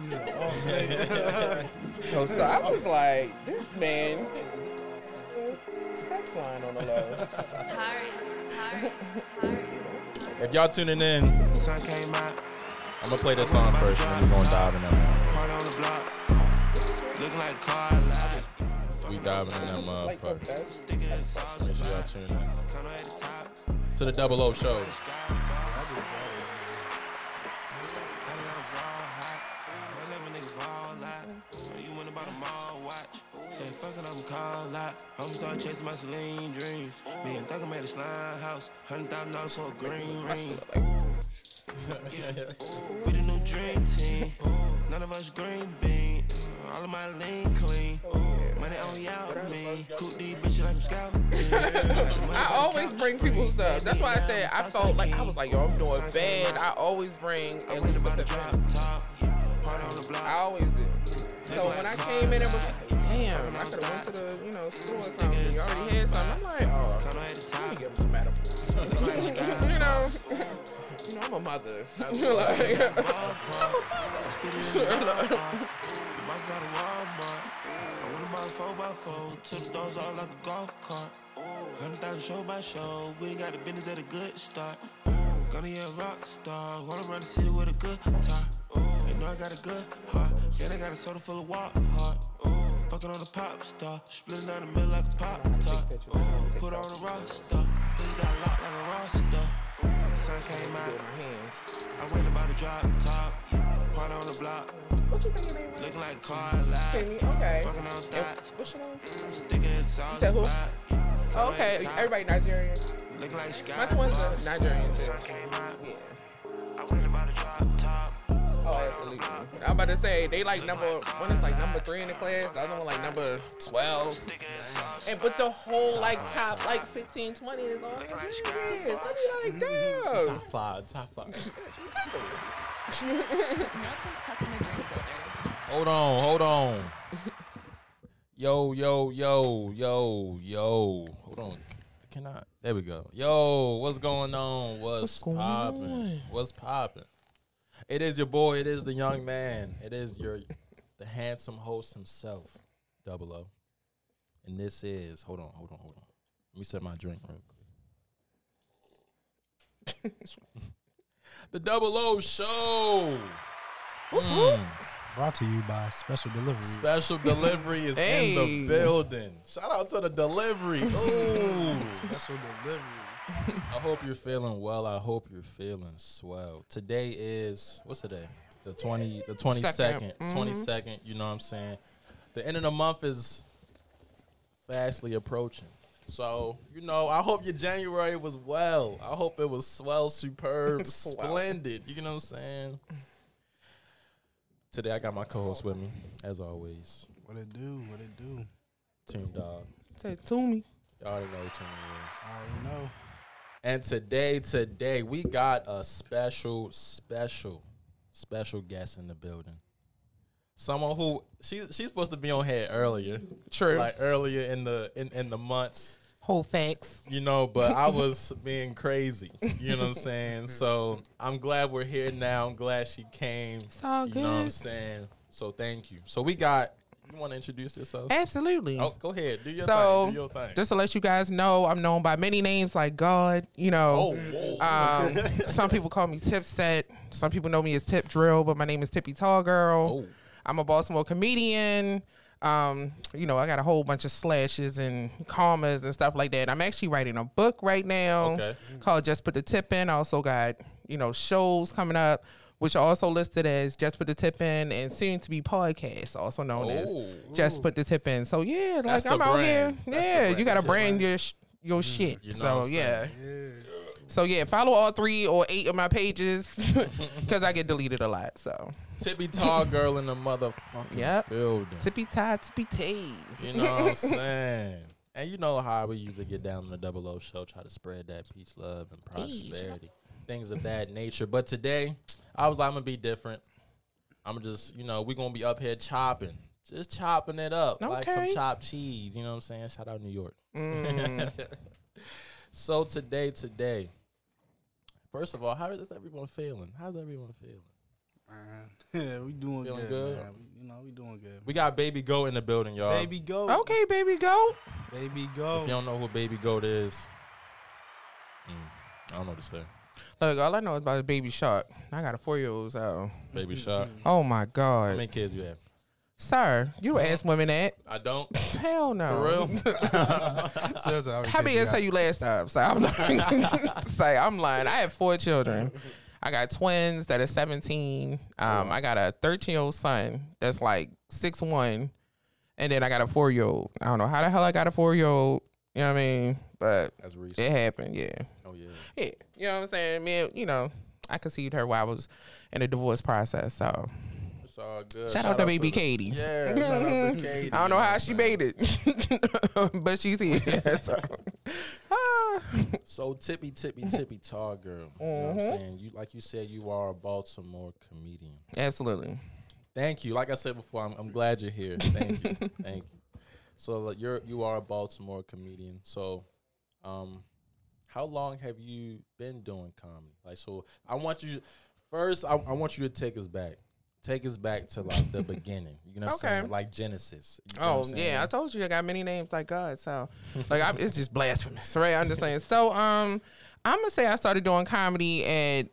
Oh, no, so I was like, this man, sex line on the low. If y'all tuning in, Sun came out, I'm gonna play this song first, and then we're gonna dive in that. party on the block. Looking like car life. We diving in that Like the motherfucker. in the sauce. Make sure y'all tune in Kinda at the top. to the Double O Show. I'm start chasing my Celine dreams. Me and Thugger made a slime house. Hundred thousand dollars for a green ring. We the new dream team. None of us green bean. All of my lean clean. Money on y'all me. Cook these bitches like I'm scouting. I always bring people stuff. That's why I said I felt like I was like, yo, I'm doing bad. I always bring at least the top. Party on the block. I always do. So when I came in, it was like, damn, I could have went to the, you know, store or something. You already had something. I'm like, oh, Kinda at the let me give him some edibles. you know, you know, I'm a mother. like, Boss out of Walmart. I about four by four. Took the doors off like a golf cart. Hundred thousand show by show. We done got the business at a good start. Gonna be a rock star. Wanna run the city with a good guitar. They know I got a good heart. Yeah, they got a soda full of walk heart. Fucking on a pop star. Splitting down the middle like a pop top. Put on a roster. Bitch got locked like a roster. Sun came out. my hands. I went about to drop top. Party on the block. What you think your name was? Looking like car life. Kimmy? Okay. Fucking on And thoughts. What's your name? Mm, sticking in sauce. said who? spot. Oh, okay, everybody Nigerian. Look like sky. My twins are Nigerian too. Sun came out. Yeah. Oh, absolutely. I'm about to say they like number one is like number three in the class. The other one like number twelve. Sticking. And but the whole like top like 15, 20 is all Nigerians. I be like, damn. Top five, top five. MailChimp's customer journey builder. Hold on, hold on. Yo, yo, yo, yo, yo. Hold on. Can I? There we go. Yo, what's going on? What's, What's popping? What's popping? It is your boy. It is the young man. It is your the handsome host himself, Double O. And this is hold on, hold on, hold on. Let me set my drink real quick. the Double O Show. Mm. Brought to you by Special Delivery. Special delivery is in the building. Shout out to the delivery. Ooh. Special Delivery. I hope you're feeling well. I hope you're feeling swell. Today is what's today? The twenty, the twenty second, Mhm. twenty second. You know what I'm saying? The end of the month is fastly approaching. So you know, I hope your January was well. I hope it was swell, superb, Swell. splendid. You know what I'm saying? Today I got my co-host with me, as always. What it do? What it do? Team Dog. Say it to me. Y'all already know what team it is. I already know. And today, today, we got a special, special, special guest in the building. Someone who she she's supposed to be on here earlier, True. like earlier in the in, in the months, Whole facts. you know. But I was being crazy, you know what I'm saying. So I'm glad we're here now. I'm glad she came. It's all You know what I'm saying. So thank you. So we got. You want to introduce yourself? Absolutely. Oh, go ahead. Do your so thing. Do your thing. just to let you guys know, I'm known by many names like God. You oh, know, whoa. um, some people call me Tip Set. Some people know me as Tip Drill, but my name is Tippy Tall Girl. Oh. I'm a Baltimore comedian. Um, you know, I got a whole bunch of slashes and commas and stuff like that. I'm actually writing a book right now Okay. called Just Put the Tip In. I also got, you know, shows coming up, which are also listed as Just Put the Tip In and soon to be podcasts, also known Oh. as Just Put the Tip In. So yeah, like That's I'm out here. brand. That's Yeah, you gotta brand right? your sh- your shit. You know so what I'm yeah. So yeah, follow all three or eight of my pages because I get deleted a lot. So Tippy tall girl in the motherfucking Yep. building. tippy tah, tippy tay. You know what I'm saying? And you know how we usually get down on the double O show, try to spread that peace, love, and prosperity. Things of that nature. But today, I was like, I'm gonna be different. I'm just, you know, we're gonna be up here chopping. Just chopping it up. Like some chopped cheese. You know what I'm saying? Shout out New York. Mm. so today, today, first of all, how is everyone feeling? How's everyone feeling? Man, yeah, we doing Feeling good. good? Man. We, you know, we doing good. We got Baby Goat in the building, y'all. Baby go. Okay, baby, go. Baby go. If you don't know who Baby Goat is, mm, I don't know what to say. Look, all I know is about a baby shark. I got a four year old, so. Baby Shark. Oh my How God. many kids you have? Sir, you don't ask women that. I don't. Hell no. For real? How many years tell you last time? So I'm lying. Say I'm lying. I have four children. I got twins that are 17. Um, I got a 13 year old son that's like six one, and then I got a four year old. I don't know how the hell I got a four year old. You know what I mean? But That's it happened. Yeah, Oh yeah. yeah. You know what I'm saying? Man, you know, I conceived her while I was in the divorce process. So It's all good. shout, out to baby the- Katie. Yeah, shout out to Katie. I don't know how she made it, but she's here. So. Ah. So tippy tippy tippy tall girl. You know what I'm saying? You like you said you are a Baltimore comedian. Absolutely. Thank you. Like I said before, I'm, I'm glad you're here. Thank you. Thank you. So like, you're you are a Baltimore comedian. So, um, how long have you been doing comedy? Like, so I want you first. I, I want you to take us back. Take us back to like the beginning. You know what Okay. I'm saying? Like Genesis. You know Oh what I'm yeah, I told you I got many names like God. So like I'm, it's just blasphemous, right? I'm just saying. So um, I'm gonna say I started doing comedy at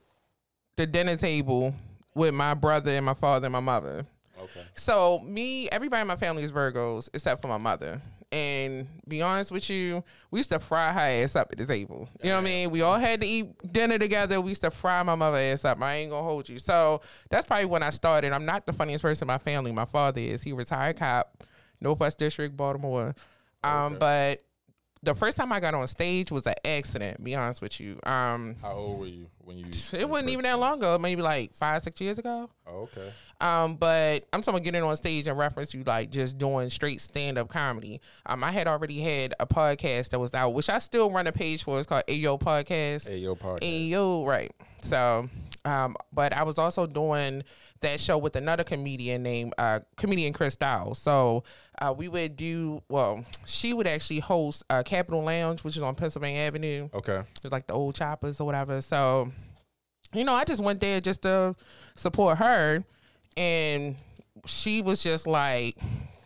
the dinner table with my brother and my father and my mother. Okay. So me, everybody in my family is Virgos except for my mother. And be honest with you, we used to fry her ass up at the table. You know what I mean? We all had to eat dinner together. We used to fry my mother ass up. I ain't gonna hold you. So that's probably when I started. I'm not the funniest person in my family. My father is. He retired cop, Northwest District, Baltimore. Um, Okay. but the first time I got on stage was an accident. Be honest with you. Um, How old were you when you? it wasn't even that long ago. Maybe like five, six years ago. Oh, okay. Um, but I'm talking about getting on stage in reference to like just doing straight stand up comedy. Um, I had already had a podcast that was out, which I still run a page for. It's called Ayo Podcast. Ayo Podcast. Ayo, right. So, um, but I was also doing that show with another comedian named uh, comedian Chris Dow. So uh, we would do well. She would actually host uh, Capitol Lounge, which is on Pennsylvania Avenue. Okay. It's like the old choppers or whatever. So, you know, I just went there just to support her. And she was just like,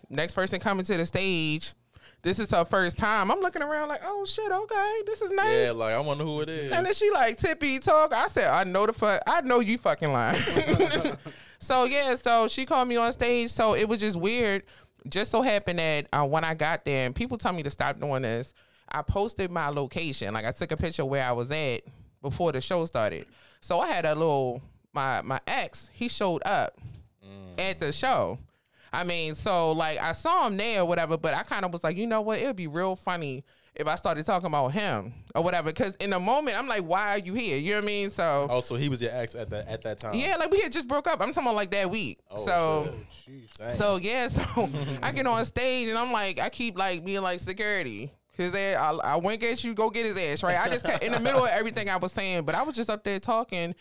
next person coming to the stage. This is her first time. I'm looking around like, oh shit, okay, this is nice. Yeah, like I wonder who it is. And then she like Tippy talk. I said, I know the fuck. I know you fucking lying. so yeah, so she called me on stage. So it was just weird. Just so happened that uh, when I got there, and people tell me to stop doing this, I posted my location. Like I took a picture where I was at before the show started. So I had a little my my ex. He showed up at the show. I mean, so like I saw him there or whatever, but I kind of was like, you know what? It would be real funny if I started talking about him or whatever. Because in the moment, I'm like, why are you here? You know what I mean? So Oh, so he was your ex at that at that time. yeah, like we had just broke up. I'm talking about like that week. Oh, so. shit. Oh, dang. So yeah, so I get on stage and I'm like, I keep like being like security. His ass, I, I wink at you, go get his ass, right? I just kept in the middle of everything I was saying, but I was just up there talking.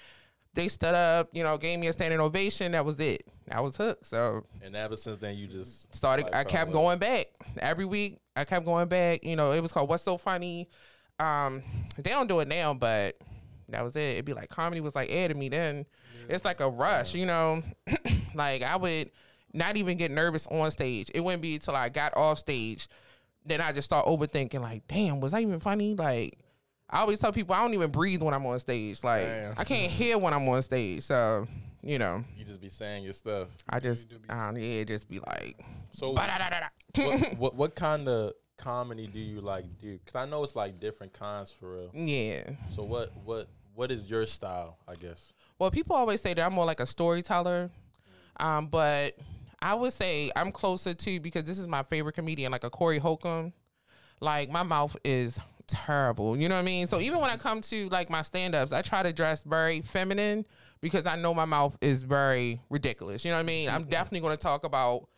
They stood up, you know, gave me a standing ovation. That was it. I was hooked. So and ever since then, you just started. like, I kept going back every week. I kept going back. You know, it was called "What's So Funny." Um, they don't do it now, but that was it. It'd be like comedy was like air to me then. It's like a rush, you know. like I would not even get nervous on stage. It wouldn't be until I got off stage, then I just start overthinking. Like, damn, was that even funny? Like. I always tell people I don't even breathe when I'm on stage. Like Damn. I can't hear when I'm on stage. So, you know, You just be saying your stuff. I just don't yeah, just be like So what, what what kind of comedy do you like do? Because I know it's like different kinds for real. Yeah. So what what what is your style? I guess. Well, people always say that I'm more like a storyteller, um, but I would say I'm closer to because this is my favorite comedian, like a Corey Holcomb. Like my mouth is terrible, you know what I mean. So even when I come to like my stand-ups, I try to dress very feminine because I know my mouth is very ridiculous. You know what I mean. I'm mm-hmm. definitely going to talk about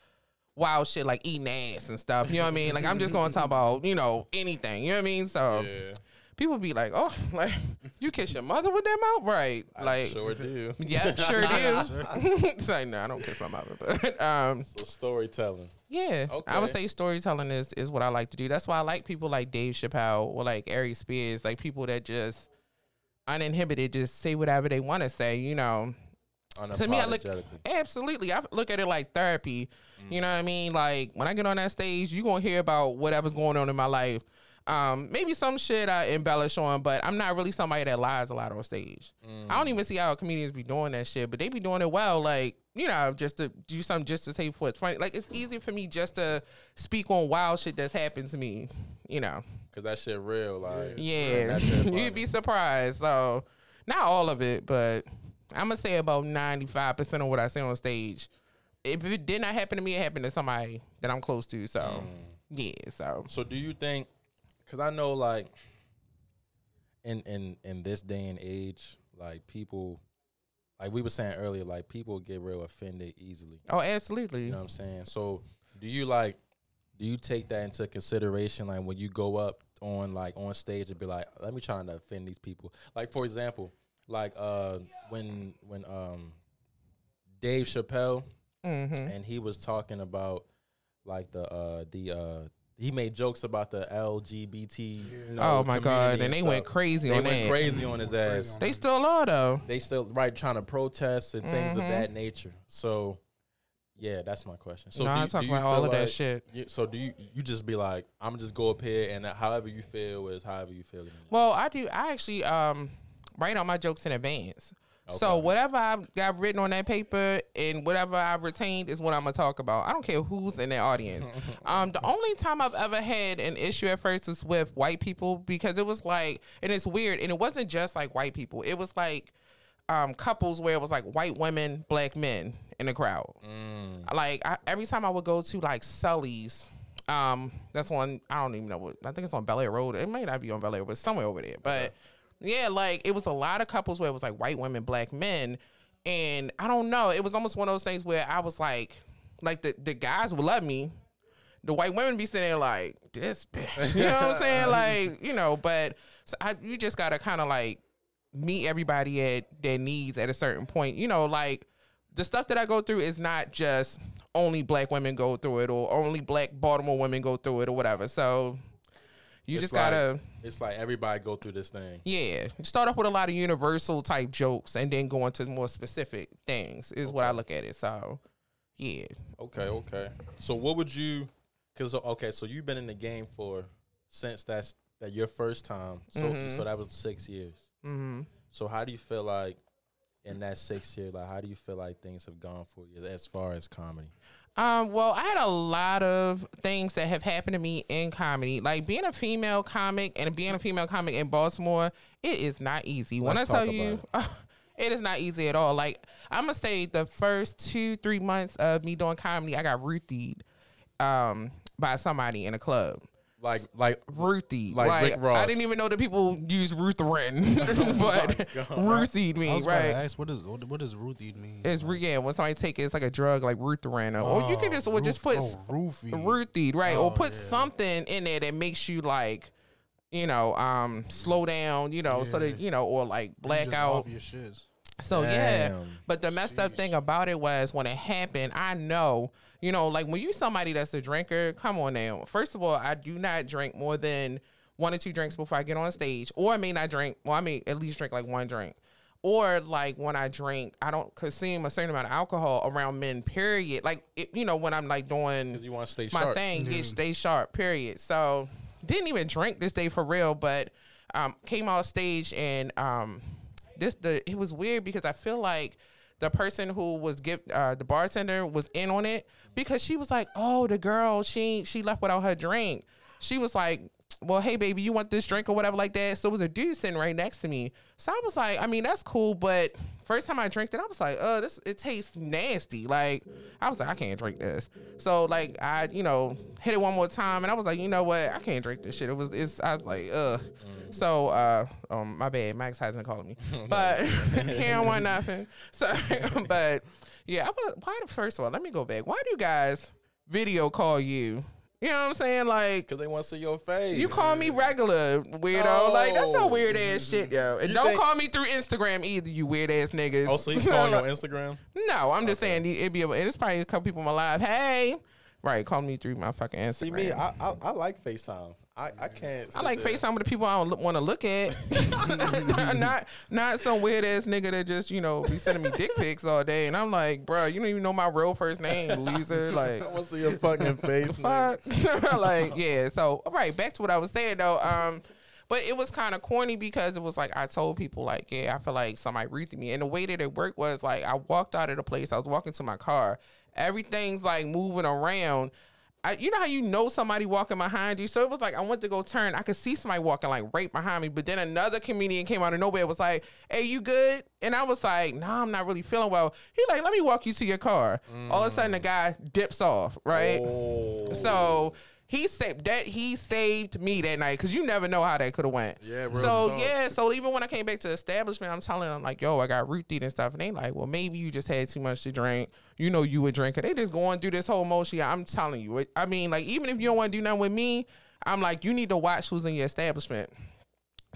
wild shit like eating ass and stuff. You know what I mean? Like I'm just going to talk about you know anything. You know what I mean? So Yeah, people be like, oh, like you kiss your mother with that mouth, right? I like sure do. yeah, sure do. it's like, no, I don't kiss my mother. But um, So storytelling. yeah, I would say storytelling is is what I like to do. That's why I like people like Dave Chappelle or like Ari Spears, like people that just uninhibited, just say whatever they want to say. You know, to me, I look absolutely. I look at it like therapy. You know what I mean? Like when I get on that stage, you are gonna hear about whatever's going on in my life. Um, maybe some shit I embellish on, but I'm not really somebody that lies a lot on stage. I don't even see how comedians be doing that shit, but they be doing it well. Like you know, just to do something just to say for it's funny. Like it's easy for me just to speak on wild shit that's happened to me. You know. Cause that shit real, like Yeah, you'd be surprised. So, not all of it, but I'm gonna say about 95 percent of what I say on stage. If it did not happen to me, it happened to somebody that I'm close to. So, Mm. yeah. So, So do you think? Because I know, like, in in in this day and age, like people, like we were saying earlier, like people get real offended easily. oh, absolutely. You know what I'm saying? So do you like? Do you take that into consideration, like when you go up on like on stage and be like, let me try to offend these people? Like for example, like uh when when um Dave Chappelle hmm and he was talking about like the uh the uh he made jokes about the LGBT. you know, Oh my god! community And they went stuff. crazy They on went that. crazy on his ass. They still are though. They still right trying to protest and things of Mhm. that nature. So yeah, that's my question. So no, do, I you- talk do you about all feel of that shit. you- so do you you just be like I'm just go up here and however you feel is however you feel. Well, I do. I actually um write all my jokes in advance. So whatever I've got written on that paper and whatever I've retained is what I'm gonna talk about. I don't care who's in the audience. um, the only time I've ever had an issue at first was with white people because it was like, and it's weird, and it wasn't just like white people. It was like um, couples where it was like white women, black men in the crowd. Like I, every time I would go to like Sully's, um, that's one I don't even know what I think it's on Belair Road. It may not be on Belair, but somewhere over there. But yeah, like it was a lot of couples where it was like white women, black men, and I don't know. It was almost one of those things where I was like, like the the guys would love me. The white women be sitting there like this bitch, you know what I'm saying? Like, you know, but so I, you just gotta kind of like meet everybody at their needs at a certain point. You know, like the stuff that I go through is not just only black women go through it or only black Baltimore women go through it or whatever. So you It's just like- gotta It's like everybody go through this thing. yeah, start off with a lot of universal type jokes and then go into more specific things is what I look at it. So yeah. Okay, okay. So what would you? Because okay, so you've been in the game for since that's that your first time. So Mhm. so that was six years. hmm So how do you feel like in that six year? Like how do you feel like things have gone for you as far as comedy? Um, well, I had a lot of things that have happened to me in comedy. Like being a female comic and being a female comic in Baltimore, it is not easy. when I Let's tell you, about it is not easy at all. Like I'm gonna say the first two, three months of me doing comedy, I got ruthied um by somebody in a club. Like like Ruthie. Like Like, Rick Ross. Oh I didn't even know that people use Rutherin, but Ruthied I me, right? to ask, what does what, what does Ruth eat mean? It's re- yeah, when somebody take it, it's like a drug like Rutherin, or, or you can just or just put oh, roofie. Ruthie, right? or Oh, put yeah. something in there that makes you like, you know, um, slow down, you know, so that you know, or like You black out. off your shits. So yeah, but the messed up thing about it was when it happened, I know, you know, like when you somebody that's a drinker, come on now. First of all, I do not drink more than one or two drinks before I get on stage, or I may not drink. Well, I may at least drink like one drink. Or like when I drink, I don't consume a certain amount of alcohol around men. Period. Like it, you know when I'm like doing you want to stay my sharp. thing get stay sharp period so didn't even drink this day for real but um came off stage and um this the it was weird because i feel like the person who was give uh the bartender was in on it because she was like oh the girl she she left without her drink. She was like well hey baby you want this drink or whatever like that? So it was a dude sitting right next to me. So i was like i mean that's cool but first time i drank it i was like uh this it tastes nasty. Like i was like i can't drink this. So like i you know hit it one more time and i was like you know what? I can't drink this shit. It was it's i was like uh so uh um my bad max hasn't called me. But he don't want nothing. So but yeah i want to. why the first of all let me go back why do you guys video call you you know what i'm saying like Because they want to see your face. you call me regular weirdo. Like that's some weird ass shit, yo. And You don't think- call me through Instagram either, you weird ass niggas. Oh, so he's calling you on Instagram? No, I'm just saying it'd be. A, it's probably a couple people in my life. Hey, right? Call me through my fucking Instagram. See me, I, I I like FaceTime. I, I can't. I like there. FaceTime with the people I don't want to look at. not not some weird ass nigga that just you know be sending me dick pics all day, and I'm like, bro, you don't even know my real first name, loser. Like, I want to see your fucking face. fuck. like, yeah. So, all right, back to what I was saying though. Um, but it was kind of corny because it was like I told people like, yeah, I feel like somebody reached me, and the way that it worked was like I walked out of the place, I was walking to my car, everything's like moving around. I, you know how you know somebody walking behind you, so it was like I went to go turn. I could see somebody walking like right behind me, but then another comedian came out of nowhere. Was like, "Hey, you good?" And I was like, "Nah, I'm not really feeling well." He like, "Let me walk you to your car." All of a sudden, the mm. guy dips off, right? Oh. So he saved that he saved me that night because you never know how that could have went. Yeah, real So yeah, so even when I came back to the establishment, I'm telling them like, "Yo, I got root and stuff," and they like, "Well, maybe you just had too much to drink. You know, you a drinker." They just going through this whole motion. I'm telling you, I mean, like even if you don't want to do nothing with me, I'm like, you need to watch who's in your establishment.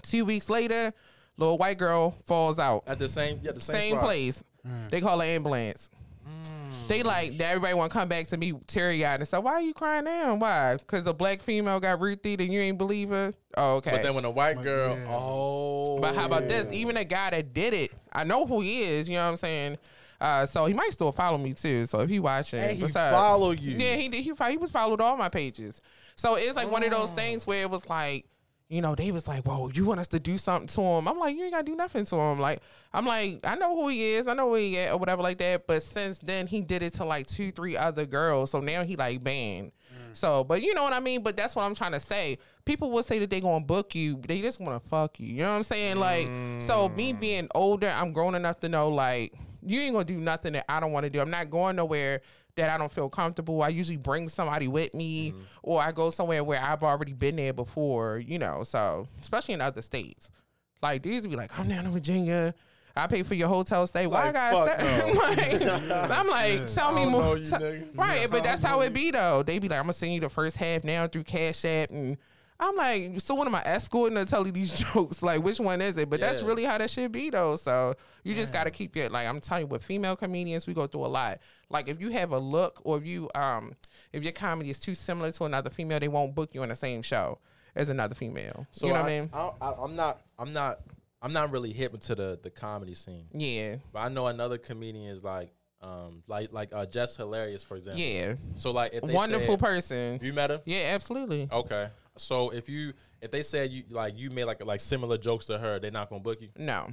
Two weeks later, little white girl falls out At the same, yeah, the same, same place. Mm. They call an ambulance. Mm. They like everybody want to come back to me teary eyed and say, "Why are you crying now? Why? Because the black female got root teeth and you ain't believe her? Oh, okay. But then when a white girl, yeah. oh. But how about this? Even a guy that did it, I know who he is. You know what I'm saying? Uh, so he might still follow me too. So if he watching, And he up? follow you. Yeah, he did. He, he was followed all my pages. So it's like one of those things where it was like, you know, they was like, "Whoa, you want us to do something to him?" I'm like, "You ain't gotta do nothing to him." Like, I'm like, I know who he is, I know where he at, or whatever like that. But since then, he did it to like two, three other girls. So now he like banned. Mm. So, but you know what I mean. But that's what I'm trying to say. People will say that they gonna book you, they just want to fuck you. You know what I'm saying? Like, so me mm. being older, I'm grown enough to know like you ain't gonna do nothing that I don't want to do. I'm not going nowhere that I don't feel comfortable. I usually bring somebody with me, or I go somewhere where I've already been there before. You know, so especially in other states, like these be like, I'm down in Virginia. I pay for your hotel stay. Why I Like, gotta stay? no. like, I'm like, tell me more. Tell- right, but that's how it be though. They be like, I'm gonna send you the first half now through Cash App, and I'm like, so what am I escorting to tell you these jokes? Like, which one is it? But that's really how that should be though. So you just gotta keep it. Like I'm telling you, with female comedians, we go through a lot. Like if you have a look, or if you um, if your comedy is too similar to another female, they won't book you on the same show as another female. So you know I, what I mean? I, I, I'm not. I'm not. I'm not really hip into the the comedy scene. yeah, But I know another comedian is like, um, like like uh, Jess Hilarious, for example. yeah, So like, if they wonderful said, person. You met her? Yeah, absolutely. Okay. So if you if they said you like you made like like similar jokes to her, they're not gonna book you. No.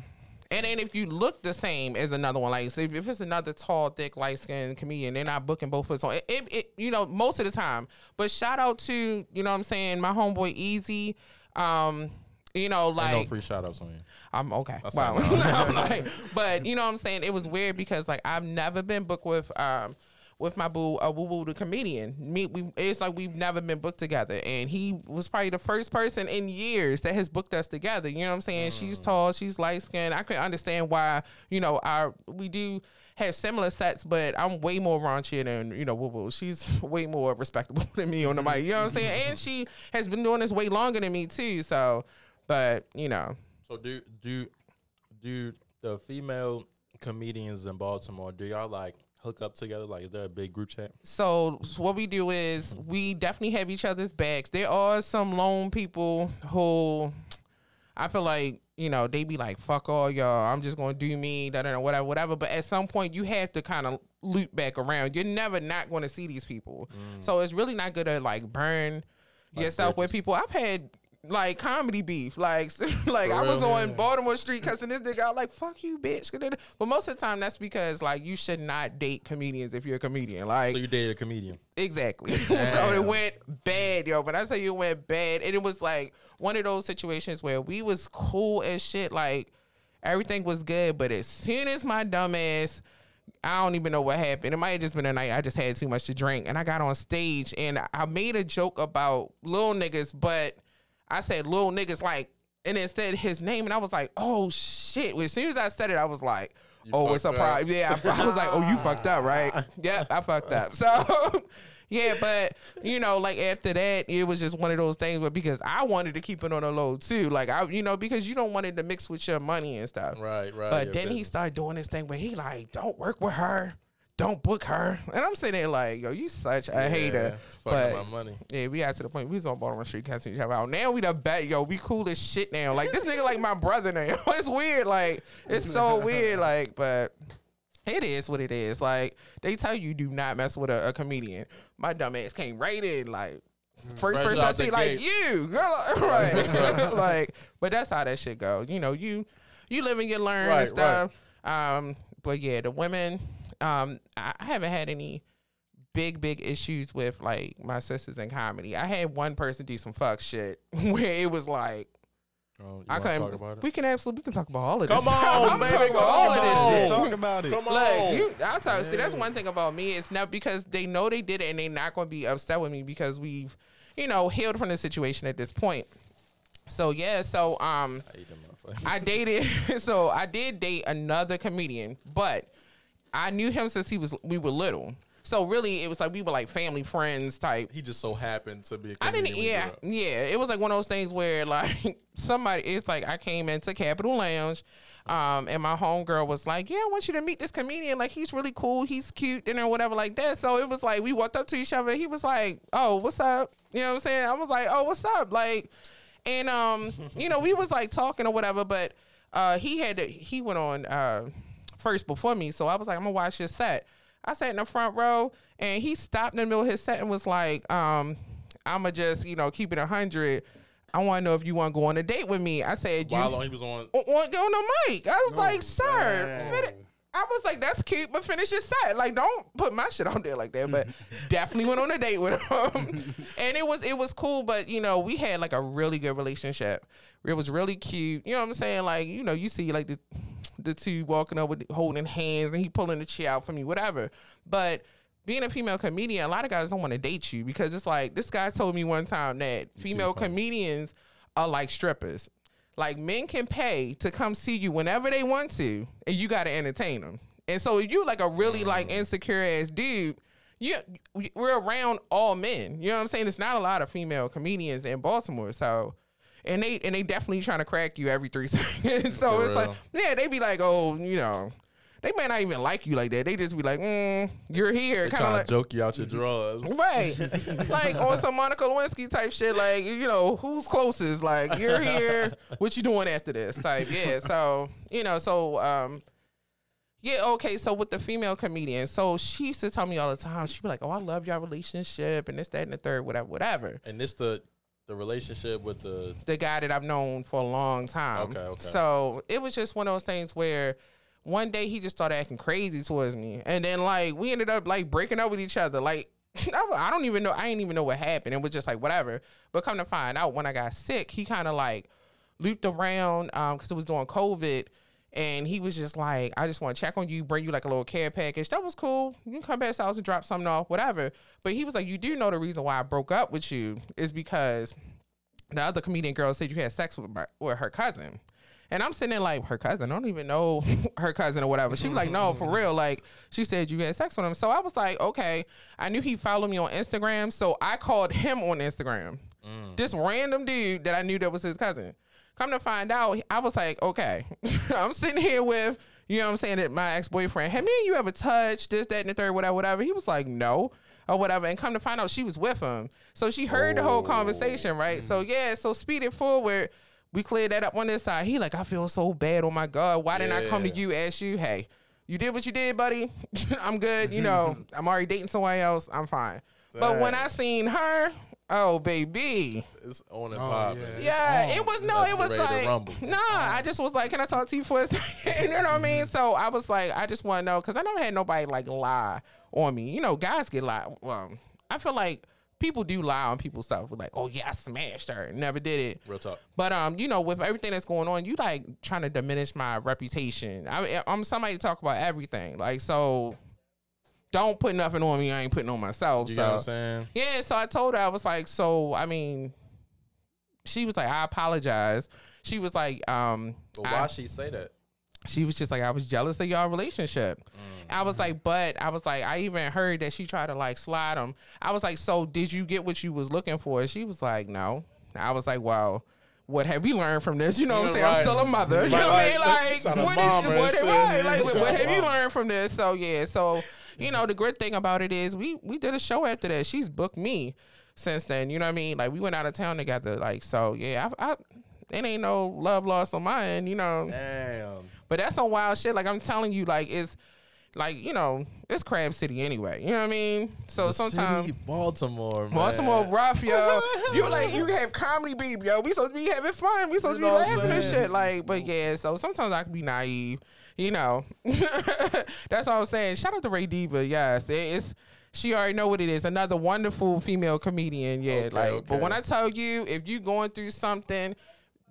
And then if you look the same as another one, like so if, it's another tall, thick, light skinned comedian, they're not booking both of us on it, it, it- You know, most of the time. But shout out to you know what I'm saying, my homeboy Easy. Um, you know, Ain't like no free shout outs on you. I'm okay. That's Wow. I'm like, but you know what I'm saying? It was weird because like I've never been booked with um with my boo uh, Woo Woo the comedian. Me we it's like we've never been booked together. And he was probably the first person in years that has booked us together. You know what I'm saying? She's Mm. tall, she's light skinned. I can understand why, you know, our we do have similar sets, but I'm way more raunchier than, you know, Woo Woo. She's way more respectable than me on the mic. You know what I'm saying? And she has been doing this way longer than me too. So but, you know. So do do do the female comedians in Baltimore? Do y'all like hook up together? Like, is there a big group chat? So, so what we do is mm-hmm. we definitely have each other's backs. There are some lone people who I feel like you know they be like, "Fuck all y'all, I'm just gonna do me," da da whatever, whatever. But at some point, you have to kind of loop back around. You're never not going to see these people, mm. so it's really not good to like burn yourself with people. I've had like comedy beef, like like I was real? on Baltimore Street cussing this nigga out like "fuck you, bitch." But most of the time, that's because like you should not date comedians if you're a comedian. Like So you dated a comedian? Exactly. so it went bad, yo. But I tell you, it went bad, and it was like one of those situations where we was cool as shit. Like everything was good, but as soon as my dumb ass, I don't even know what happened. It might have just been a night I just had too much to drink, and I got on stage and I made a joke about little niggas, but I said little niggas like. And said his name, and I was like, "Oh shit!" As soon as I said it, I was like, "Oh, it's a up. problem." Yeah, I, I was like, "Oh, you fucked up, right?" yeah, I fucked up. So, yeah, but you know, like after that, it was just one of those things where because I wanted to keep it on a low too, like I, you know, because you don't want it to mix with your money and stuff. Right, right. But then he started doing this thing where he like, "Don't work with her." Don't book her. And I'm sitting there like, yo, you such a hater. fucking But my money. yeah, we got to the point we was on Baltimore Street catching each other out. Now we the bet, yo, we cool as shit now. Like this nigga like my brother now. it's weird, like it's so weird, like, but it is what it is. Like they tell you do not mess with a, a comedian. My dumb ass came right in like first Fresh person I see like gate. you, girl, right? like, but that's how that shit go. You know, you you live and you learn Right, and stuff. Um, but yeah, the women, um, I I haven't had any big big issues with like my sisters in comedy. I had one person do some fuck shit where it was like Oh, I wanna couldn't. talk about it? We can absolutely we can talk about all of Come this. on, I'm baby, talking about come all on. of this shit. Talk about it. Come on. Like you, I'll tell you. See, that's one thing about me. It's not because they know they did it and they're not going to be upset with me because we've, you know, healed from the situation at this point. So yeah, so um, I hate them motherfuckers. I dated. So I did date another comedian, but I knew him since he was we were little. So really, it was like we were like family friends type. He just so happened to be. A I didn't. comedian when you Yeah, yeah. It was like one of those things where like somebody. It's like I came into Capitol Lounge, um, and my homegirl was like, "Yeah, I want you to meet this comedian. Like he's really cool. He's cute, and or whatever like that." So it was like we walked up to each other. He was like, "Oh, what's up?" You know what I'm saying? I was like, "Oh, what's up?" Like, and um, you know, we was like talking or whatever, but uh, he had to, he went on uh first before me, so I was like, "I'm gonna watch his set." I sat in the front row, and he stopped in the middle of his set and was like, um, "I'ma just, you know, keep it a hundred. I want to know if you want to go on a date with me." I said, "You While on, he was on. want to go on the mic?" I was like, "Sir, man. fin- I was like, "That's cute, but finish your set. Like, don't put my shit on there like that." But definitely went on a date with him, and it was it was cool. But you know, we had like a really good relationship. It was really cute. You know what I'm saying? Like, you know, you see like the the two walking up with holding hands, and he pulling the chair out for me, whatever. But being a female comedian, a lot of guys don't want to date you because it's like this guy told me one time that female comedians are like strippers. Like men can pay to come see you whenever they want to, and you got to entertain them. And so if you like a really like insecure ass dude, you we're around all men. You know what I'm saying? It's not a lot of female comedians in Baltimore, so and they and they definitely trying to crack you every three seconds. so For it's like, yeah, they be like, oh, you know, they may not even like you like that. They just be like, mm, you're here, kind of like. joke you out your drawers. Right, like on some Monica Lewinsky type shit. Like you know, who's closest? Like you're here. What you doing after this? Type yeah. So you know, so um, yeah. Okay. So with the female comedian, so she used to tell me all the time. She'd be like, "Oh, I love your relationship and this, that, and the third, whatever, whatever." And this the the relationship with the the guy that I've known for a long time. Okay, okay. So it was just one of those things where one day he just started acting crazy towards me, and then like we ended up like breaking up with each other. Like I don't even know. I didn't even know what happened. It was just like whatever. But come to find out, when I got sick, he kind of like looped around um, because it was during COVID. And he was just like, I just want to check on you, bring you like a little care package. That was cool. You can come back to the house and drop something off, whatever. But he was like, You do know the reason why I broke up with you is because the other comedian girl said you had sex with my, with her cousin. And I'm sitting there like, her cousin? I don't even know her cousin or whatever. She was like, no, for real. Like, she said you had sex with him. So I was like, okay. I knew he followed me on Instagram. So I called him on Instagram. Mm. This random dude that I knew that was his cousin. Come to find out, I was like, okay. I'm sitting here with, you know what I'm saying, that my ex boyfriend. Had me and you ever touched this, that, and the third, whatever, whatever? He was like, no or whatever. And come to find out, she was with him. So she heard the whole conversation, right? So oh. yeah, so speed it forward. We cleared that up on this side. He like, I feel so bad. Oh my God. Why didn't I come to you, ask you, hey, you did what you did, buddy. I'm good. You know, I'm already dating somebody else. I'm fine. But when I seen her, oh baby. it's on and Oh, popping. yeah. Yeah, it was no, That's it was ready like rumble. nah. I just was like, can I talk to you for a second? you know what I mean? So I was like, I just want to know because I never had nobody like lie on me. You know, guys get lie. Well, I feel like people do lie on people's stuff. Like, oh yeah, I smashed her, never did it. Real talk. But um, you know, with everything that's going on, you like trying to diminish my reputation. I, I'm somebody to talk about everything. Like, so don't put nothing on me. I ain't putting on myself. You so know what I'm saying? yeah, so I told her I was like, so I mean, she was like, I apologize. She was like, um, But I- why she say that? she was just like, I was jealous of y'all relationship. I was like, but I was like, I even heard that she tried to like slide him. I was like, so did you get what you was looking for? She was like, no. I was like, well. What have you learned from this? You know what I'm saying? I'm still a mother. You know what I mean? Like, what, her what, right, like, what have you learned from this? So yeah, so you know, the great thing about it is we we did a show after that. She's booked me since then. You know what I mean? Like we went out of town together. Like so, yeah. I, I it ain't no love lost on my end. You know. Damn. But that's some wild shit. Like I'm telling you, like it's like you know it's Crab City anyway. You know what I mean? So sometimes. Baltimore, man. Baltimore rough, yo. you like you have comedy beat, yo. We supposed to be having fun. We supposed You to be know what I'm laughing and shit. Like, but yeah. So sometimes I can be naive, you know. That's all I'm saying. Shout out to Ray Diva. Yes, it- it's she already know what it is. Another wonderful female comedian. Yeah, Okay, like. But when I tell you, if you going through something.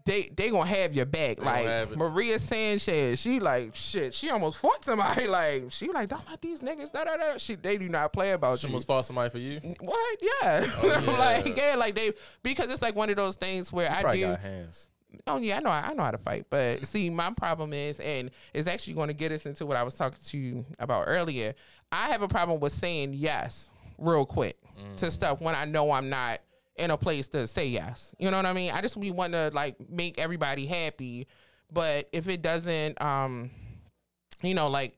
They they gonna have your back. gonna like. Maria Sanchez, she like shit. She almost fought somebody. Like she like don't let these niggas. Da, da, da. She they do not play about She you. almost fought somebody for you. What? Yeah. Oh, yeah. like yeah, like they because it's like one of those things where I do. got hands. Oh yeah, I know. I know how to fight, but see, my problem is, and it's actually going to get us into what I was talking to you about earlier. I have a problem with saying yes real quick to stuff when I know I'm not in a place to say yes. You know what I mean? I just we want to like make everybody happy, but if it doesn't, um, you know, like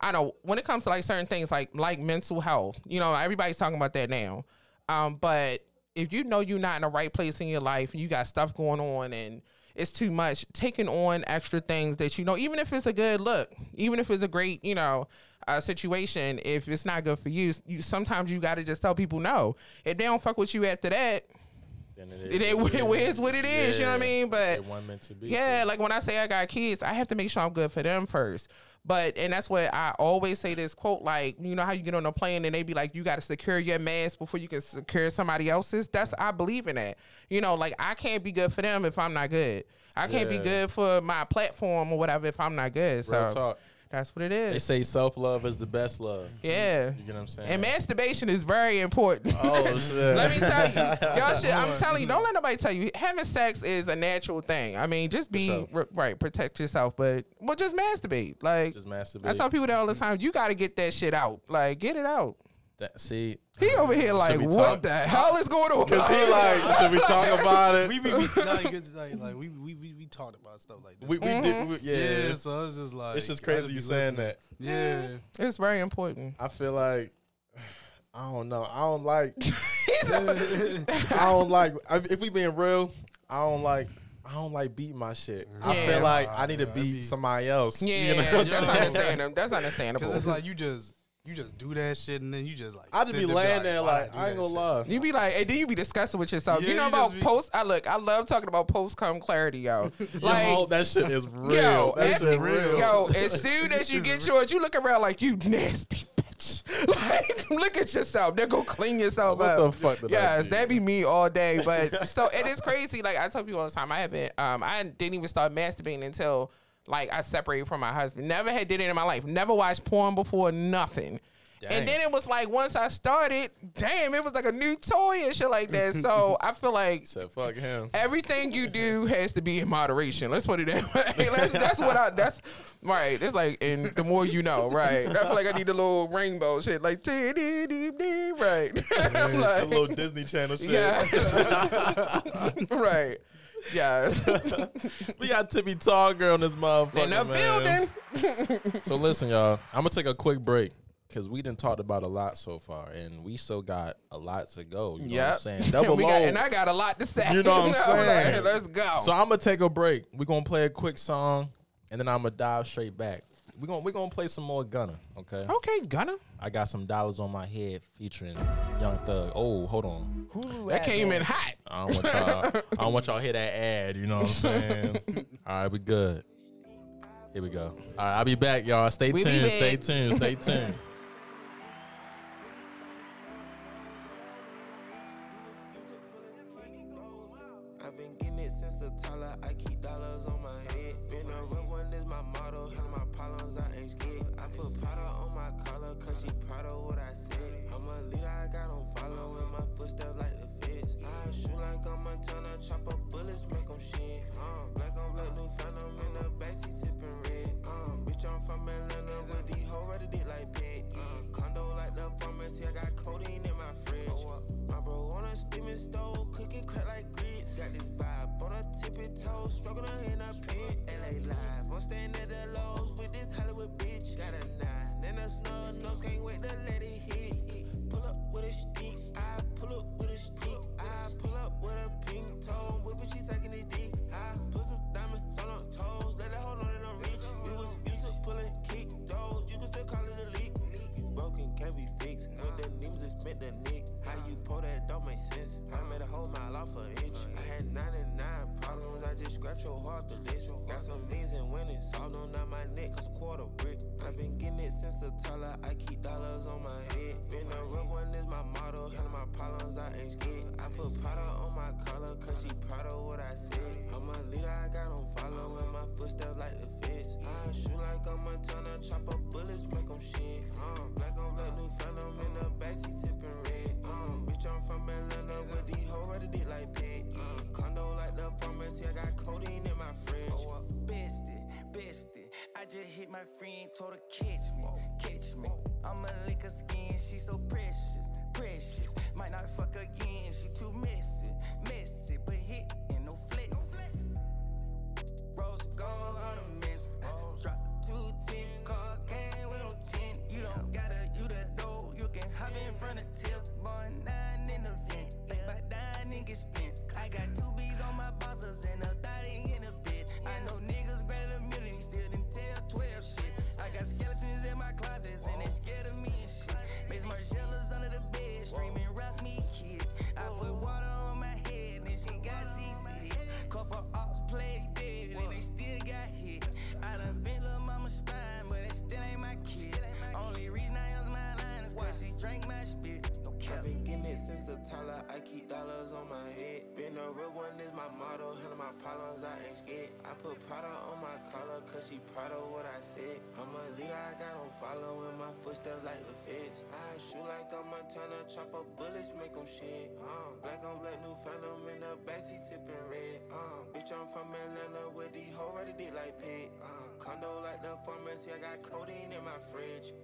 I know when it comes to like certain things like like mental health, you know, everybody's talking about that now. Um, but if you know you're not in the right place in your life and you got stuff going on and it's too much, taking on extra things that you know, even if it's a good look, even if it's a great, you know, uh, situation, if it's not good for you, you sometimes you got to just tell people no. If they don't fuck with you after that, Then it, it, it is what it is. You know what I mean? But it wasn't meant to be. yeah, like when I say I got kids, I have to make sure I'm good for them first. But and that's what I always say this quote, like, you know how you get on a plane and they be like, you gotta secure your mask before you can secure somebody else's. That's I believe in that. You know, like I can't be good for them if I'm not good. I can't be good for my platform or whatever if I'm not good. So Real talk. That's what it is. They say self love is the best love. Yeah. You get what I'm saying? And masturbation is very important. Oh shit. Let me tell you, y'all should. I'm telling you, don't let nobody tell you. Having sex is a natural thing. I mean, just be sure. r- right, protect yourself, but well, just masturbate. Like Just masturbate. I tell people that all the time. You got to get that shit out. Like get it out. That- see, He over here like, what talk? the hell is going on? cause he like, should we talk about it? We we, we like, it's like, like we, we we we talked about stuff like that. We, we Mm-hmm. did, we, yeah. yeah, so it's just like it's just crazy be you saying listening. that. Yeah, It's very important. I feel like I don't know. I don't like. I don't like. If we being real, I don't like. I don't like beating my shit. I feel like I need to beat be- somebody else. Yeah, you know? that's understandable. That's understandable. because it's like you just you just do that shit and then you just like I just be laying there like I ain't that gonna shit? lie. You be like, and then you be disgusting with yourself. Yeah, you know you about be- post? I look, I love talking about post come clarity, yo. Like, Yo, that shit is real. Yo, that shit real. Yo, as soon as you get yours, you look around like you nasty bitch. Like, look at yourself. Then go clean yourself What up. the fuck did I yes, do? that be me all day. But so it is crazy. Like I tell people all the time, I haven't. Um, I didn't even start masturbating until like I separated from my husband. Never had did it in my life. Never watched porn before. Nothing. Dang. And then it was like once I started, damn, it was like a new toy and shit like that. So I feel like Said fuck him. everything you do has to be in moderation. Let's put it that way. That's, that's what I. That's right. It's like, and the more you know, right? I feel like I need a little rainbow shit, like dee, dee, dee, dee, right. I'm A little Disney Channel shit. yeah, right. Yes. we got Tippy Tall Girl in this motherfucker, In the man. building. So listen, y'all. I'm gonna take a quick break because we didn't talked about a lot so far, and we still got a lot to go. You know what I'm saying? Double We got- and I got a lot to say. You know what I'm like, saying? let's go. So I'm gonna take a break. We're gonna play a quick song, and then I'm gonna dive straight back. We're gonna we're gonna play some more Gunna. Okay. okay, Gunna. I got some dollars on my head featuring Young Thug. Oh, hold on. That came in hot. I don't want y'all. I don't want y'all hear that ad. You know what I'm saying? All right, we good. Here we go. All right, I'll be back, y'all. Stay We tuned. Stay tuned. Stay tuned. A. I keep dollars on my head. Been a real one is my motto. Handle my problems, I ain't scared. I put Prada on my collar, cause she proud of what I said. I'm a leader, I got on follow in my footsteps like the feds. I shoot like a Montana, chop up bullets, make them shit. Um, black on black, new phantom in the backseat, sipping red. Um, bitch, I'm from Atlanta with these hoes ready dick like pig. Um, condo like the pharmacy, I got codeine in my fridge.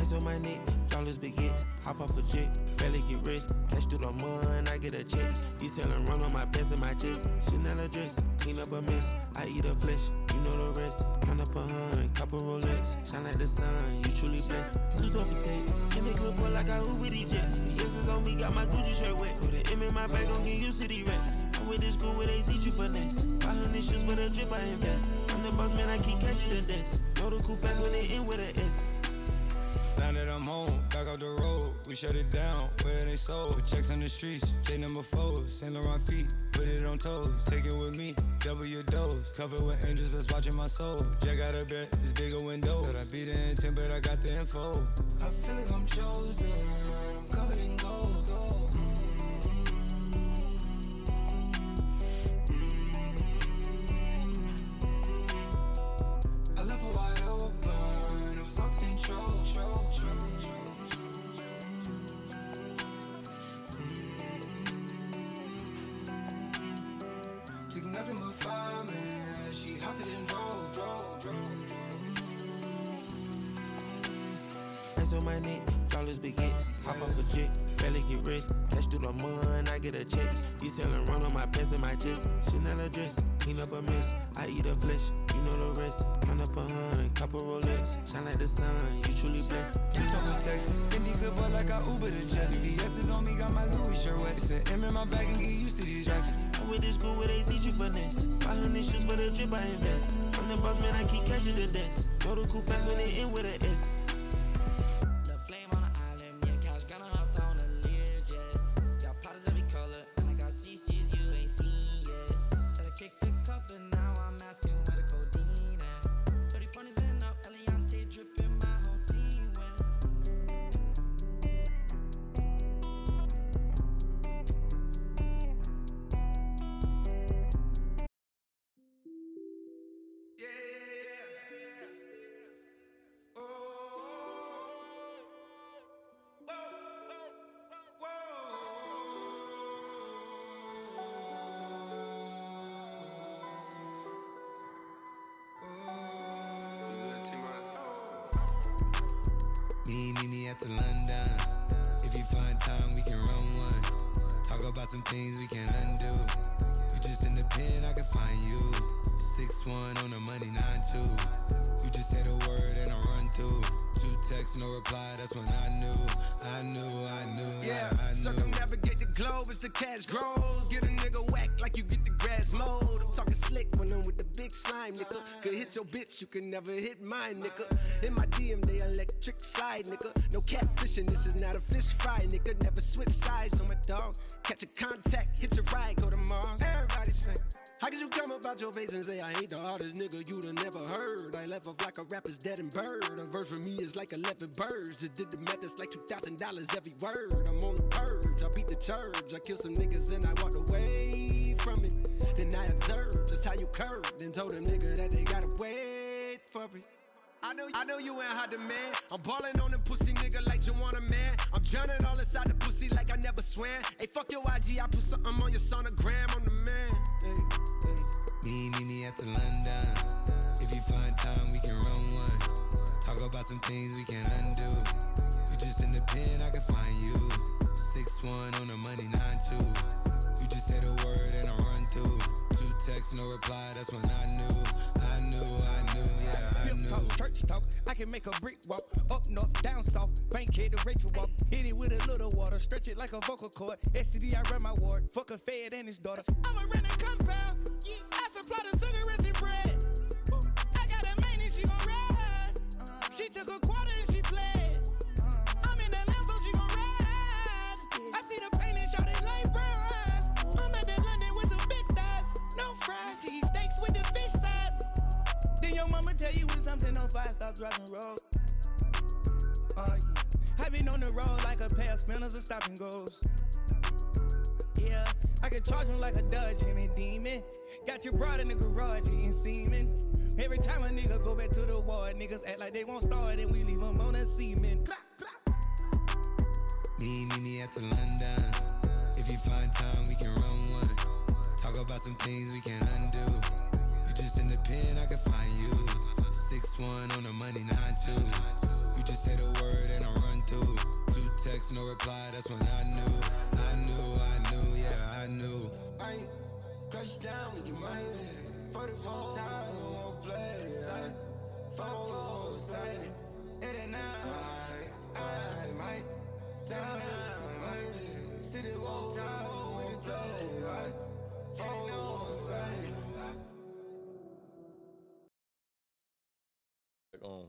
Ice on my neck, dollars baguettes. Hop off a jet, barely get rest. Cash through the mud, I get a check. You selling run on my pants and my chest. Chanel dress, clean up a mess. I eat a flesh, you know the rest. Count up a hun, couple Rolex. Shine like the sun, you truly blessed. Top of tape, in the clip boy like I Uber these jets. Yes, it's on me, got my Gucci shirt wet. Put an M in my bag, gon' get used to these rats. I went to school where they teach you finesse. 500 shoes for the drip, I invest. I'm the boss man, I keep cashing the desk. Know the cool fast when they in with a S. That I'm home, back off the road, we shut it down, where they sold. Checks on the streets, J number four, Saint Laurent feet, put it on toes. Take it with me, double your dose. Covered with angels that's watching my soul. Jack got a bed, it's bigger window. Said I beat the intent, but I got the info. I feel like I'm chosen, Ice on my neck, dollars baguettes. Hop off a jet, barely get rest. Cash through the mud, I get a check. You selling run on my pants and my chest. Chanel dress, clean up a mess. I eat a flesh, you know the rest. Count up a hun, couple Rolex. Shine like the sun, you truly blessed. Two told me text, Fendi good boy like I Uber to Jess. VS is on me, got my Louis shirt wet. It's an M in my bag and get used to these racks. I went to school where they teach you finesse. 500 shoes for the drip, I invest. I'm the boss man, I keep cashing the desk. Know the cool fast when they in with a S. Two texts, no reply. That's when I knew, I knew, I knew, Yeah, I, I knew. circumnavigate the globe as the cash grows. Get a nigga whack like you get the grass mowed. I'm talking slick when I'm with the big slime, nigga. Could hit your bitch, you can never hit mine, nigga. In my DM, they electric side, nigga. No catfishing, this is not a fish fry, nigga. Never switch sides on my dog. Catch a contact, hit your ride, go to Mars. Everybody sing. How could you come about your face and say I ain't the hardest nigga you'd have never heard? I left off like a rapper's dead and bird. A verse for me is like 11 birds. Just did the math, it's like $2,000 every word. I'm on the purge, I beat the church. I kill some niggas and I walked away from it. Then I observed just how you curved and told a nigga that they gotta wait for it. I know, I know you ain't hot demand. I'm ballin' on the pussy nigga like you want a man. I'm drowning all inside the pussy like I never swam. Hey, fuck your IG, I put something on your sonogram. I'm the man. Hey, hey. Me, me, me at the London. Some things we can undo. You just in the pen, I can find you. Six one on the money, nine two. You just say the word and I run through. Two texts, no reply. That's when I knew, I knew, I knew, yeah, I knew. talk, church talk. I can make a brick walk. Up north, down south. Bankhead to Rachel walk. Hit it with a little water. Stretch it like a vocal cord. STD, I run my ward. Fuck a fed and his daughter. I'm a renting compound. Yeah, I supply the cigarettes and bread. Took a quarter and she fled. I'm in the lamb, so she gon' ride. I see the pain and shot it like brown eyes. I'm at the London with some big thighs. No fries, she steaks with the fish size. Then your mama tell you when something on fire, stop driving road. Oh yeah. I been on the road like a pair of spinners and stopping goes. Yeah, I can charge him like a Dodge and a demon. Got your broad in the garage eating semen. Every time a nigga go back to the ward, niggas act like they won't start and we leave them on a cement. Me, me, me at the London. If you find time, we can run one. Talk about some things we can undo. You just in the pen, I can find you. Six one on the money, nine two. You just say the word and I run through. Two texts, no reply. That's when I knew, I knew, I knew, yeah, I knew. I crush down with your money. 44 times, we won't play. Sight, four, sight. It ain't now. I might down, might. City wall, time, with the play. Four, sight. Um,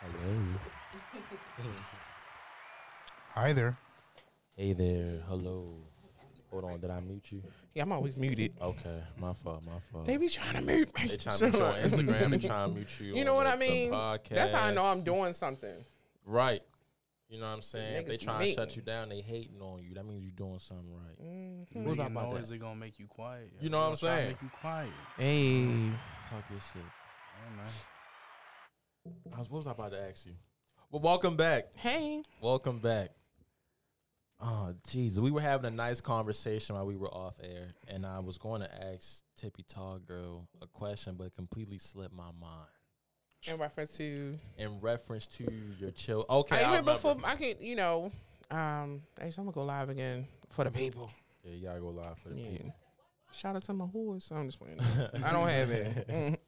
Hello. Hi there. Hey there. Hello. Hold on. Did I mute you? Yeah, I'm always muted. Okay. My fault. My fault. They be trying to mute me. They trying to mute you on Instagram. They trying to mute you. You know what the- I the mean? That's how I know I'm doing something. Right. You know what I'm saying? Niggas they be trying to shut you down, they hating on you. That means you're doing something right. Mm-hmm. What was about noise, that? they gonna make you quiet. You know what I'm They gonna try to saying? Make you quiet. Hey. Talk your shit. Yeah, man. I was, what was I about to ask you? Well, welcome back. Hey. Welcome back. Oh, jeez. We were having a nice conversation while we were off air, and I was going to ask Tippy Tall Girl a question, but it completely slipped my mind. In reference to In reference to your chill. Okay. I I before I can, you know, um, actually, I'm gonna go live again for the people. Yeah, you gotta go live for the Yeah. people. Shout out to my horse. I'm just playing. I don't have it. Mm.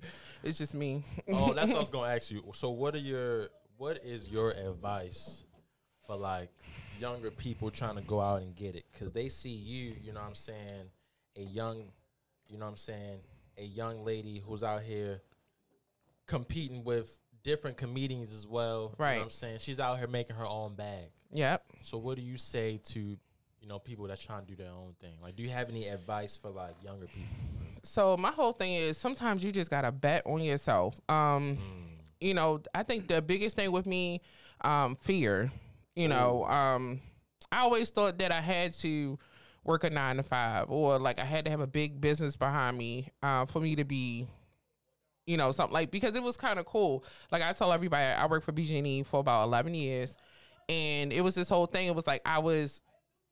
It's just me. oh, that's what I was gonna ask you. So, what are your what is your advice for like younger people trying to go out and get it? Because they see you, you know what I'm saying, a young, you know what I'm saying, a young lady who's out here competing with different comedians as well. You know Right. what I'm saying? She's out here making her own bag. Yep. So what do you say to, you know, people that trying to do their own thing? Like do you have any advice for like younger people? So my whole thing is sometimes you just gotta bet on yourself. Um, you know, I think the biggest thing with me, um, fear. You know, um, I always thought that I had to work a nine to five, or like I had to have a big business behind me uh, for me to be, you know, something like because it was kind of cool. Like I tell everybody, I worked for BG&E for about eleven years, and it was this whole thing. It was like I was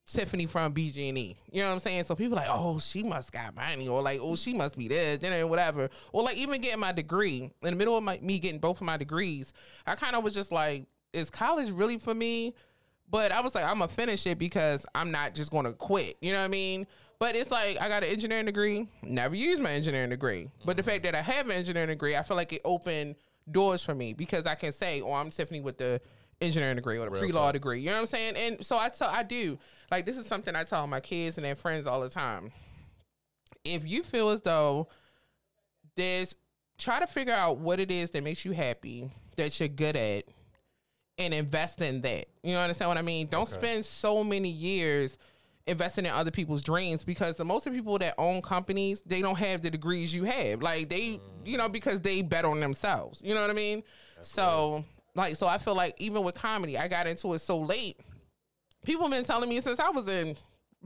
Tiffany from BG&E. You know what I'm saying? So people like, oh, she must got money, or like, oh, she must be this, then whatever. Or like even getting my degree in the middle of my, me getting both of my degrees, I kind of was just like, is college really for me? But I was like, I'm gonna finish it because I'm not just gonna quit. You know what I mean? But it's like I got an engineering degree, never used my engineering degree. But the fact that I have an engineering degree, I feel like it opened doors for me because I can say, oh, I'm Tiffany with the engineering degree or the pre-law degree. You know what I'm saying? And so I tell I do. Like this is something I tell my kids and their friends all the time. If you feel as though there's try to figure out what it is that makes you happy, that you're good at, and invest in that. You understand what I mean? Don't spend so many years investing in other people's dreams because the most of the people that own companies, they don't have the degrees you have. Like they, you know, because they bet on themselves. You know what I mean? so like so I feel like even with comedy, I got into it so late. People have been telling me since I was in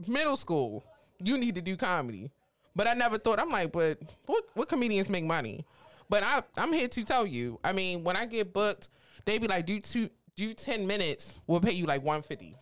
middle school, you need to do comedy. But I never thought I'm like, but what what comedians make money? But I I'm here to tell you. I mean, when I get booked, they be like, do two do ten minutes, we'll pay you like 150.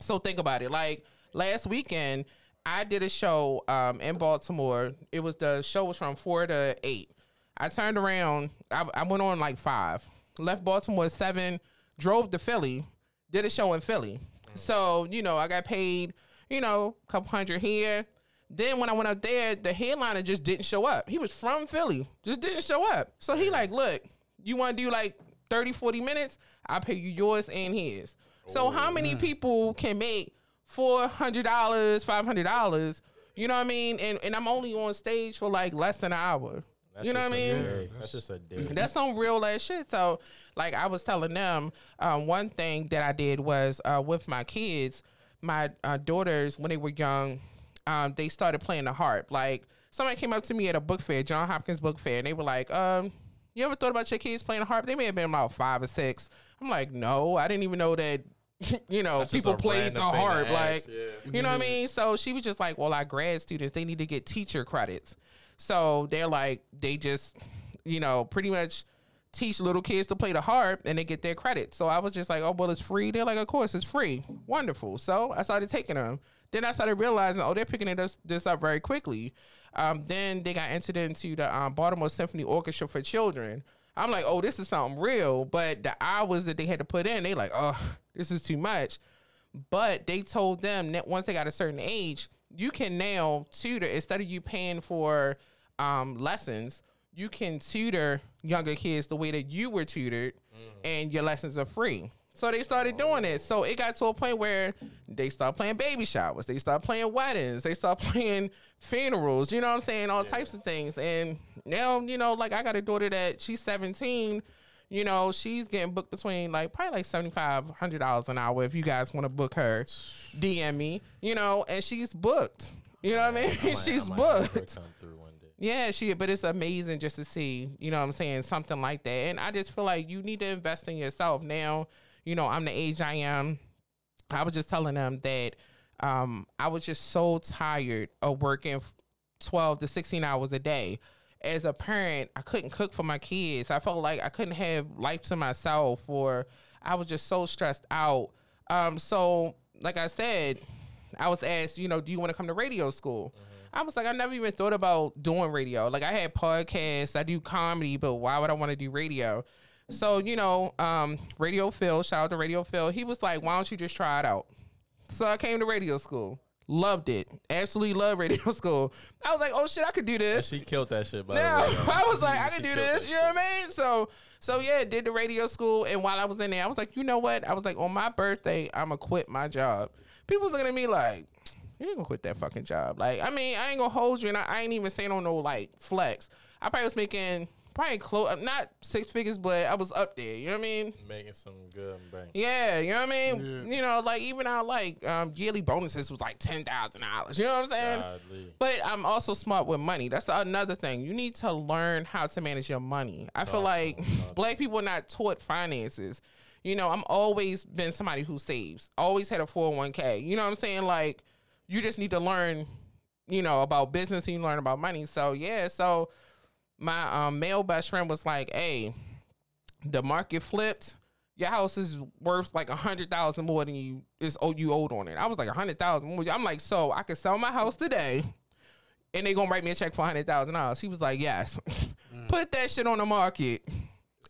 So think about it. Like last weekend, I did a show um, in Baltimore. It was the show was from four to eight. I turned around. I, I went on like five. Left Baltimore at seven. Drove to Philly. Did a show in Philly. So you know I got paid. You know a couple hundred here. Then when I went up there, the headliner just didn't show up. He was from Philly, just didn't show up. So he like, look, you want to do like 30, 40 minutes? I'll pay you yours and his. So how many people can make four hundred dollars, five hundred dollars? You know what I mean? And and I'm only on stage for like less than an hour. That's you know what I mean? day. That's just a day. That's some real ass shit. So, like I was telling them, um, one thing that I did was uh, with my kids, my uh, daughters when they were young, um, they started playing the harp. Like somebody came up to me at a book fair, John Hopkins book fair, and they were like, um, "You ever thought about your kids playing the harp?" They may have been about five or six. I'm like, no, I didn't even know that. you know, That's people played the harp. ask, Like, yeah. you know what I mean? So she was just like, well, our grad students, they need to get teacher credits. So they're like, they just, you know, pretty much teach little kids to play the harp and they get their credits. So I was just like, oh, well, it's free. They're like, of course, it's free. Wonderful. So I started taking them. Then I started realizing, oh, they're picking this, this up very quickly. Um, then they got entered into the um, Baltimore Symphony Orchestra for Children. I'm like, oh, this is something real. But the hours that they had to put in, they like, oh, this is too much. But they told them that once they got a certain age, you can now tutor instead of you paying for um, lessons. You can tutor younger kids the way that you were tutored, and your lessons are free. So they started doing it. So it got to a point where they start playing baby showers, they start playing weddings, they start playing funerals. You know what I'm saying? All types of things. And now, you know, like I got a daughter that she's 17 you know, she's getting booked between like probably like seventy five hundred dollars an hour if you guys want to book her. DM me, you know, and she's booked. You know what I mean? I might- she's booked. come through one day. Yeah, she. But it's amazing just to see, you know, what I'm saying something like that. And I just feel like you need to invest in yourself. Now, you know, I'm the age I am. I was just telling them that um, I was just so tired of working 12 to 16 hours a day. As a parent, I couldn't cook for my kids. I felt like I couldn't have life to myself, or I was just so stressed out. Um, so, like I said, I was asked, you know, do you want to come to radio school? I was like, I never even thought about doing radio. Like, I had podcasts, I do comedy, but why would I want to do radio? So, you know, um, Radio Phil, shout out to Radio Phil. He was like, why don't you just try it out? So I came to radio school. Loved it. Absolutely love radio school. I was like, oh shit, I could do And this. she killed that shit. By Now the way. I was like, I can do this. You know what I mean? So, so yeah, did the radio school, and while I was in there, I was like, you know what? I was like, on my birthday, I'm gonna quit my job. People was looking at me like, you ain't gonna quit that fucking job. Like, I mean, I ain't gonna hold you, and I, I ain't even saying on no like flex. I probably was making probably close, not six figures, but I was up there. You know what I mean? Making some good bank. Yeah, you know what I mean. You know, like even our like um, yearly bonuses was like ten thousand dollars. You know what I'm saying? Godly. But I'm also smart with money. That's another thing. You need to learn how to manage your money. I feel like black people are not taught finances. You know, I'm always been somebody who saves. Always had a 401k. You know what I'm saying? Like, you just need to learn, you know, about business and you learn about money. So yeah, so my um, male best friend was like, "Hey, the market flipped. your house is worth like a hundred thousand more than you is oh you owed on it. I was like a hundred thousand more. I'm like, so I could sell my house today, and they gonna write me a check for a hundred thousand dollars. He was like, yes, put that shit on the market.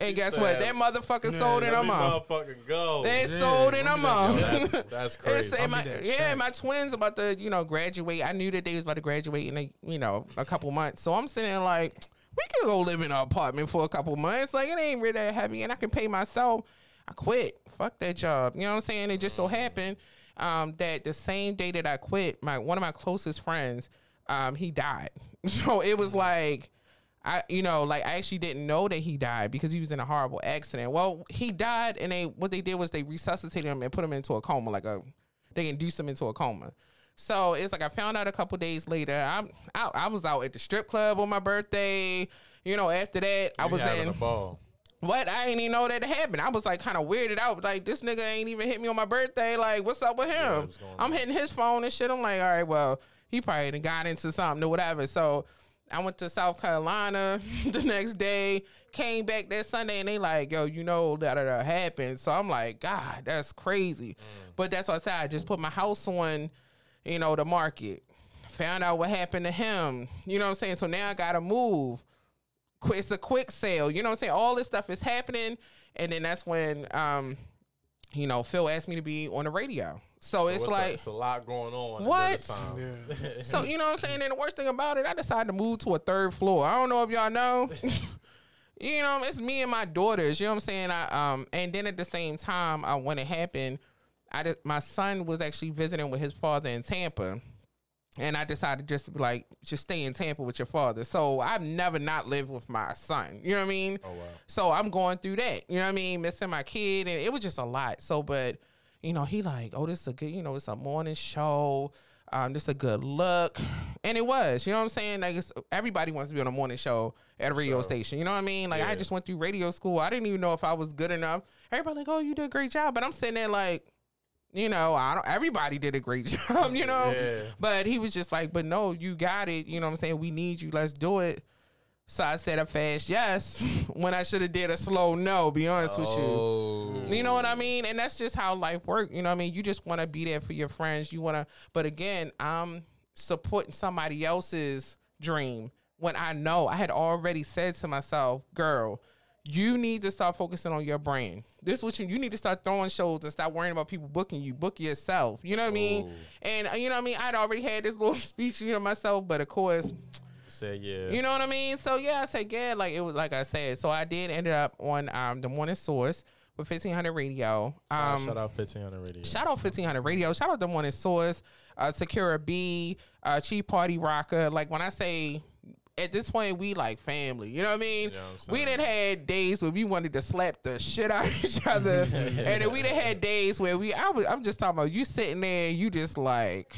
And guess what? That motherfucker Yeah, sold in a month. motherfucking go. They Yeah, sold in a month. That's- that's crazy. And my, that yeah, check. my twins about to you know graduate. I knew that they was about to graduate in a you know a couple months. So I'm sitting there like, we can go live in an apartment for a couple months. Like it ain't really that heavy, and I can pay myself. I quit. Fuck that job. You know what I'm saying? It just so happened um, that the same day that I quit, my one of my closest friends, um, he died. So it was like. I, you know, like I actually didn't know that he died because he was in a horrible accident. Well, he died, and they what they did was they resuscitated him and put him into a coma, like a they induced him into a coma. So it's like I found out a couple days later. I'm I, I was out at the strip club on my birthday. You know, after that, I You was in a ball. what? I ain't even know that it happened. I was like kind of weirded out. Like this nigga ain't even hit me on my birthday. Like what's up with him? I'm hitting his phone and shit. I'm like, all right, well, he probably got into something or whatever. So I went to South Carolina the next day. Came back that Sunday and they like, yo, you know that that uh, happened. So I'm like, God, that's crazy. Mm. But that's what I said. I just put my house on, you know, the market. Found out what happened to him. You know what I'm saying? So now I gotta move it's a quick sale. You know what I'm saying? All this stuff is happening, and then that's when um, you know, Phil asked me to be on the radio. So, it's a- like it's a lot going on. What? this time. so you know what I'm saying? And the worst thing about it, I decided to move to a third floor. I don't know if y'all know. you know, it's me and my daughters. You know what I'm saying? I um and then at the same time, uh, when it happened, I did, my son was actually visiting with his father in Tampa. And I decided just to be like, just stay in Tampa with your father. So I've never not lived with my son. You know what I mean? Oh wow. So I'm going through that. You know what I mean? Missing my kid, and it was just a lot. So, but you know, he like, oh, this is a good, you know, it's a morning show. Um, this a good look, and it was. You know what I'm saying? Like, it's, everybody wants to be on a morning show at a radio station. You know what I mean? Like, I just went through radio school. I didn't even know if I was good enough. Everybody like, oh, you did a great job, but I'm sitting there like, you know, I don't. Everybody did a great job, you know. Yeah. But he was just like, but no, you got it. You know what I'm saying? We need you. Let's do it. So I said a fast yes when I should have did a slow no. Be honest with Oh. you. You know what I mean? And that's just how life works. You know what I mean? You just want to be there for your friends. You want to, but again, I'm supporting somebody else's dream when I know I had already said to myself, girl, you need to start focusing on your brand. This is what you you need to start throwing shows and stop worrying about people booking you. Book yourself. You know what I mean? And uh, you know what I mean? I'd already had this little speech, you know, myself, but of course, Said yeah. you know what I mean? So yeah, I said yeah, like it was like I said. So I did end up on um the morning source with fifteen hundred radio. Um shout out 1500 radio. Shout out 1500 Radio. Shout out the Morning Source, uh, Secura B, uh, Cheap Party Rocker. Like when I say at this point, we like family. You know what I mean? we done had days where we wanted to slap the shit out of each other, and then we done had days where we. I was. I'm just talking about you sitting there, and you just like.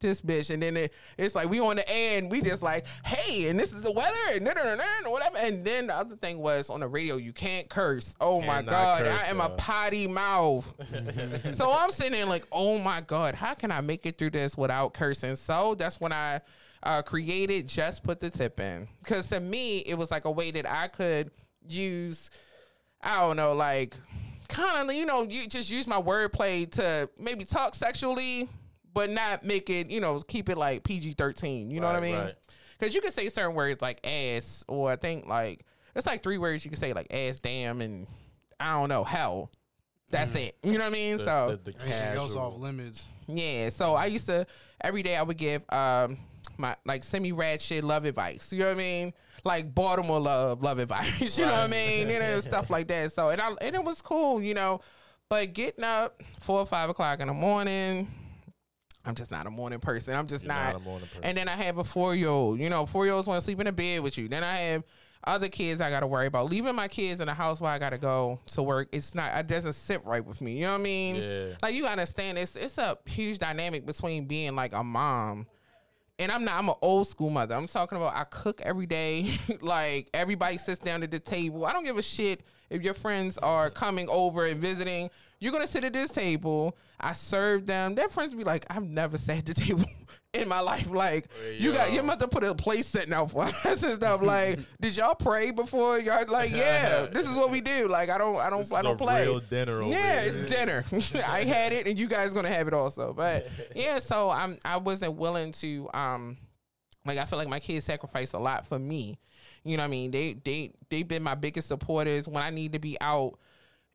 This bitch, and then it, it's like we on the air, and we just like, hey, and this is the weather, and whatever. And then the other thing was on the radio, you can't curse. Oh my god, curse, I am a potty mouth. so I'm sitting there like, oh my God, how can I make it through this without cursing? So that's when I uh, created Just Put the Tip In. Because to me, it was like a way that I could use, I don't know, like kind of, you know, you just use my wordplay to maybe talk sexually, but not make it, you know, keep it like PG 13. You know what I Right, mean? right. Because you can say certain words like ass, or I think like, it's like three words you can say like ass, damn, and I don't know, hell. That's it. You know what I mean? The- so the- the Anything else casual. off limits. Yeah. So I used to every day I would give um my like semi rad shit love advice. You know what I mean? Like Baltimore love love advice. you know what I mean? You know stuff like that. So and I and it was cool. You know, but getting up four or five o'clock in the morning. I'm just not a morning person. I'm just not. not a morning person. And then I have a four year old. You know, four year olds want to sleep in a bed with you. Then I have other kids I got to worry about. Leaving my kids in the house while I got to go to work. It's not. It doesn't sit right with me. You know what I mean? Yeah. Like you understand, it's it's a huge dynamic between being like a mom. And I'm not. I'm an old school mother. I'm talking about. I cook every day. like everybody sits down at the table. I don't give a shit if your friends are coming over and visiting, you're gonna sit at this table. I serve them. Their friends be like, I've never sat at the table in my life. Like, you got your mother put a place setting out for us and stuff. Like, did y'all pray before y'all? Like, yeah, this is what we do. Like, I don't, I don't, This I don't play. real dinner over yeah, here. it's dinner. I had it, and you guys gonna have it also. But yeah, so I'm, I wasn't willing to, um, like, I feel like my kids sacrificed a lot for me. You know what I mean? They, they, they've been my biggest supporters when I need to be out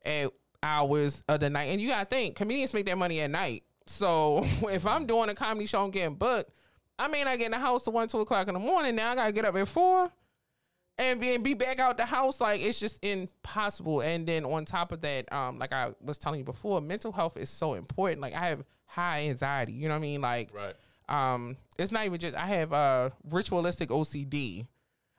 at hours of the night. And you gotta think, comedians make their money at night. So if I'm doing a comedy show and getting booked, I may not get in the house till one, two o'clock in the morning. Now I gotta get up at four and be, and be back out the house. Like it's just impossible. And then on top of that, um, like I was telling you before, mental health is so important. Like I have high anxiety. You know what I mean? Like Right. um, it's not even just I have uh ritualistic OCD.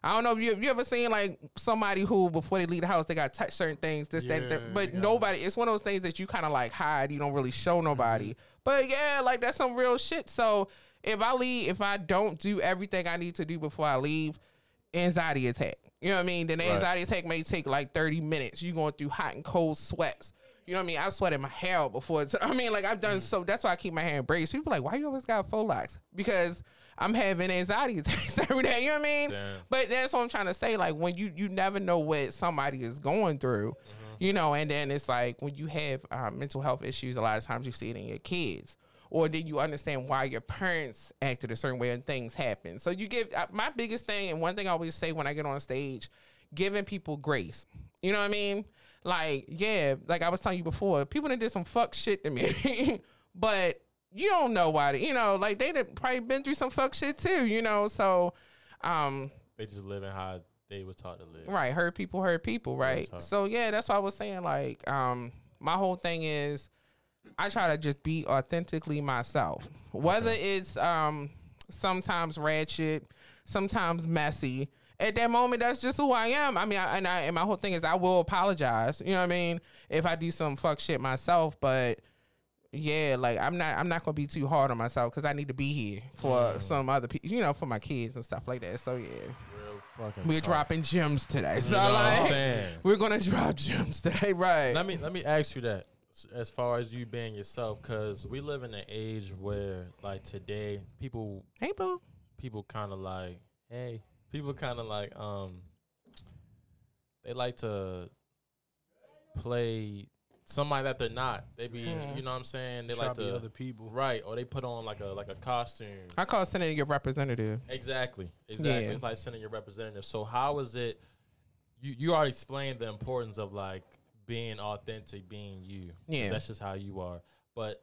I don't know if you you ever seen like somebody who before they leave the house they got to touch certain things, this that, Yeah, that but nobody. It's one of those things that you kind of like hide. You don't really show nobody. Mm-hmm. But yeah, like that's some real shit. So if I leave, if I don't do everything I need to do before I leave, anxiety attack. You know what I mean? Then the Right. anxiety attack may take like thirty minutes. You going through hot and cold sweats. You know what I mean? I sweated my hair out before. It's, I mean, like I've done mm. so. That's why I keep my hair in braids. People like, why you always got faux locks? Because I'm having anxiety attacks every day. You know what I mean? Damn. But that's what I'm trying to say. Like when you you never know what somebody is going through. You know, and then it's like when you have uh, mental health issues, a lot of times you see it in your kids, or then you understand why your parents acted a certain way and things happen. So you give uh, my biggest thing, and one thing I always say when I get on stage, giving people grace. You know what I mean? Like, yeah, like I was telling you before, people that did some fuck shit to me, but you don't know why. They, you know, like they done probably been through some fuck shit too. You know, so um, They just living how they were taught to live. Right, hurt people hurt people, right? So yeah, that's why I was saying like um my whole thing is I try to just be authentically myself. Whether it's um sometimes ratchet, sometimes messy. At that moment, that's just who I am. I mean, I, and I and my whole thing is I will apologize. You know what I mean? If I do some fuck shit myself, but yeah, like I'm not I'm not gonna be too hard on myself because I need to be here for some other people, you know, for my kids and stuff like that. So yeah. Real fucking. We're talk. dropping gems today. So know what I'm like, saying? we're gonna drop gems today, right? Let me let me ask you that as far as you being yourself, because we live in an age where like today people hey, boo. people kind of like hey people kind of like um they like to play somebody that they're not. They be Mhm. you know what I'm saying. They Try like to be other people. right or they put on like a like a costume. I call sending your representative. Exactly. Exactly. Yeah. It's like sending your representative. So how is it? You you already explained the importance of like being authentic, being you. Yeah. That's just how you are. But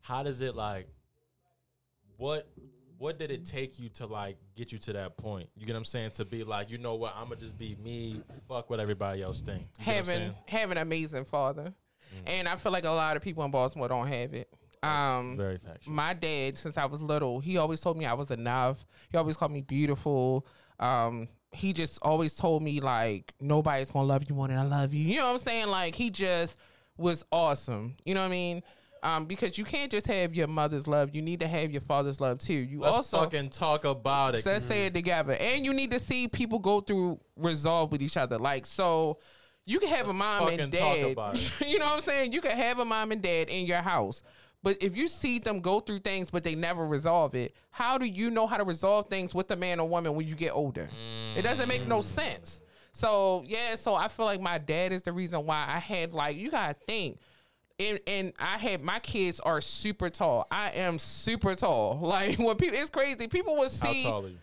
how does it like? What what did it take you to like get you to that point? You get what I'm saying? To be like, you know what? I'm gonna just be me. Fuck what everybody else think. You get what I'm having having an amazing father, and I feel like a lot of people in Baltimore don't have it. Um, very factual. my dad, since I was little, he always told me I was enough. He always called me beautiful. Um, he just always told me like nobody's gonna love you more than I love you. You know what I'm saying? Like he just was awesome. You know what I mean? Um, because you can't just have your mother's love. You need to have your father's love too. You Let's also fucking talk about it. so let's say it together. And you need to see people go through resolve with each other. Like so you can have a mom and dad. you know what I'm saying? You can have a mom and dad in your house. But if you see them go through things but they never resolve it, how do you know how to resolve things with a man or woman when you get older? It doesn't make no sense. So yeah, so I feel like my dad is the reason why I had like you gotta think. And, and I had my kids are super tall. I am super tall. Like when people, it's crazy. People will How see. tall are you?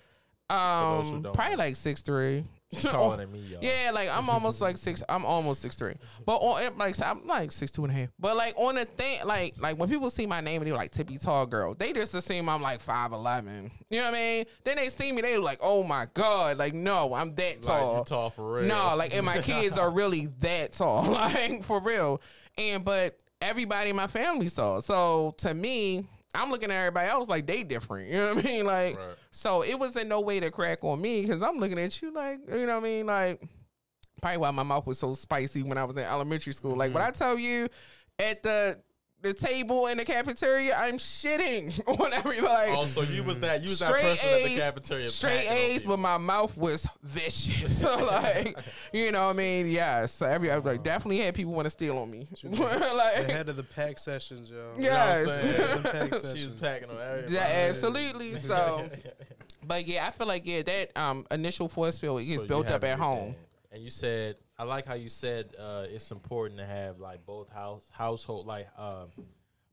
Um, probably know. like six three. Taller than me, y'all. Yeah, like I'm almost like six. I'm almost six three. But on like I'm like six two and a half. But like on the thing, like like when people see my name and they're like Tippy Tall Girl, they just assume I'm like five eleven. You know what I mean? Then they see me, they like, oh my god, like no, I'm that Like, tall. you tall for real. No, like and my kids are really that tall, like for real. And but everybody in my family's tall. So to me, I'm looking at everybody else like they different. You know what I mean? Like Right. So it was in no way to crack on me because I'm looking at you like you know what I mean? Like probably why my mouth was so spicy when I was in elementary school. Like when mm-hmm. I tell you at the the table in the cafeteria, I'm shitting on everybody. Oh, so you was that you was that straight person at the cafeteria. straight packing A's, but my mouth was vicious. so like, you know, what I mean, yes, so every I was like definitely had people want to steal on me. the like, head of the pack sessions, yo. You know what I'm yes. saying? The pack she was packing on everybody. Yeah, absolutely. So, but yeah, I feel like yeah, that um initial force field So gets you built up at home. dad. And you said, I like how you said uh, it's important to have like both house household like um,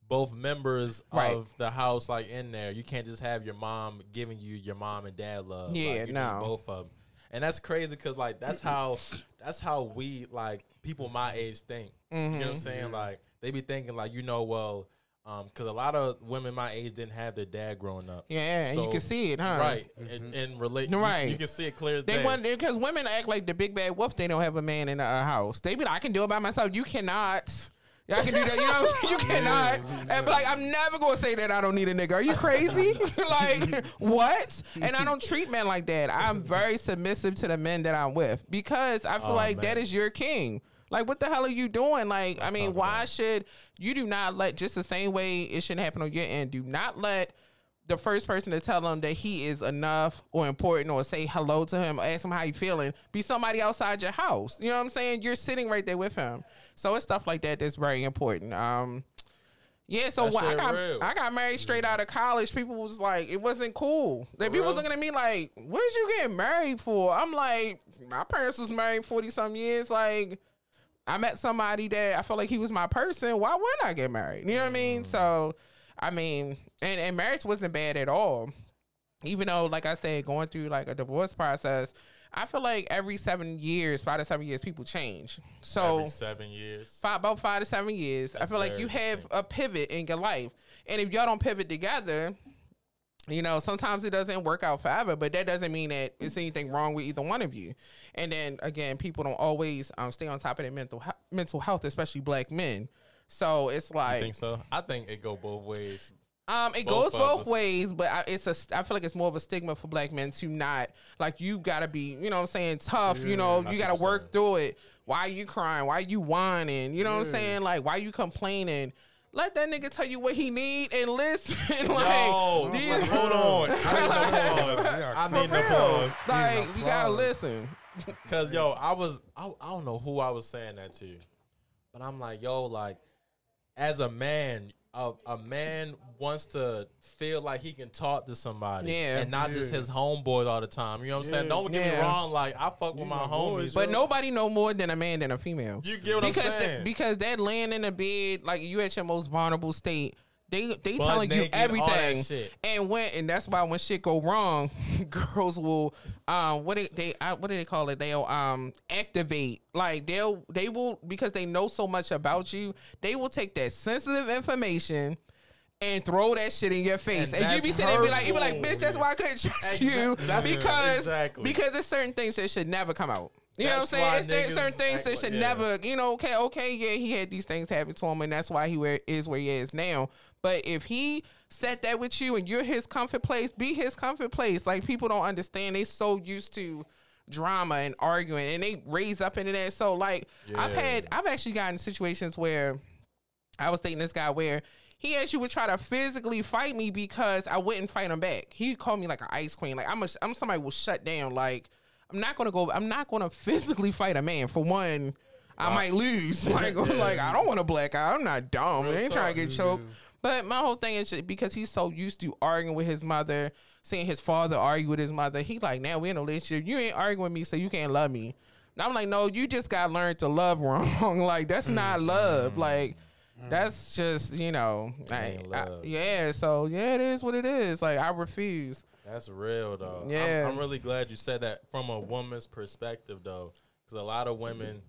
both members Right. of the house like in there. You can't just have your mom giving you your mom and dad love. Like, Yeah, you need no. both of them. And that's crazy because like that's how that's how we like people my age think. You know what I'm Mhm. saying? Like they be thinking like you know well. Um, cause a lot of women my age didn't have their dad growing up. Yeah, and you can see it, huh? Right, and, and relate. you- Right. you, can see it clear as They day. want because women act like the big bad wolf. They don't have a man in a house. They be like, I can do it by myself. You cannot. Yeah, I can do that. You know what I'm saying? You cannot. And be like, I'm never gonna say that I don't need a nigga. Are you crazy? like what? And I don't treat men like that. I'm very submissive to the men that I'm with because I feel Oh, like man. that is your king. Like, what the hell are you doing? Like, I mean, why should you do not let just the same way it shouldn't happen on your end? Do not let the first person to tell him that he is enough or important or say hello to him or ask him how you feeling be somebody outside your house. You know what I'm saying? You're sitting right there with him. So it's stuff like that that's very important. Um yeah, so when I got real. I got married straight out of college. People was like, it wasn't cool. Like people real? looking at me like, what did you get married for? I'm like, my parents was married forty some years. Like, I met somebody that I felt like he was my person. Why wouldn't I get married? You know what I mean? Mm. So, I mean, and, and marriage wasn't bad at all. Even though, like I said, going through like a divorce process, I feel like every seven years, five to seven years, people change. So Every seven years. five, about five to seven years, I feel like you have a pivot in your life, and if y'all don't pivot together, you know, sometimes it doesn't work out forever, but that doesn't mean that it's anything wrong with either one of you. And then again, people don't always um, stay on top of their mental he- mental health, especially black men. So it's You like think so? I think it go both ways. um, it Both goes both us. ways, but I, it's a. I feel like it's more of a stigma for black men to not like you got to be, you know, what I'm saying tough. you know, you got to what you're work through it. Why are you crying? Why are you whining? You know what I'm saying? Like why are you complaining? Let that nigga tell you what he need and listen. like, Yo, these- hold on. I need no pause. I need no pause. Like you gotta listen. Cause yo, I was I, I don't know who I was saying that to, but I'm like, yo, like, as a man, a, a man wants to feel like he can talk to somebody, Yeah. and not just his homeboys all the time. You know what I'm saying? Yeah. Don't get me Yeah. wrong. Like, I fuck with my, my homies, boys, But nobody know more than a man than a female. You get what because I'm saying? that- because that laying in the bed, like you at your most vulnerable state, they they Butt telling you naked, that everything. shit. And when and that's why when shit go wrong, girls will um what they, they uh, what do they call it? They'll um activate like they'll they will because they know so much about you. They will take that sensitive information. And throw that shit in your face, And and, you be sitting there, be like, you be like, bitch, that's why I couldn't trust you that's- because exactly. because there's certain things that should never come out. You know what I'm saying? It's certain things that should yeah. never, you know, okay, okay, yeah, he had these things happen to him, and that's why he where, is where he is now. But if he set that with you and you're his comfort place, be his comfort place. Like people don't understand. They so used to drama and arguing, and they raise up into that. So like I've had, I've actually gotten situations where I was dating this guy where he actually would try to physically fight me because I wouldn't fight him back. He called me like an ice queen. Like I'm a, I'm somebody will shut down. Like I'm not gonna go. I'm not gonna physically fight a man. For one, I might lose. Like I'm like I don't want to black out. I'm not dumb. I ain't trying to get choked. But my whole thing is just because he's so used to arguing with his mother, seeing his father argue with his mother. He like now we in a relationship. You ain't arguing with me, so you can't love me. And I'm like, no, you just got to learn to love wrong. like that's not mm-hmm. love. Like mm-hmm. that's just you know, like, I- yeah. So yeah, it is what it is. Like I refuse. That's real though. Yeah. I'm, I'm really glad you said that from a woman's perspective though, because a lot of women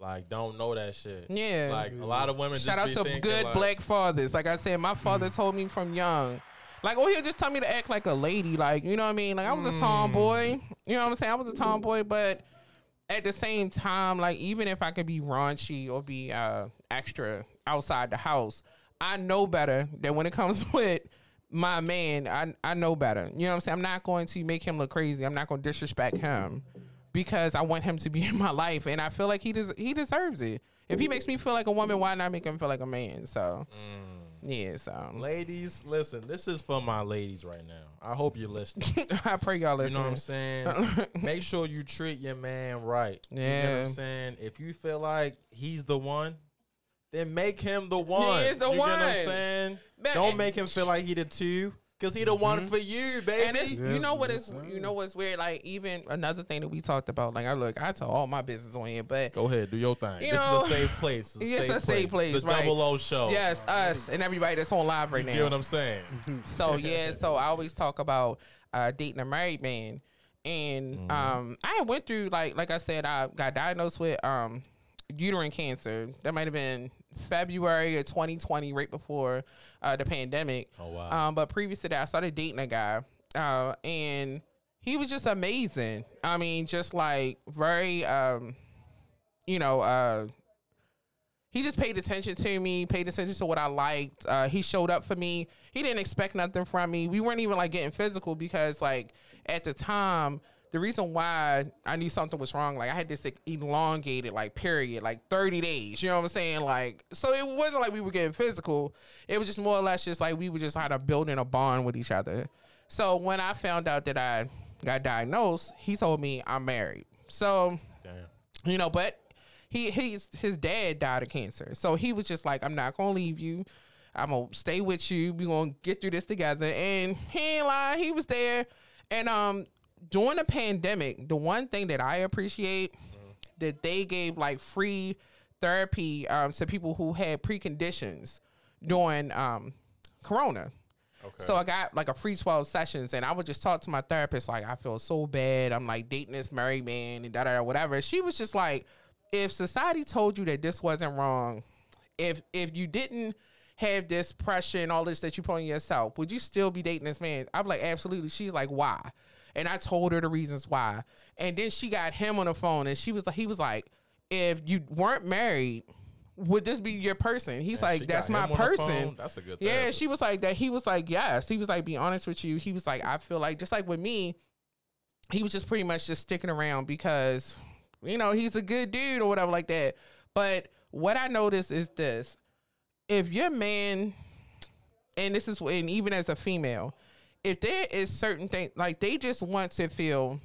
like don't know that shit. Yeah. like a lot of women. Shout out to thinking, good like, black fathers. Like I said, my father told me from young. Like, oh, he'll just tell me to act like a lady. Like, you know what I mean? Like, I was a tomboy. You know what I'm saying? I was a tomboy, but at the same time, like, even if I could be raunchy or be uh, extra outside the house, I know better that when it comes with my man, I, I know better. You know what I'm saying? I'm not going to make him look crazy. I'm not going to disrespect him because I want him to be in my life, and I feel like he des- he deserves it. If he makes me feel like a woman, why not make him feel like a man? So, mm. yeah. So, Ladies, listen, this is for my ladies right now. I hope you're listening. I pray y'all listen. You know what I'm saying? Make sure you treat your man right. You know what Yeah. I'm saying? If you feel like he's the one, then make him the one. is the you one. know what I'm saying? Man, Don't make him feel like he the two. Cause he the one for you, baby. And it's, you know what is you know what's weird? Like even another thing that we talked about. Like I look, I tell all my business on here, but Go ahead, do your thing. You this know, is a safe place. It's a, it's safe, a safe place, The right. Double O Show. yes, us and everybody that's on live right you now. You get what I'm saying? So yeah, so I always talk about uh, dating a married man, and Mm-hmm. um, I went through like like I said, I got diagnosed with um, uterine cancer. That might have been February of 2020, right before uh, the pandemic. Oh wow. Um, but previous to that, I started dating a guy, uh, and he was just amazing. I mean, just like very, um, you know, uh, he just paid attention to me, paid attention to what I liked. Uh, he showed up for me. He didn't expect nothing from me. We weren't even like getting physical because like at the time, the reason why I knew something was wrong, like I had this like, elongated like period, like 30 days. You know what I'm saying? Like, so it wasn't like we were getting physical. It was just more or less just like we were just kind of building a bond with each other. So when I found out that I got diagnosed, he told me I'm married. So Damn. you know, but he he's his dad died of cancer, so he was just like, I'm not gonna leave you. I'm gonna stay with you. We gonna get through this together. And he ain't lie, he was there. And um, during the pandemic, the one thing that I appreciate that they gave like free therapy um to people who had preconditions during um Corona. Okay. So I got like a free 12 sessions and I would just talk to my therapist like I feel so bad. I'm like dating this married man and da da da whatever. She was just like, if society told you that this wasn't wrong, if if you didn't have this pressure and all this that you put on yourself, would you still be dating this man? I'm like, absolutely. She's like, why? And I told her the reasons why. And then she got him on the phone and she was like, he was like, if you weren't married, would this be your person? He's Man, like, that's my him on the person. That's a good Yeah, she was like that. He was like, yes. He was like, be honest with you. He was like, I feel like just like with me, he was just pretty much just sticking around because, you know, he's a good dude or whatever like that. But what I noticed is this: if your man, and this is and even as a female, if there is certain things like they just want to feel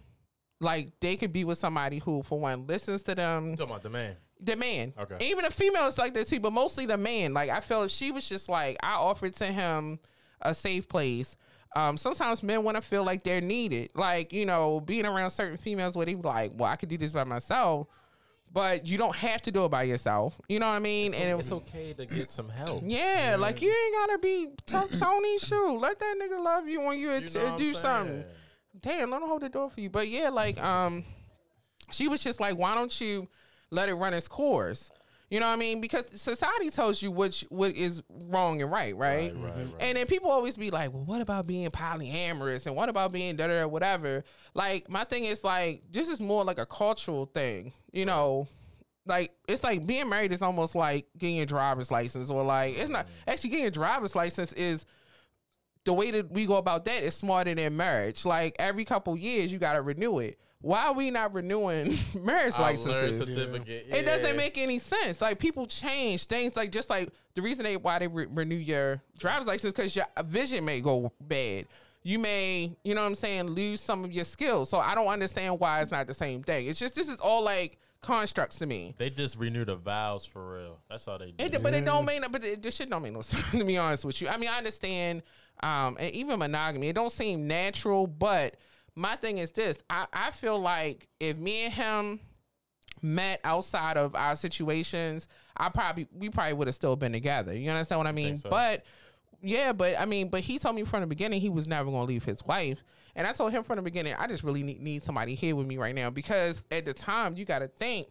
like they can be with somebody who, for one, listens to them, You talking about the man? the man. Okay. Even the female is like that too, but mostly the man. Like I felt she was just like I offered to him a safe place. Um, sometimes men want to feel like they're needed. Like you know, being around certain females where they be like, "Well, I could do this by myself," but you don't have to do it by yourself. You know what I mean? and it was it's okay to get some help. yeah, like you ain't gotta be t- Tony shoe. Let that nigga love you when you, You att- know I'm do saying? something. Damn, let him hold the door for you. But yeah, like um, she was just like, why don't you let it run its course? You know what I mean? Because society tells you which what is wrong and right, right? Right, right, mm-hmm. right. And then people always be like, well, what about being polyamorous and what about being da da whatever? Like my thing is like this is more like a cultural thing, you know. Like it's like being married is almost like getting a driver's license, or like it's not mm-hmm. actually getting a driver's license is the way that we go about that is smarter than marriage. Like every couple years, you got to renew it. Why are we not renewing marriage Our licenses? learned certificate. It doesn't make any sense. Like people change things. Like just like the reason they why they re- renew your driver's license because your vision may go bad. You may, you know what I'm saying, lose some of your skills. So I don't understand why it's not the same thing. It's just this is all like constructs to me. They just renew the vows for real. That's all they do. It, But it don't mean, but it, this shit don't make no sense to be honest with you. I mean, I understand, um, and even monogamy, it don't seem natural. But my thing is this: I, I feel like if me and him met outside of our situations, I probably we probably would have still been together. You understand what I mean? so. But yeah, but I mean, but he told me from the beginning he was never gonna leave his wife. And I told him from the beginning, I just really need, need somebody here with me right now because at the time you got to think,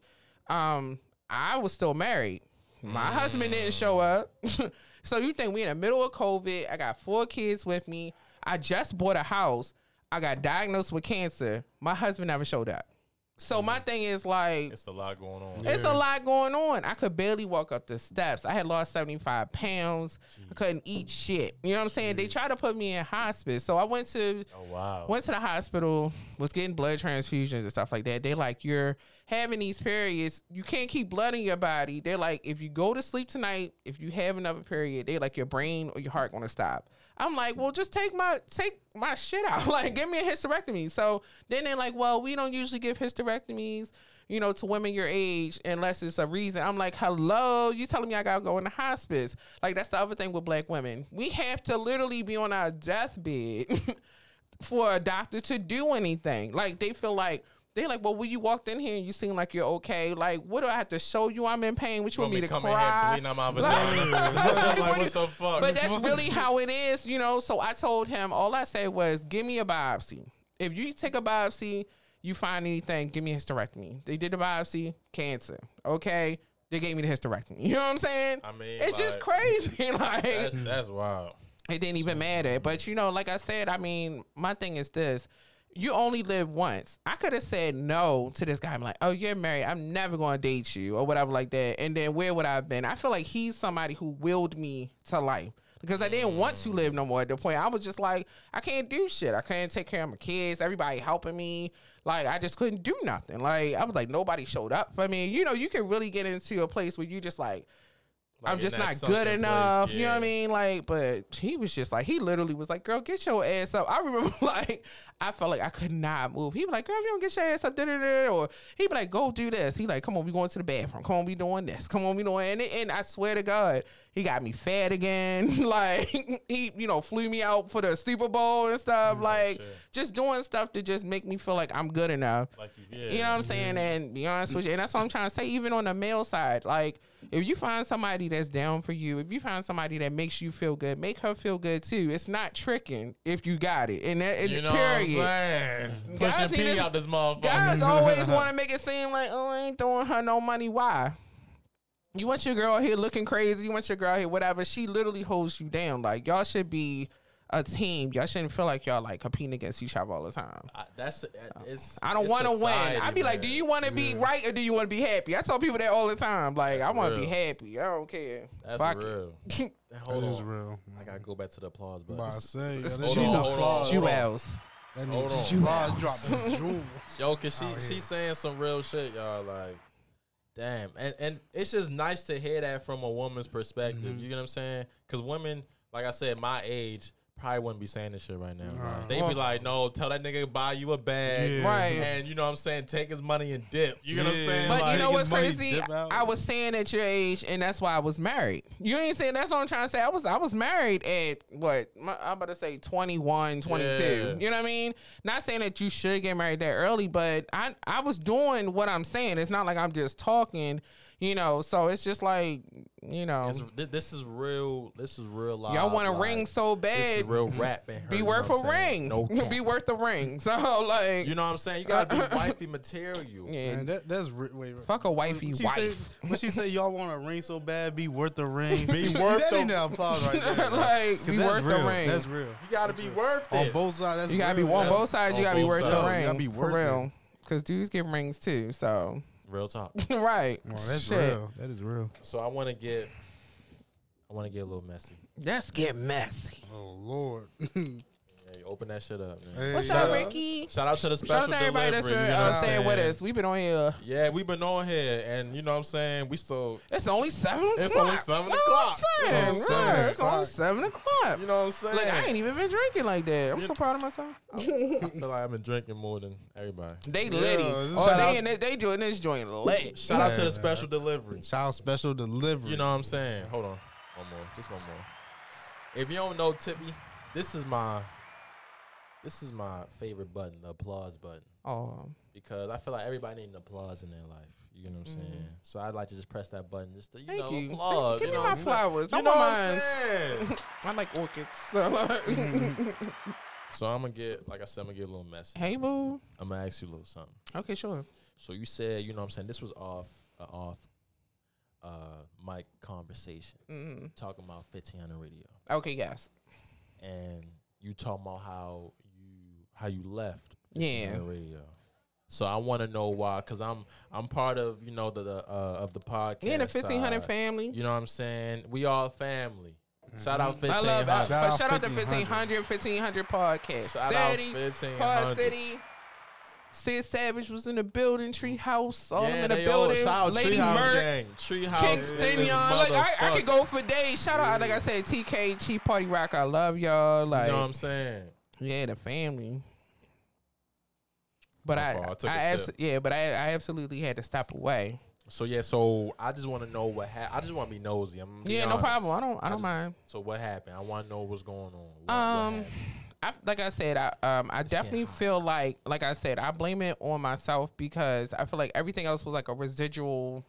um, I was still married. My husband didn't show up. so you think we in the middle of COVID? I got four kids with me. I just bought a house. I got diagnosed with cancer. My husband never showed up. So my mm. thing is like It's a lot going on. it's a lot going on. I could barely walk up the steps. I had lost 75 pounds. I couldn't eat shit. You know what I'm saying? They tried to put me in hospice. So I went to Oh wow. went to the hospital, was getting blood transfusions and stuff like that. They like you're having these periods, you can't keep blood in your body. They're like, if you go to sleep tonight, if you have another period, they like your brain or your heart gonna stop. I'm like, well, just take my take my shit out. like, give me a hysterectomy. So then they're like, well, we don't usually give hysterectomies, you know, to women your age unless it's a reason. I'm like, hello, you telling me I gotta go in the hospice? Like that's the other thing with black women. We have to literally be on our deathbed for a doctor to do anything. Like they feel like they like, well, when you walked in here and you seem like you're okay, like, what do I have to show you? I'm in pain. What you want me to come in here cry? clean out my Like- vagina? like, what the fuck? But that's really how it is, you know. So I told him, all I said was, give me a biopsy. If you take a biopsy, you find anything, give me a hysterectomy. They did a biopsy, cancer. Okay. They gave me the hysterectomy. You know what I'm saying? I mean, it's just crazy. like That's that's wild. it didn't even matter. But you know, like I said, I mean, my thing is this. You only live once. I could have said no to this guy. I'm like, oh, you're married. I'm never going to date you or whatever like that. And then where would I have been? I feel like he's somebody who willed me to life because I didn't want to live no more. At the point, I was just like, I can't do shit. I can't take care of my kids. Everybody helping me. Like, I just couldn't do nothing. Like, I was like, nobody showed up for me. You know, you can really get into a place where you just like, I'm just not good place, enough. You know what I mean? Like, but he was just like, he literally was like, girl, get your ass up. I remember like, I felt like I could not move. He was like, girl, if you don't get your ass up, da, da, da, or he'd be like, go do this. He like, come on, we going to the bathroom. Come on, we doing this. Come on, we doing, and, and I swear to God, he got me fat again. like, he, you know, flew me out for the Super Bowl and stuff. Mm, like, shit. just doing stuff to just make me feel like I'm good enough. Like you, yeah. You know what I'm saying? Mm-hmm. And be honest with you, and that's what I'm trying to say. Even on the male side, like if you find somebody that's down for you, if you find somebody that makes you feel good, make her feel good too. It's not tricking if you got it. And that, and You know period. what I'm saying? Pushing P out this motherfucker. Guys always want to make it seem like, oh, I ain't throwing her no money. Why? You want your girl here looking crazy. You want your girl here, whatever. She literally holds you down. Like y'all should be a team. Y'all shouldn't feel like y'all like competing against each other all the time. I, that's it's. I don't want to win. I'd be like, do you want to be right or do you want to be happy? I tell people that all the time. Like, I want to be happy. I don't care. That's Fuck it. Hold That is on. real. I gotta go back to the applause But I say, yeah, It's Hold on, no hold on, applause. Jewels. That Hold on. Jewels dropping jewels. Yo, cause she Out she saying some real shit, y'all. Like, damn, and and it's just nice to hear that from a woman's perspective. Mm-hmm. You get what I'm saying? Cause women, like I said, my age. Probably wouldn't be saying this shit right now. Like, They'd be like, "No, tell that nigga to buy you a bag, Yeah. Right. And you know what I'm saying, take his money and dip. You know what I'm saying? But Like, you know what's crazy? I was saying at your age, and that's why I was married. You ain't saying that's what I'm trying to say. I was I was married at what my, I'm about to say 21, 22. Yeah. You know what I mean? Not saying that you should get married that early, but I I was doing what I'm saying. It's not like I'm just talking. You know, so it's just like you know, It's- this is real. This is real life. y'all want a like, ring so This is bad. real rap. in her, Be you know worth a what I'm saying? ring. No be worth a ring. So like, You know what I'm saying? You gotta be wifey material. yeah, Man, that, that's re- wait, wait. fuck a wifey What she wife. Say, when she say y'all want a ring so bad, be worth a ring. Be worth that the- applause right there. like, 'Cause be worth real. the ring. That's real. You gotta be worth it On both sides, that's You gotta be real. on That's- both sides. You gotta be worth sides. the You ring. gotta be worth it. real. Cause dudes get rings too. So Real talk. right. That's Shit. real. That is real. So I want to get, I want to get a little messy. Let's get messy. Oh Lord. Yeah, you open that shit up, man. Hey, What's shout up, Ricky? Shout out to the special Shout out to everybody that's delivery. been you know what uh, I'm staying with us. We've been on here. Yeah, we've been on here, and you know what I'm saying. We still, It's only seven. o'clock. It's only seven Know what o'clock. I'm saying? It's only Yeah, seven It's only o'clock. seven o'clock. you know what I'm saying. Like, I ain't even been drinking like that. I'm You- so proud of myself. I feel like I've been drinking more than everybody. They Yeah, litty. this Oh, shout they out- in it, they doing this joint lit. Shout out to the special delivery. Child special delivery. You know what I'm saying? Hold on, one more, just one more. If you don't know Tippy, this is my, this is my favorite button, the applause button, Oh, because I feel like everybody needs an applause in their life. You know what I'm saying? So I'd like to just press that button, just to you thank know you. applaud. Give you me know my what I'm saying? flowers. You know what I'm saying? I like orchids. So like, So I'm gonna get, like I said, I'm gonna get a little messy. hey, boo. I'm gonna ask you a little something. Okay, sure. So you said, you know what I'm saying, this was off uh, off uh mic conversation. hmm Talking about 1500 radio. Okay, yes. And you talking about how how you left Yeah. radio. So I want to know why, because I'm I'm part of you know the, the uh, of the podcast. Yeah, the 1500 family. You know what I'm saying? We all family. Shout out I love hundred. shout, shout out to 1500 1500 podcast. Shout out City, 1500. Pod City. Sid Savage was in the building, Treehouse, all Yeah, them in the building. shout out Lady Treehouse Merc, gang. Treehouse Kingston, is y'all. Like I, I could go for days. Shout out, like I said, TK, Cheap Party Rock. I love y'all. Like, you know what I'm saying? Yeah, the family. But I, I took a I abs- yeah, but I, I absolutely had to step away. So yeah, so I just want to know what happened. I just want to be nosy. I'm Yeah, no honest. problem. I don't, I don't just- mind. So what happened? I want to know what's going on. What, what Um, happened? I like I said, I um I definitely feel like like I said, I blame it on myself because I feel like everything else was like a residual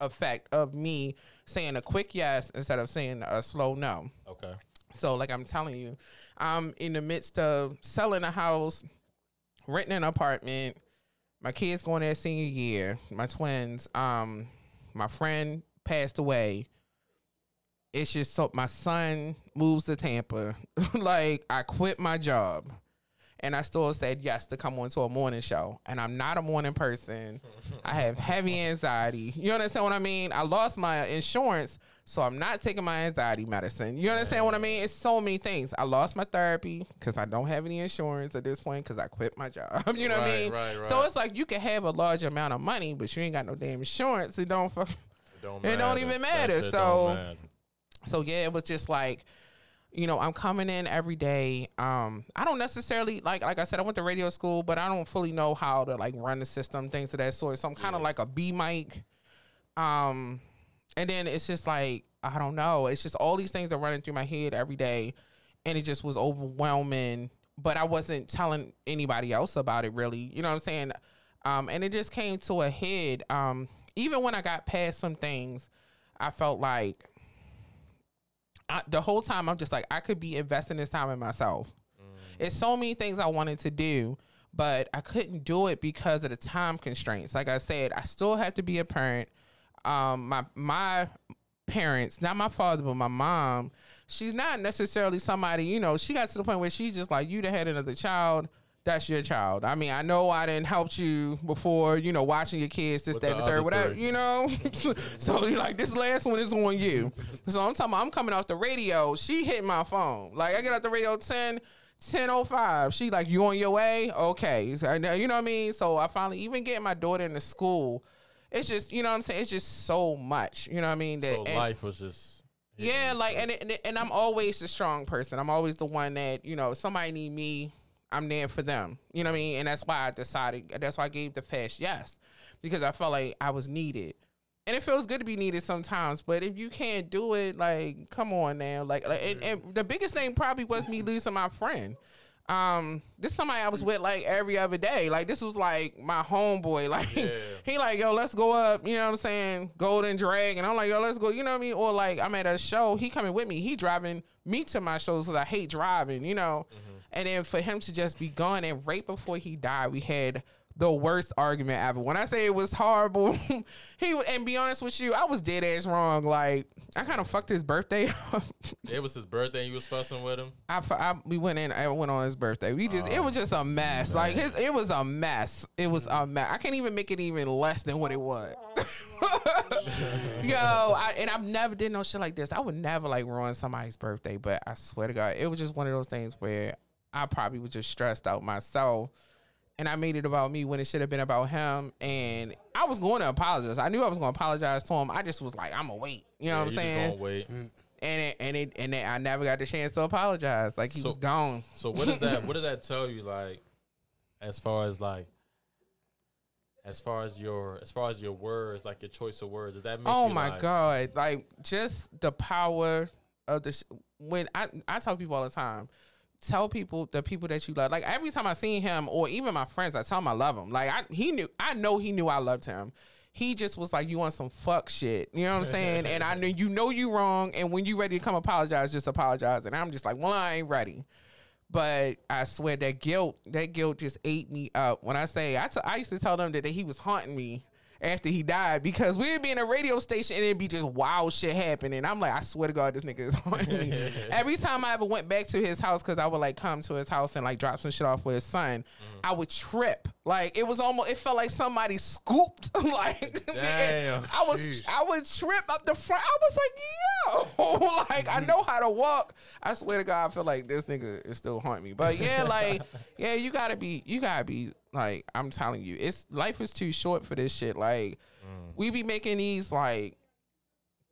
effect of me saying a quick yes instead of saying a slow no. Okay. So like I'm telling you, I'm in the midst of selling a house, renting an apartment, my kids going their senior year, my twins, um, my friend passed away. It's just so my son moves to Tampa. like I quit my job. And I still said yes to come on to a morning show. And I'm not a morning person. I have heavy anxiety. You understand what I mean? I lost my insurance, so I'm not taking my anxiety medicine. You understand what I mean? It's so many things. I lost my therapy because I don't have any insurance at this point because I quit my job. you know what I mean? right, So it's like you can have a large amount of money, but you ain't got no damn insurance. It don't. fuck- don't it don't even matter. So, matter. so yeah, it was just like, you know, I'm coming in every day. Um, I don't necessarily like, like I said, I went to radio school, but I don't fully know how to like run the system, things of that sort. So I'm kind of like a B mic. Um, and then it's just like I don't know. It's just all these things are running through my head every day, and it just was overwhelming. But I wasn't telling anybody else about it really. You know what I'm saying? Um, and it just came to a head. Um, even when I got past some things, I felt like I, the whole time I'm just like I could be investing this time in myself. It's so many things I wanted to do, but I couldn't do it because of the time constraints. Like I said, I still have to be a parent. Um, my my parents, not my father, but my mom, she's not necessarily somebody, you know, she got to the point where she's just like, you the head of the child, that's your child. I mean, I know I didn't help you before, you know, watching your kids, this, With that, the the third, whatever, three. you know? so you're like, this last one is on you. So I'm talking about, I'm coming off the radio. She hit my phone. Like, I get off the radio 10, 10.05. She like, you on your way? Okay. You know what I mean? So I finally, even getting my daughter into school, it's just, you know what I'm saying? It's just so much, you know what I mean? That, So and- life was just yeah, like and, and and I'm always the strong person. I'm always the one that you know somebody need me, I'm there for them. You know what I mean? And that's why I decided. That's why I gave the fast yes because I felt like I was needed. And it feels good to be needed sometimes, but if you can't do it, like, come on now, like, like and, and the biggest thing probably was me losing my friend. Um, this somebody I was with like every other day. Like this was like my homeboy. Like he like, yo, let's go up. You know what I'm saying? Golden Drag, and I'm like, yo, let's go. You know what I mean? Or like I'm at a show, he coming with me. He driving me to my shows because I hate driving. You know. And then for him to just be gone, and right before he died, we had the worst argument ever. When I say it was horrible, he and be honest with you, I was dead ass wrong. Like I kind of fucked his birthday up. It was his birthday. and You was fussing with him. I, I we went in. I went on his birthday. We just it oh, was just a mess. Like his, it was a mess. It was a mess. I can't even make it even less than what it was. Yo, I, and I've never did no shit like this. I would never like ruin somebody's birthday, but I swear to God, it was just one of those things where I probably was just stressed out myself. And I made it about me when it should have been about him. And I was going to apologize. I knew I was going to apologize to him. I just was like, I'm gonna wait. You know Yeah, what I'm saying? wait. Mm. and it, and it and it, I never got the chance to apologize. Like he So- was gone. So what does that? what does that tell you? Like, as far as like, as far as your, as far as your words, like your choice of words, does that make? oh my like, god! Like just the power of the sh- when I I tell people all the time. Tell people the people that you love. Like every time I seen him, or even my friends, I tell him I love him. Like I, he knew, I know he knew I loved him. He just was like, "You want some fuck shit?" You know what I'm saying? and I knew you know you wrong, and when you ready to come apologize, just apologize. And I'm just like, "Well, I ain't ready." But I swear that guilt, that guilt just ate me up. When I say, I, t- I used to tell them that, that he was haunting me. After he died because we'd be in a radio station and it'd be just wild shit happening. I'm like, I swear to God, this nigga is haunting me. Every time I ever went back to his house, because I would like come to his house and like drop some shit off with his son, mm-hmm. I would trip. Like it was almost, it felt like somebody scooped. like Damn, I was, sheesh. I would trip up the front. I was like, yo, like I mm-hmm. know how to walk. I swear to God, I feel like this nigga is still haunting me. But yeah, like yeah, you gotta be, you gotta be like, I'm telling you, it's life is too short for this shit. Like mm. we be making these like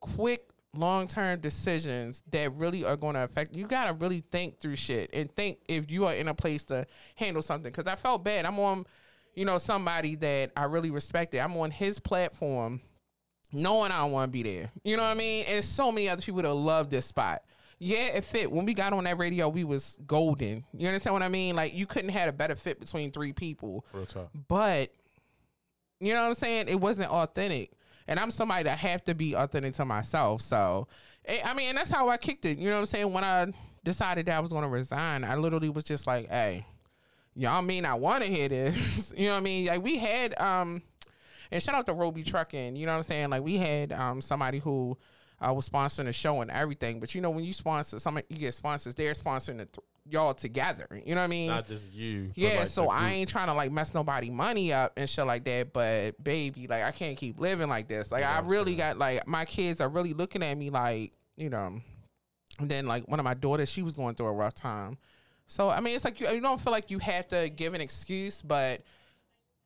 quick long term decisions that really are going to affect you got to really think through shit and think if you are in a place to handle something. Because i felt bad. I'm on you know somebody that i really respected. I'm on his platform knowing i don't want to be there. You know what i mean? And so many other people that love this spot yeah it fit when we got on that radio we was golden you understand what i mean like you couldn't have a better fit between three people Real talk. but you know what I'm saying? It wasn't authentic. And I'm somebody that have to be authentic to myself. So, eh, I mean, and that's how I kicked it. You know what I'm saying? When I decided that I was going to resign, I literally was just like, hey, y'all mean I want to hear this. you know what I mean? Like, we had, um, and shout out to Roby Trucking. You know what I'm saying? Like, we had um somebody who uh, was sponsoring a show and everything. But you know, when you sponsor somebody, you get sponsors, they're sponsoring the th- y'all together. You know what I mean? Not just you. Yeah, like, so I ain't trying to like mess nobody money up and shit like that. But baby, like I can't keep living like this. Like I really got like my kids are really looking at me like you know. And then like one of my daughters, she was going through a rough time. So I mean, it's like you, you don't feel like you have to give an excuse, but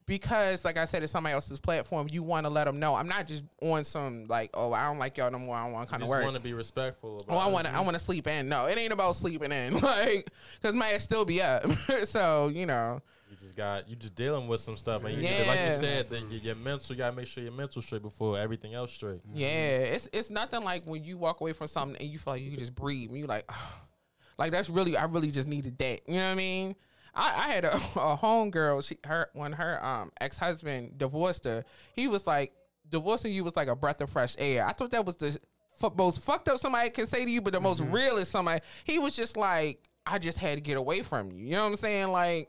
because like I said, it's somebody else's platform, you want to let them know. I'm not just on some like, oh, I don't like y'all no more. I don't want kind of just work. want to be respectful. Oh, I want to. I want to sleep in. No, it ain't about sleeping in. Like, cause my ass still be up. so you know. You just got you just dealing with some stuff, and you like you said, that your, your mental. You gotta make sure your mental straight before everything else straight. Yeah, it's it's nothing like when you walk away from something and you feel like you can just breathe. And you like, like that's really I really just needed that. You know what I mean? I, I had a, a home girl. She her when her um ex husband divorced her, he was like divorcing you was like a breath of fresh air. I thought that was the f- most fucked up somebody can say to you, but the most real is somebody. He was just like, I just had to get away from you. You know what I'm saying? Like.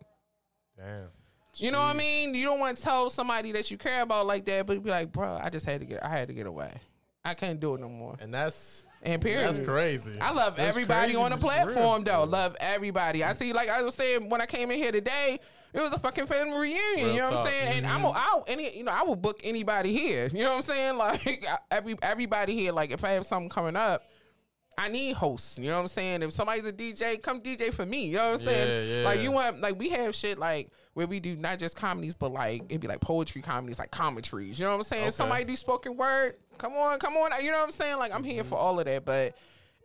Damn. You know what I mean? You don't want to tell somebody that you care about like that, but be like, bro, I just had to get, I had to get away. I can't do it no more. And that's and period. That's crazy. I love That's everybody crazy, on the platform real. though. Love everybody. I see, like I was saying when I came in here today, it was a fucking family reunion. Real you know what I'm saying? And I'm. Mm-hmm. I'll, any, you know, I will book anybody here. You know what I'm saying? Like every everybody here. Like if I have something coming up. I need hosts, you know what I'm saying? If somebody's a DJ, come DJ for me. You know what I'm saying? Yeah, Like you want like we have shit like where we do not just comedies, but like it'd be like poetry comedies, like commentaries. You know what I'm saying? Okay. Somebody do spoken word. Come on, come on. You know what I'm saying? Like I'm here mm-hmm. for all of that, but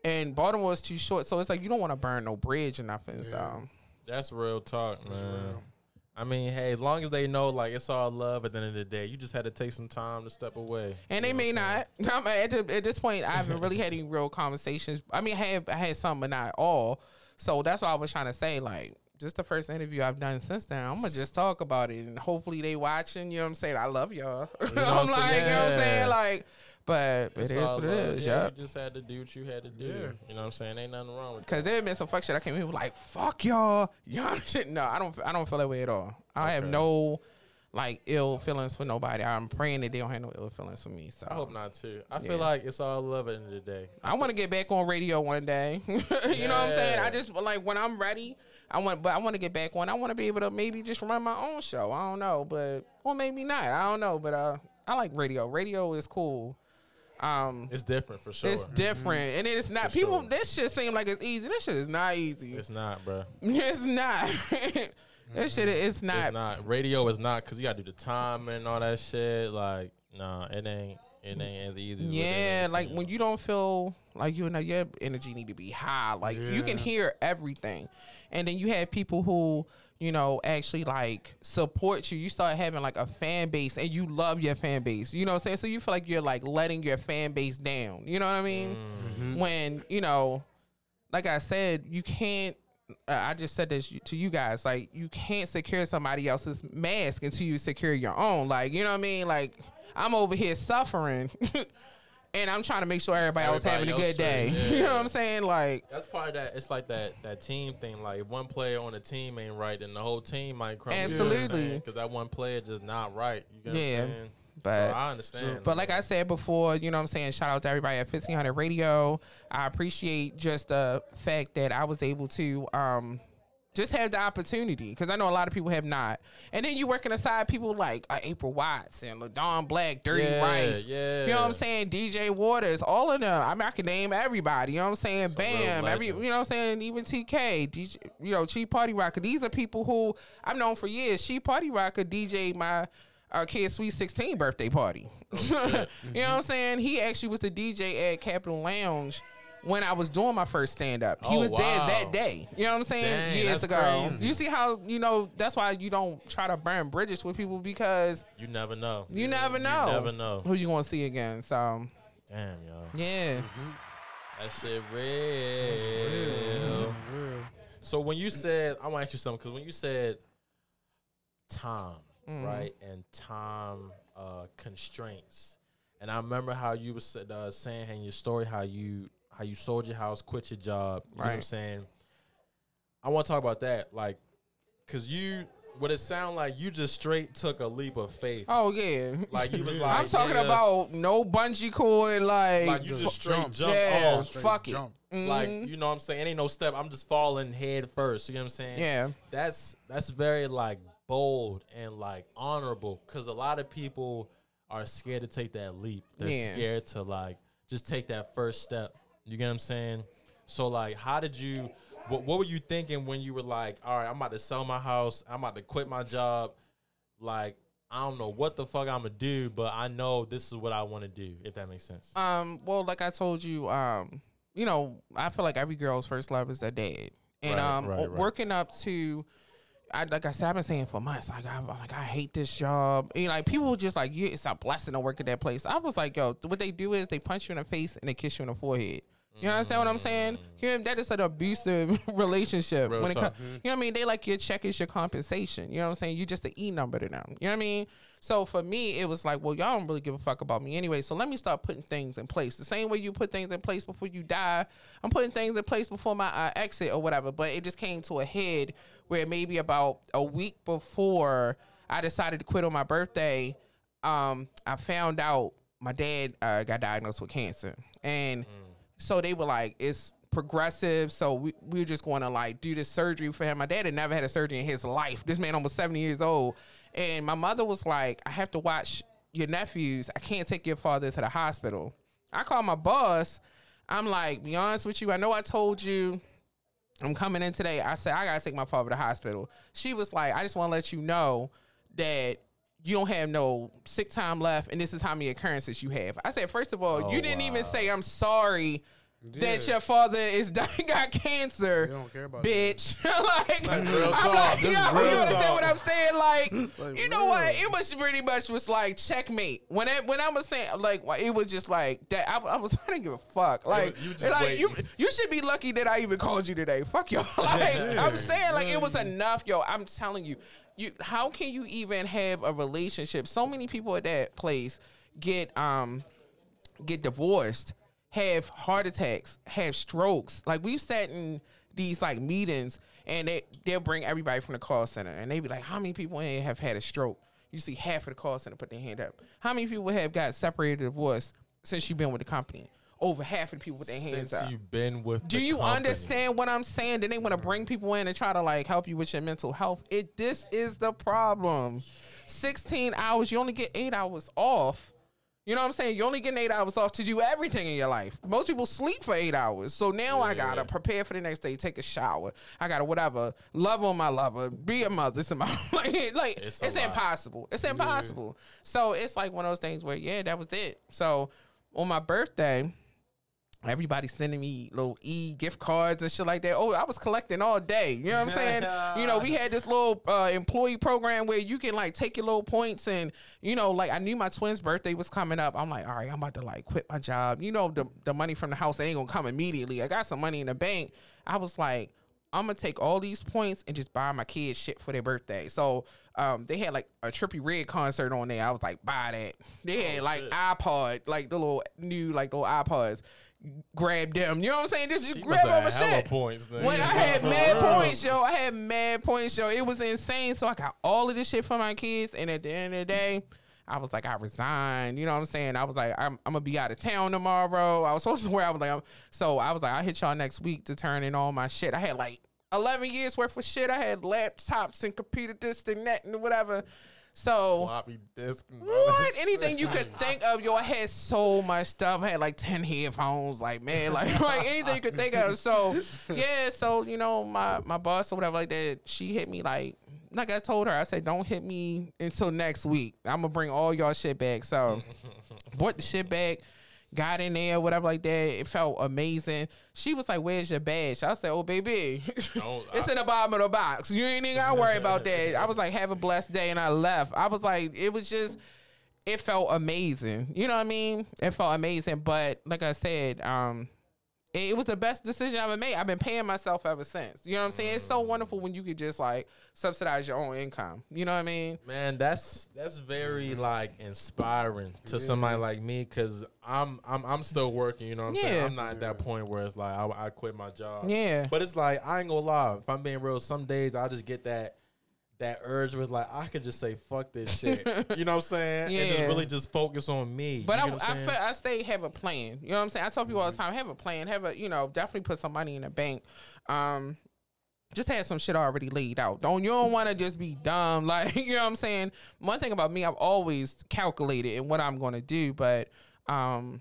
and Baltimore is too short, so it's like you don't want to burn no bridge or nothing. So That's real talk, man. I mean, hey, as long as they know, like it's all love. At the end of the day, you just had to take some time to step away. and they may not. I'm at, the- at this point, I haven't really had any real conversations. I mean, I have I had some, but not all. So that's what I was trying to say. Like, just the first interview I've done since then. I'm gonna just talk about it, and hopefully they watching. You know what I'm saying? I love y'all. know I'm I'm like, saying? you know what I'm saying? Like, but It's it is what it is. Yeah, Yeah. you just had to do what you had to do. You know what I'm saying? Ain't nothing wrong with it. Cause there have been some fuck shit I came in like fuck y'all, y'all shit. No, I don't. I don't feel that way at all. I have no like ill feelings for nobody. I'm praying that they don't have no ill feelings for me. So I hope not too. I Yeah. feel like it's all love at the end of the day. I want to get back on radio one day. you know what I'm saying? I Yeah. just like when I'm ready. I want, but I want to get back on. I want to be able to maybe just run my own show. I don't know, but or maybe not. I don't know, but uh, I like radio. Radio is cool. Um, It's different for sure. it's different, and it's not. For people, sure. this shit seem like it's easy. This shit is not easy. It's not, bro. It's not. this shit is not. It's not. Radio is not because you gotta do the time and all that shit. Like, nah, it ain't. It ain't as easy. as Yeah, like when you don't feel like you know your energy need to be high. Like you can hear everything, and then you have people who you know actually like support you. You start having like a fan base, and you love your fan base. You know what I'm saying? So you feel like you're like letting your fan base down. You know what I mean? When you know, like I said, you can't. Uh, I just said this to you guys. Like you can't secure somebody else's mask until you secure your own. Like you know what I mean? Like I'm over here suffering. And I'm trying to make sure everybody, else having a Everybody good day. else straight, You know what I'm saying? Like, That's part of that. It's like that that team thing. Like if one player on the team ain't right, then the whole team might crumble. Absolutely. Because that one player just not right. You get Yeah. what I'm saying? But I understand. But like I said before, you know what I'm saying? Shout out to everybody at 1500 Radio. I appreciate just the fact that I was able to um just have the opportunity because I know a lot of people have not. And then you working aside people like uh, April Watts and LaDon Black, Dirty Yeah, Rice. yeah. You know what I'm saying? DJ Waters, all of them. I mean, I can name everybody. You know what I'm saying? Some Bam. Every, you know what I'm saying? Even TK, DJ, you know, Cheap Party Rocker. These are people who I've known for years. Cheap Party Rocker DJ my uh, kid's sweet 16 birthday party. you know what I'm saying? He actually was the DJ at Capitol Lounge when I was doing my first stand up. He Oh, was there wow. that day. You know what I'm saying? Dang, Years ago. crazy. You see how, you know, that's why you don't try to burn bridges with people because You never know. you never know. You never know. Who you going to see again. So, Damn, yo. yeah. That shit real. So when you said, I want to ask you something because when you said time, Mhm. right, and time uh, constraints, and I remember how you was uh, saying in your story how you how you sold your house, quit your job. You know what I'm saying? I want to talk about that, like, cause you. What it sound like you just straight took a leap of faith. Oh yeah. Like you was like I'm talking nigga, about no bungee cord, like, like you just straight jump. jump yeah, off. fuck it. jump. Mm-hmm. Like you know what I'm saying? Ain't no step. I'm just falling head first. You know what I'm saying? yeah, That's that's very like bold and like honorable because a lot of people are scared to take that leap. They're Yeah. scared to like just take that first step. You get what I'm saying? So like, how did you? What, what were you thinking when you were like, all right, I'm about to sell my house. I'm about to quit my job. Like, I don't know what the fuck I'm gonna do, but I know this is what I want to do. If that makes sense. Um, well, like I told you, um, you know, I feel like every girl's first love is their dad, and Right, um, right, right. working up to. I, like I said, I've been saying for months, like I like I hate this job. And like people were just like, you, it's a blessing to work at that place. I was like, yo, what they do is they punch you in the face and they kiss you in the forehead. You understand what I'm saying? You know, that is an abusive relationship. Real when it comes, you know what I mean? They like your check is your compensation. You know what I'm saying? You're just an E number to them. You know what I mean? So for me, it was like, well, y'all don't really give a fuck about me anyway. So let me start putting things in place. The same way you put things in place before you die, I'm putting things in place before my uh, exit or whatever. But it just came to a head where maybe about a week before I decided to quit on my birthday, um, I found out my dad uh, got diagnosed with cancer, and so they were like, it's progressive. So we, we were just going to like do this surgery for him. My dad had never had a surgery in his life. This man almost 70 years old. And my mother was like, I have to watch your nephews. I can't take your father to the hospital. I called my boss. I'm like, be honest with you. I know I told you I'm coming in today. I said, I got to take my father to the hospital. She was like, I just want to let you know that you don't have no sick time left and this is how many occurrences you have. I said, first of all, Oh, you didn't even say I'm sorry that your father is dying got cancer. They don't care about bitch. like, I'm like, yo, you understand talk. what I'm saying? Like, Like, you know what? real. It was pretty much was like checkmate. When it, when I was saying like, it was just like that. I, I was I didn't give a fuck. Like, you like you you should be lucky that I even called you today. Fuck y'all. like, I'm saying like it was enough, yo. I'm telling you, you how can you even have a relationship? So many people at that place get um get divorced, have heart attacks, have strokes. Like we've sat in these like meetings and they they'll bring everybody from the call center and they be like, How many people in have had a stroke? You see half of the call center put their hand up. How many people have got separated or divorced since you've been with the company? Over half of the people with their hands Since up. you've been with, Do the you company. understand what I'm saying? Then they want to bring people in and try to like help you with your mental health. It this is the problem. 16 hours, you only get eight hours off. You know what I'm saying? You're only getting eight hours off to do everything in your life. Most people sleep for eight hours. So now I gotta prepare for the next day, take a shower. I gotta whatever, love on my lover, be a mother. It's, my, like, like, It's it's, a lot. impossible. It's impossible. So it's like one of those things where, yeah, that was it. So on my birthday, Everybody sending me little e gift cards and shit like that. Oh, I was collecting all day. You know what I'm saying? you know, we had this little uh, employee program where you can like take your little points and you know, like I knew my twin's birthday was coming up. I'm like, all right, I'm about to like quit my job. You know, the the money from the house ain't gonna come immediately. I got some money in the bank. I was like, I'm gonna take all these points and just buy my kids shit for their birthday. So um, they had like a Trippie Redd concert on there. I was like, buy that. They had like shit. iPod, like the little new like little iPods. Grab them. You know what I'm saying? Just, just grab must all my hella shit. points. When I had mad points, yo, I had mad points, yo. It was insane. So I got all of this shit for my kids, and at the end of the day, I was like, I resigned. You know what I'm saying? I was like, I'm, I'm gonna be out of town tomorrow. I was supposed to wear. I was like, I'm, so I was like, I hit y'all next week to turn in all my shit. I had like 11 years worth of shit. I had laptops and computer this and that and whatever. So Floppy disk. what? Anything you could think of, yo, I had so much stuff. I had like ten headphones, like man, like like anything you could think of. So yeah, so you know, my my boss or whatever like that, she hit me like like I told her, I said, don't hit me until next week. I'm gonna bring all y'all shit back. So brought the shit back. Got in there, whatever like that. It felt amazing. She was like, "Where's your badge?" I said, "Oh, baby, Don't- it's in the bottom of the box. You ain't even gotta worry about that." I was like, "Have a blessed day," and I left. I was like, it was just, it felt amazing. You know what I mean? It felt amazing. But like I said, um, it, it was the best decision I ever made. I've been paying myself ever since. You know what I'm saying? It's so mm. wonderful when you could just like subsidize your own income. You know what I mean? Man, that's that's very mm-hmm. like inspiring to somebody like me because I'm I'm I'm still working. You know what I'm saying? I'm not at that point where it's like I, I quit my job. Yeah. But it's like I ain't gonna lie. If I'm being real, some days I just get that that urge was like I could just say fuck this shit. you know what I'm saying? Yeah. And just really just focus on me. But you I, I, I'm I stay have a plan. You know what I'm saying? I tell people all the time, have a plan, have a you know, definitely put some money in the bank. Um, just have some shit already laid out. Don't you don't want to just be dumb, like you know what I'm saying. One thing about me, I've always calculated in what I'm going to do, but um,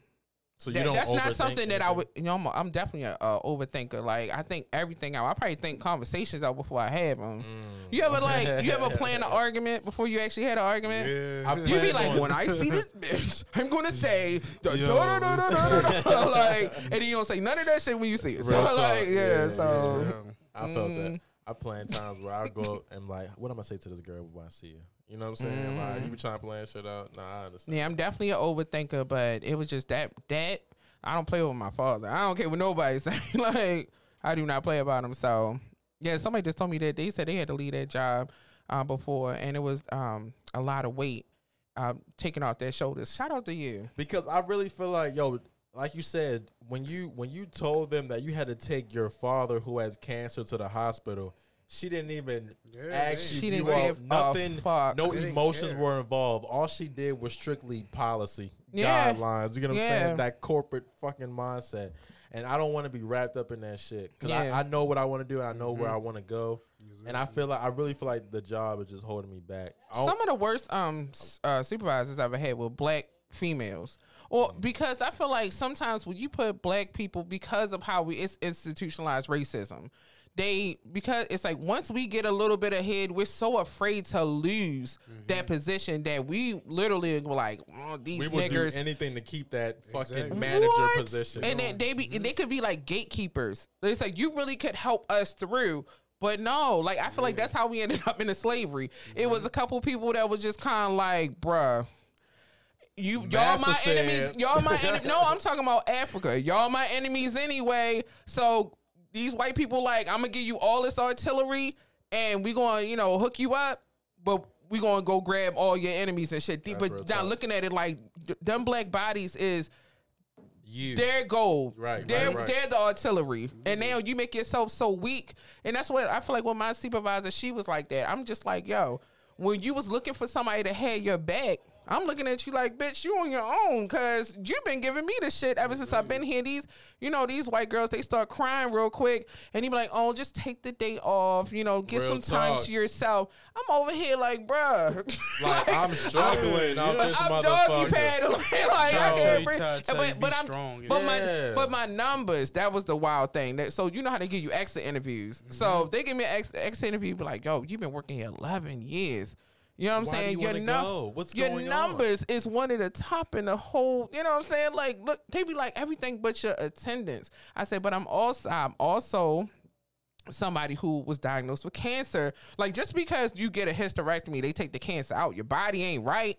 So you that- don't that's not something that I would. You know, I'm, I'm definitely a, a overthinker. Like I think everything out. I probably think conversations out before I have them. Mm. You ever like you ever plan an argument before you actually had an argument? Yeah. You be like, when I see this bitch, I'm gonna say da, da, da, da, da, da, da, like, and then you don't say none of that shit when you see it. So Real talk. like, yeah, Yeah, so. I felt Mm. that. I plan times where I go and like, what am I say to this girl when I see her? You know what I'm saying? Like, Mm. you be trying to plan shit out. Nah, I understand. yeah, I'm definitely an overthinker, but it was just that that I don't play with my father. I don't care what nobody say. like, I do not play about him. So yeah, somebody just told me that they said they had to leave that job uh, before, and it was um a lot of weight uh, taken off their shoulders. Shout out to you. because I really feel like yo, like you said, when you when you told them that you had to take your father who has cancer to the hospital, she didn't even Yeah, ask they- you. She didn't all- give nothing. fuck. No They emotions were involved. All she did was strictly policy Yeah. guidelines. You get what I'm Yeah. saying? That corporate fucking mindset. And I don't want to be wrapped up in that shit because Yeah. I, I know what I want to do and I know where Mm-hmm. I want to go. And I feel like I really feel like the job is just holding me back. Some of the worst um uh, supervisors I've ever had were black females. Or because I feel like sometimes when you put black people because of how we it's institutionalized racism, they because it's like once we get a little bit ahead, we're so afraid to lose that mm-hmm. position that we literally were like oh, these we niggers do anything to keep that fucking Exactly. manager What? position. And then they be and they could be like gatekeepers. It's like you really could help us through. But no, like I feel like that's how we ended up in the slavery. It was mm-hmm. a couple people that was just kind of like, bruh. You y'all my said- enemies. Y'all my enemy. No, I'm talking about Africa. Y'all my enemies anyway. So these white people like, I'm gonna give you all this artillery and we gonna, you know, hook you up, but we gonna go grab all your enemies and shit. real but now looking at it like th- them black bodies is you. they're gold. Right, They're right, right. they're the artillery. And mm-hmm. now you make yourself so weak. And that's what I feel like with my supervisor, she was like that. I'm just like, yo, when you was looking for somebody to have your back, I'm looking at you like, bitch, you on your own, cause you've been giving me the shit ever since I've been here. These, you know, these white girls, they start crying real quick, and you be like, oh, just take the day off, you know, get Real some time talk. to yourself. I'm over here like, bruh, Like I'm struggling out this I'm doggy motherfucker. paddling. like I Tell can't you, breathe. tell- tell you But, be but I'm strong, but yeah. my but my numbers. That was the wild thing. That so you know how they give you exit interviews. So mm-hmm. they give me an ex, exit interview. Be like, yo, you've been working here 11 years. You know what I'm Why do saying? you your num- go? What's your going on? numbers is one of the top in the whole. You know what I'm saying? Like, look, they be like everything but your attendance. I said, but I'm also I'm also somebody who was diagnosed with cancer. Like just because you get a hysterectomy, they take the cancer out. Your body ain't right.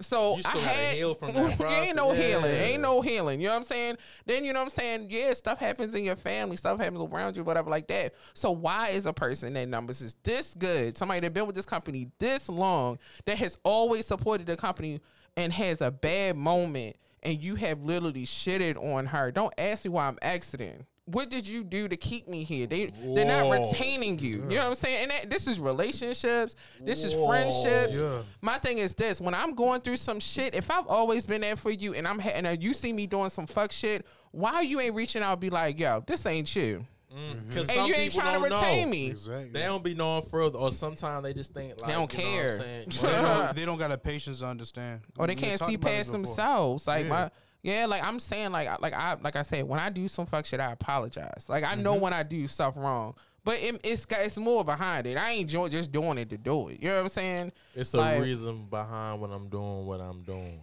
So You still I had, heal from that ain't no process. healing. Ain't no healing. You know what I'm saying? Then you know what I'm saying? Yeah, stuff happens in your family, stuff happens around you, whatever like that. So why is a person that numbers is this good, somebody that been with this company this long, that has always supported the company and has a bad moment and you have literally shitted on her. Don't ask me why I'm exiting. What did you do to keep me here? They they're not retaining you. You know what I'm saying? And that, this is relationships. This is friendships. Yeah. My thing is this: when I'm going through some shit, if I've always been there for you, and I'm ha- and you see me doing some fuck shit, why you ain't reaching out? Be like, yo, this ain't you. Mm, mm-hmm. Because And you ain't trying to retain me. Exactly. They don't be knowing further, or sometimes they just think like they don't you know what I'm care. saying? Well, they, don't, they don't got the patience to understand. or they We can't see past themselves. Like Yeah. my yeah, like I'm saying, like I- like I like I said, when I do some fuck shit, I apologize. Like I Mm-hmm. know when I do stuff wrong, but it, it's got it's more behind it. I ain't just doing it to do it. You know what I'm saying? It's a Like- reason behind what I'm doing, what I'm doing.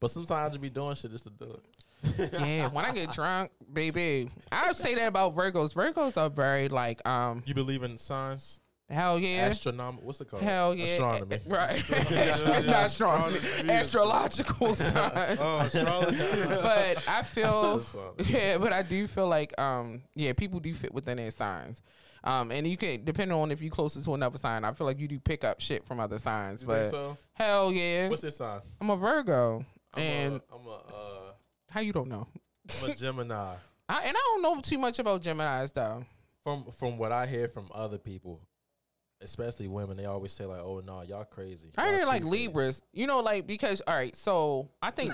But sometimes you be doing shit just to do it. Yeah, when I get drunk, baby, I say that about Virgos. Virgos are very like um You believe in signs? Hell yeah. Astronomy. What's it called? Hell yeah, Astronomy. right? it's not astronomy, astrological sign. Oh, astrology. but I feel astrology. yeah, but I do feel like um yeah, people do fit within their signs. Um, and you can depending on if you're closer to another sign, I feel like you do pick up shit from other signs. You but think so? hell yeah, What's this sign? I'm a Virgo, I'm and a, I'm a, uh, how you don't know? I'm a Gemini. I, and I don't know too much about Gemini's though. From from what I hear from other people, especially women, they always say like, "Oh no, y'all crazy." I Y'all hear like two-faced." Libras, you know, like because all right, so I think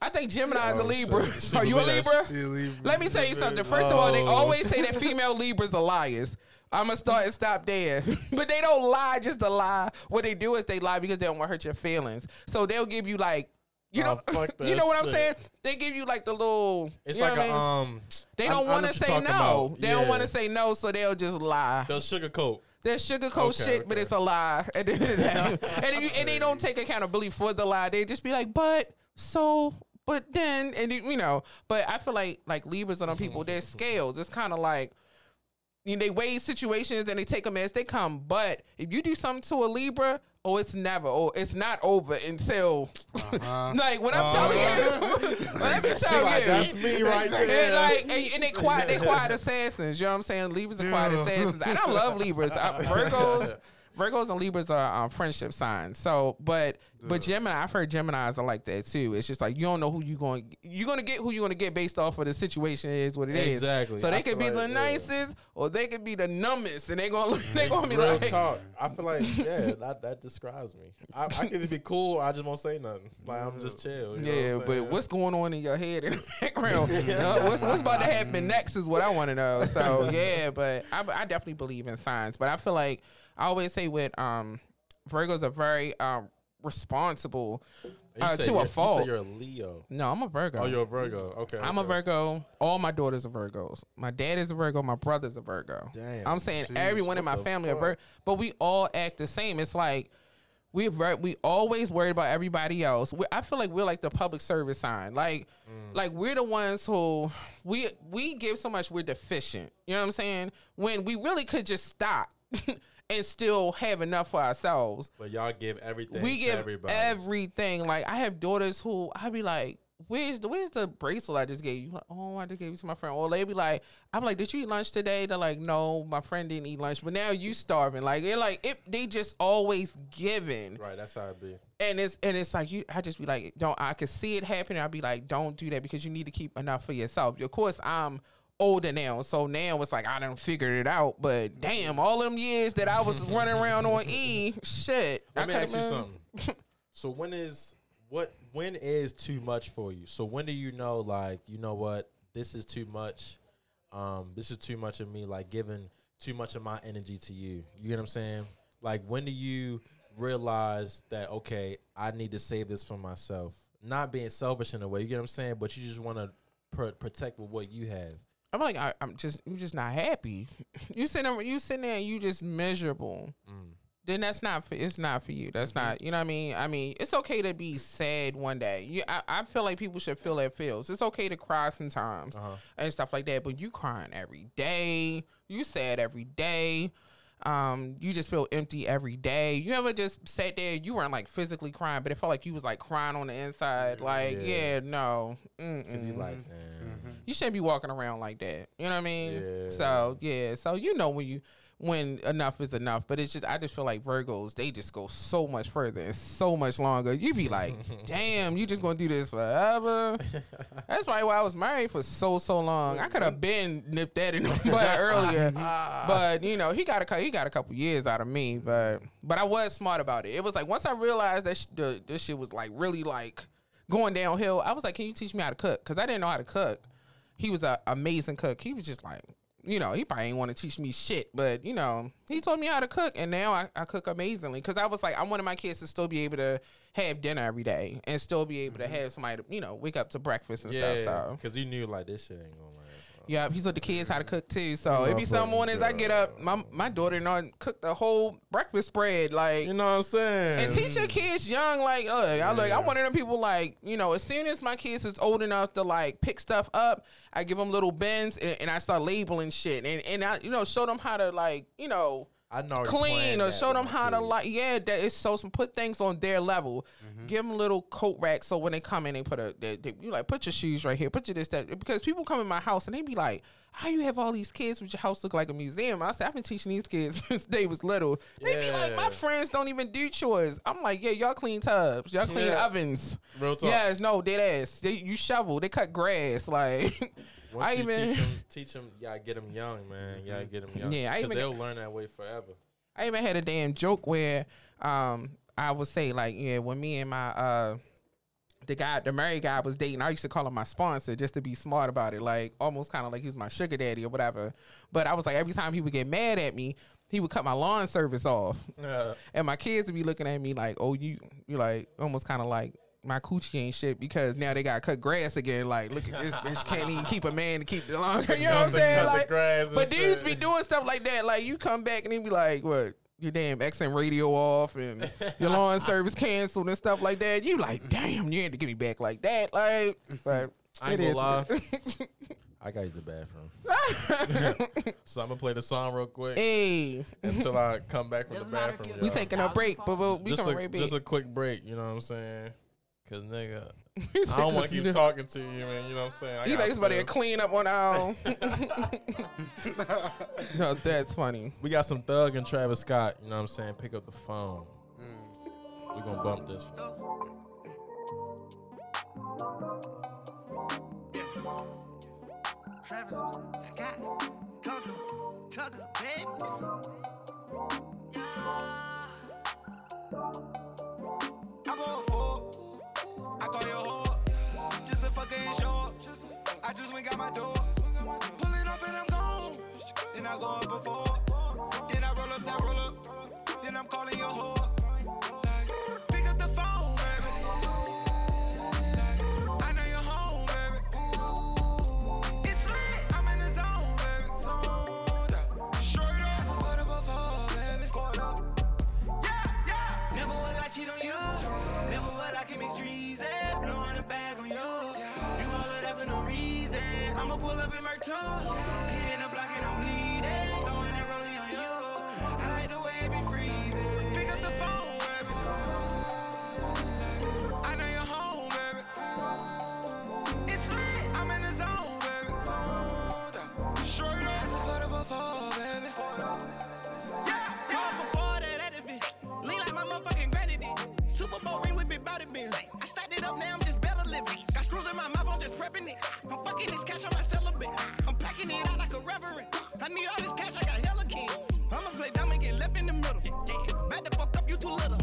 I think Gemini's a Oh, Libra. shit. Are you a Libra? See, Libra. Let me tell you something. First of all, they Oh. always say that female Libras are liars. I'm gonna start and stop there, but they don't lie just to lie. What they do is they lie because they don't want to hurt your feelings. So they'll give you like, you know, Oh, fuck you know what I'm saying? They give you like the little. It's you know like what a I mean? um. They don't want to say no. about. They don't want to say no, so they'll just lie. They'll sugarcoat. They're sugarcoat Okay, shit, but it's a lie at the end of and, you, and they don't take accountability for the lie. They just be like, but so, but then, and you know. But I feel like like Libras on them people, they're scales. It's kind of like. You know, they weigh situations and they take them as they come. But if you do something to a Libra, oh, it's never, oh, it's not over until, uh-huh. like what I'm telling uh-huh. you. Let me tell like, you, "That's me right And, there." like, and, and they quiet, they quiet assassins. You know what I'm saying? Libras are quiet assassins, and I love Libras. I, Virgos, Virgos and Libras are um, friendship signs. So, but but Gemini, I've heard Gemini's are like that too. It's just like you don't know who you going, you're gonna get who you're gonna get based off of the situation is what it is. Exactly. So they I could be like, the yeah. nicest, or they could be the numbest, and they gonna they gonna be Real like. talk. I feel like yeah, that that describes me. I, I can be cool. I just won't say nothing. Like I'm just chill. you know Yeah, what but what's going on in your head in the background? Uh, what's what's about to happen next is what I want to know. So yeah, but I, I definitely believe in signs, But I feel like I always say with um Virgos are very um responsible You uh, say to a you fault. say you're a Leo. no, I'm a Virgo. Oh, you're a Virgo. Okay. I'm a. Virgo. All my daughters are Virgos. My dad is a Virgo. My brother's a Virgo. Damn, I'm saying jeez, everyone in my family are? Virgo, but we all act the same. It's like we we always worried about everybody else. We, I feel like we're like the public service sign. Like Mm. like we're the ones who we we give so much we're deficient. You know what I'm saying? When we really could just stop and still have enough for ourselves But y'all give everything. we to give everybody. everything. Like I have daughters who I be like, "Where's the where's the bracelet I just gave you?" Like, oh, I just gave it to my friend. Or they be like, "I'm like, did you eat lunch today?" They're like, "No, my friend didn't eat lunch, but now you starving." Like they're like, it, they just always giving, Right. That's how it be. and it's and it's like you. I just be like, don't. I could see it happening. I'd be like, don't do that because you need to keep enough for yourself. Of course, I'm. Older now, so now it's like I done figured it out. But damn, all them years that I was running around on E, shit. Let I me coulda ask you been- something. so when is what when is too much for you? So when do you know like you know what this is too much? Um, this is too much of me. Like giving too much of my energy to you. You get what I'm saying? Like when do you realize that okay, I need to save this for myself? Not being selfish in a way. You get what I'm saying? But you just want to pr- protect with what you have. I'm like, I, I'm just, you're just not happy. You sitting, there, you sitting there, and you just miserable. Mm. Then that's not for, it's not for you. That's not, you know what I mean. I mean, it's okay to be sad one day. You, I, I feel like people should feel that feels. It's okay to cry sometimes uh-huh. and stuff like that. But you crying every day. You sad every day. Um, you just feel empty every day. You ever just sat there? You weren't like physically crying, but it felt like you was like crying on the inside. Like, Yeah. yeah, no, Cause you like, Mm-hmm. you shouldn't be walking around like that. You know what I mean? Yeah. So yeah, so you know when you when enough is enough. But it's just I just feel like Virgos they just go so much further and so much longer. You be like, damn, you just gonna do this forever. That's probably why I was married for so so long. I could have been nipped that in the butt earlier, ah. but you know he got a he got a couple years out of me. But but I was smart about it. It was like once I realized that sh- the, this shit was like really like going downhill. I was like, can you teach me how to cook? Because I didn't know how to cook. He was an amazing cook. He was just like. You know, he probably ain't want to teach me shit, but you know, he taught me how to cook, and now I, I cook amazingly. Cause I was like, I wanted my kids to still be able to have dinner every day, and still be able to mm-hmm. have somebody to, you know, wake up to breakfast and yeah, stuff. So because you knew like this shit ain't gonna last. Yeah, he taught the kids how to cook too. So it be some mornings I get up, my my daughter and I cook the whole breakfast spread, like You know what I'm saying? and teach your kids young, like, uh, I like, I'm one of them people, like, you know, as soon as my kids is old enough to like pick stuff up, I give them little bins and, and I start labeling shit, and and I, you know, show them how to like, you know, I know clean or show them how to like, yeah, that is so some put things on their level. Mm-hmm. Give them little coat racks so when they come in, they put a, they, they, you like put your shoes right here, put your this that because people come in my house and they be like. How you have all these kids with your house look like a museum? I said I've been teaching these kids since they was little. They be like, my friends don't even do chores. I'm like, yeah, y'all clean tubs, y'all clean Yeah. ovens. Real talk. Yes, no, dead ass. They, you shovel, they cut grass. Like, Once I you even teach them, teach them, you gotta get them young, man. You gotta get them young. Yeah, I even- they'll learn that way forever. I even had a damn joke where um I would say like yeah when me and my uh the guy the married guy was dating I used to call him my sponsor just to be smart about it like almost kind of like he was my sugar daddy or whatever but I was like every time he would get mad at me he would cut my lawn service off Yeah. and my kids would be looking at me like oh you you like almost kind of like my coochie ain't shit because now they got to cut grass again. Like, look at this bitch can't even keep a man to keep the lawn. You know what I'm saying? cut the Like, grass but dudes be doing stuff like that. Like, you come back and they be like, what? Your damn XM radio off and your lawn service canceled and stuff like that. You like, damn, you had to get me back like that. Like, but I it ain't gonna lie. I gotta use the bathroom. so I'm gonna play the song real quick hey, until I come back from the Doesn't matter if bathroom. we taking a break, but we'll, we just coming a, right back. just a quick break, you know what I'm saying? Cause nigga, I don't want 'cause to keep talking to you, man. You know what I'm saying? I You got like somebody to clean up on our no, that's funny. We got some Thug and Travis Scott. You know what I'm saying? Pick up the phone. Mm. We gonna bump this. Travis Scott, Thugger, Thugger, baby. I to show up. I just went got my door. Pull it off and I'm gone. Then I go up before. Then I roll up that roll up. Then I'm calling your whore. Up in two. Hitting the block and I'm bleeding. Throwing that on you. I like the way it be freezing. Pick up the phone, baby. I know you're home, baby. It's lit. I'm in the zone, baby. Straight up. I just put up a phone, baby. Before that, lean like my motherfucking. Super Bowl ring with body. I stacked it up, now I'm just better living. Got screws in my mouth, Prepping it. I'm fucking this cash, I'm not celibate. I'm packing it out like a reverend. I need all this cash, I got hella king. I'ma play dumb and get left in the middle. Back the fuck up, you too little.